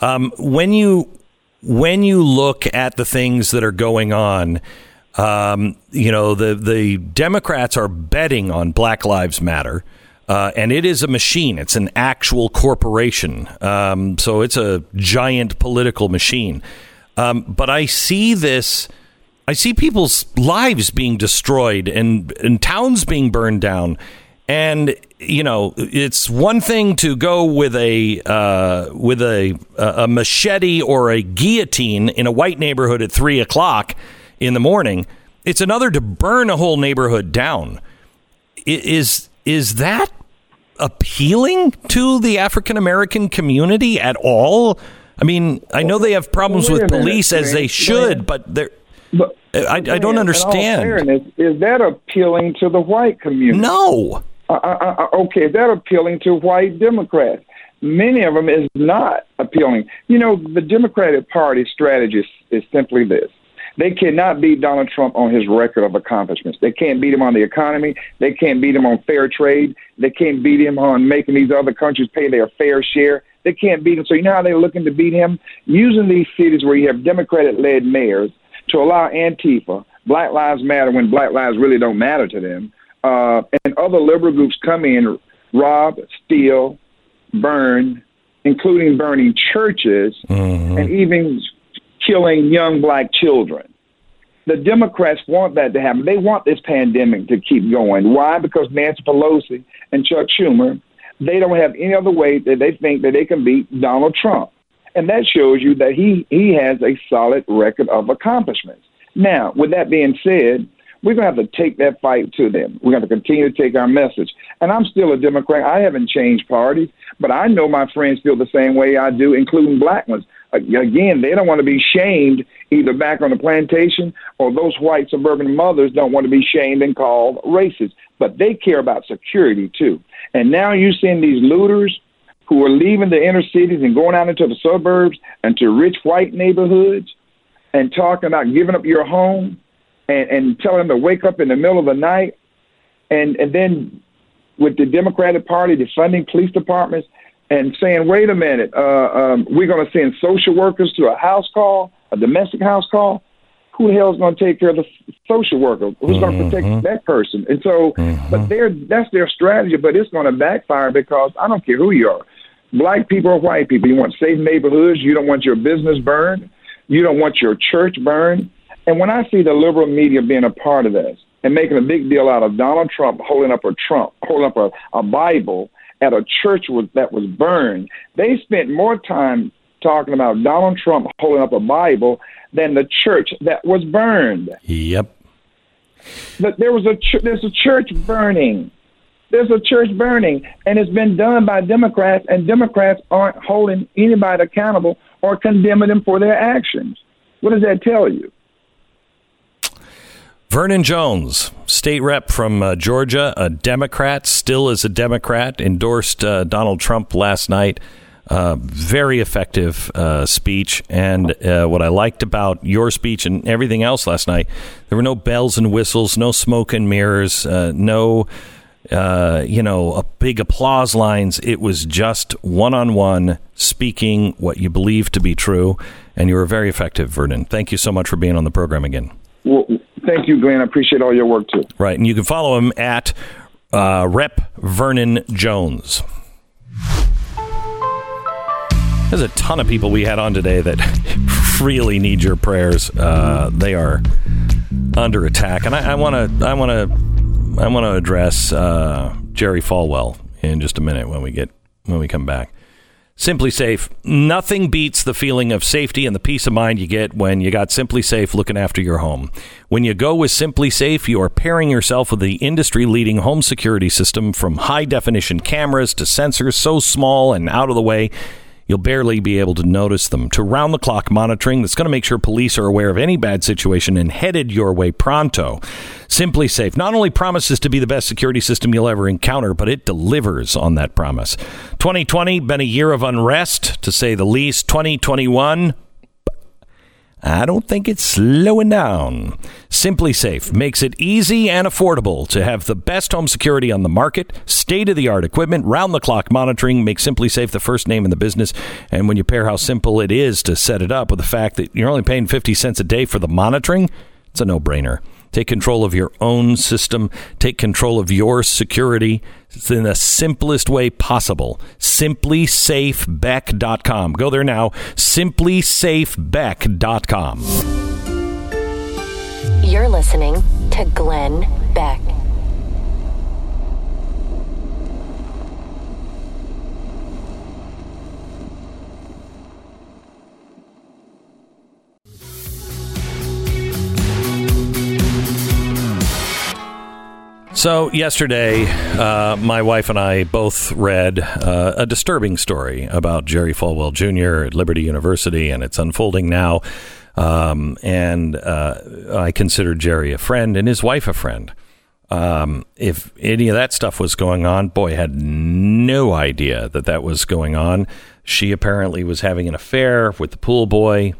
Um, when you when you look at the things that are going on, um, you know the the Democrats are betting on Black Lives Matter. Uh, and it is a machine. It's an actual corporation. Um, so it's a giant political machine. Um, but I see this. I see people's lives being destroyed and, and towns being burned down. And you know, it's one thing to go with a uh, with a a machete or a guillotine in a white neighborhood at three o'clock in the morning. It's another to burn a whole neighborhood down. Is is that appealing to the African American community at all? I mean, I know they have problems a with minute, police as they should, but they're. But I, I don't understand. fairness, is that appealing to the white community? No. Uh, uh, uh, okay, is that appealing to white Democrats? Many of them is not appealing. You know, the Democratic Party strategy is, is simply this. They cannot beat Donald Trump on his record of accomplishments. They can't beat him on the economy. They can't beat him on fair trade. They can't beat him on making these other countries pay their fair share. They can't beat him. So you know how they're looking to beat him? Using these cities where you have Democratic-led mayors to allow Antifa, Black Lives Matter when Black lives really don't matter to them, uh, and other liberal groups come in, rob, steal, burn, including burning churches and even killing young black children. The Democrats want that to happen. They want this pandemic to keep going. Why? Because Nancy Pelosi and Chuck Schumer, they don't have any other way that they think that they can beat Donald Trump. And that shows you that he, he has a solid record of accomplishments. Now, with that being said, we're going to have to take that fight to them. We're going to continue to take our message. And I'm still a Democrat. I haven't changed parties, but I know my friends feel the same way I do, including black ones. Again, they don't want to be shamed either back on the plantation or those white suburban mothers don't want to be shamed and called racist. But they care about security too. And now you're seeing these looters who are leaving the inner cities and going out into the suburbs and to rich white neighborhoods and talking about giving up your home and, and telling them to wake up in the middle of the night and and then with the Democratic Party defunding police departments and saying, wait a minute, uh, um, we're going to send social workers to a house call, a domestic house call. Who the hell is going to take care of the social worker? Who's going to protect that person? And so, but they're, that's their strategy, but it's going to backfire because I don't care who you are, black people or white people. You want safe neighborhoods. You don't want your business burned. You don't want your church burned. And when I see the liberal media being a part of this and making a big deal out of Donald Trump holding up a Trump, holding up a, a Bible at a church was, that was burned, they spent more time talking about Donald Trump holding up a Bible than the church that was burned. Yep. But there was a ch- there's a church burning. There's a church burning, and it's been done by Democrats, and Democrats aren't holding anybody accountable or condemning them for their actions. What does that tell you? Vernon Jones, state rep from uh, Georgia, a Democrat, still is a Democrat, endorsed uh, Donald Trump last night. Uh, very effective uh, speech. And uh, what I liked about your speech and everything else last night, there were no bells and whistles, no smoke and mirrors, uh, no, you know, big applause lines. It was just one on one speaking what you believe to be true. And you were very effective, Vernon. Thank you so much for being on the program again. Well, thank you, Glenn. I appreciate all your work too. Right, and you can follow him at uh, Rep Vernon Jones. There's a ton of people we had on today that really need your prayers. Uh, they are under attack, and I want to, I want to, I want to address uh, Jerry Falwell in just a minute when we get when we come back. SimpliSafe. Nothing beats the feeling of safety and the peace of mind you get when you got SimpliSafe looking after your home. When you go with SimpliSafe, you are pairing yourself with the industry leading home security system from high definition cameras to sensors so small and out of the way You'll barely be able to notice them. To round the clock monitoring that's going to make sure police are aware of any bad situation and headed your way pronto. SimpliSafe not only promises to be the best security system you'll ever encounter, but it delivers on that promise. 2020 been a year of unrest, to say the least. 2021 I don't think it's slowing down. SimpliSafe makes it easy and affordable to have the best home security on the market, state of the art equipment, round the clock monitoring makes SimpliSafe the first name in the business. And when you pair how simple it is to set it up with the fact that you're only paying 50 cents a day for the monitoring, it's a no brainer. Take control of your own system. Take control of your security it's in the simplest way possible. SimpliSafeBeck.com. Go there now. SimpliSafeBeck.com. You're listening to Glenn Beck. So, yesterday, uh, my wife and I both read uh, a disturbing story about Jerry Falwell Jr. at Liberty University, and it's unfolding now. Um, and uh, I consider Jerry a friend and his wife a friend. Um, if any of that stuff was going on, boy, I had no idea that that was going on. She apparently was having an affair with the pool boy.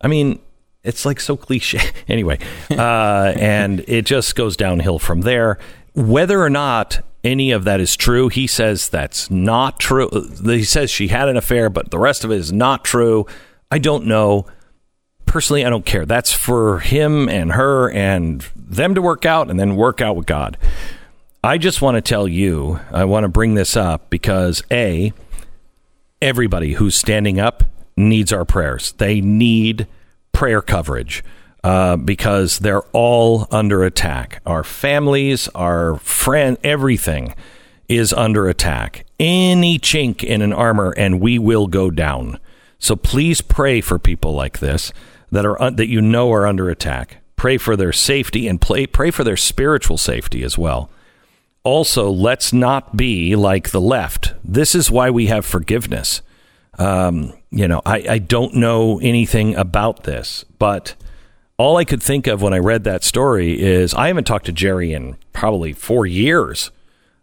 I mean, it's like so cliche. anyway, uh, and it just goes downhill from there. Whether or not any of that is true, he says that's not true. He says she had an affair, but the rest of it is not true. I don't know. Personally, I don't care. That's for him and her and them to work out and then work out with God. I just want to tell you, I want to bring this up because A, everybody who's standing up needs our prayers. They need prayer coverage uh, because they're all under attack. Our families, our friend, everything is under attack. Any chink in an armor, and we will go down. So please pray for people like this that are that you know are under attack. Pray for their safety and pray pray for their spiritual safety as well. Also, let's not be like the left. This is why we have forgiveness. Um, you know, I, I don't know anything about this, but all I could think of when I read that story is I haven't talked to Jerry in probably four years,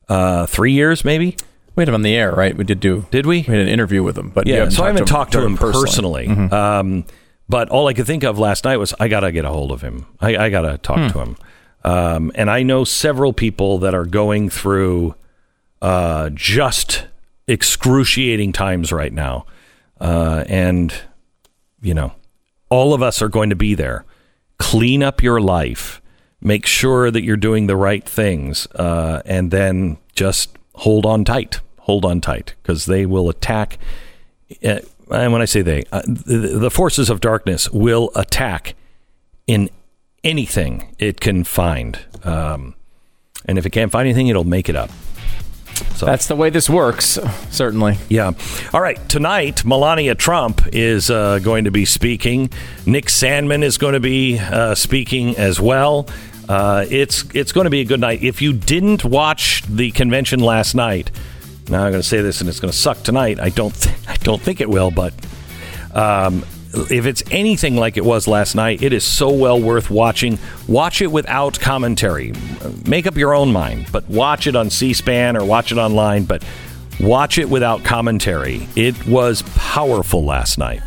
uh, three years maybe. We had him on the air, right? We did do. Did we? We had an interview with him, but yeah. So I haven't talked to him personally. personally. Mm-hmm. Um, but all I could think of last night was I gotta get a hold of him. I, I gotta talk hmm. to him. Um, and I know several people that are going through uh, just excruciating times right now. Uh, and, you know, all of us are going to be there. Clean up your life. Make sure that you're doing the right things. Uh, and then just hold on tight. Hold on tight because they will attack. And when I say they, uh, the, the forces of darkness will attack in anything it can find. Um, and if it can't find anything, it'll make it up. So that's the way this works, certainly. Yeah. All right. Tonight, Melania Trump is uh, going to be speaking. Nick Sandmann is going to be uh, speaking as well. Uh, it's it's going to be a good night. If you didn't watch the convention last night, now I'm going to say this and it's going to suck tonight. I don't th- I don't think it will, but um, if it's anything like it was last night, it is so well worth watching. Watch it without commentary. Make up your own mind, but watch it on C SPAN or watch it online, but watch it without commentary. It was powerful last night.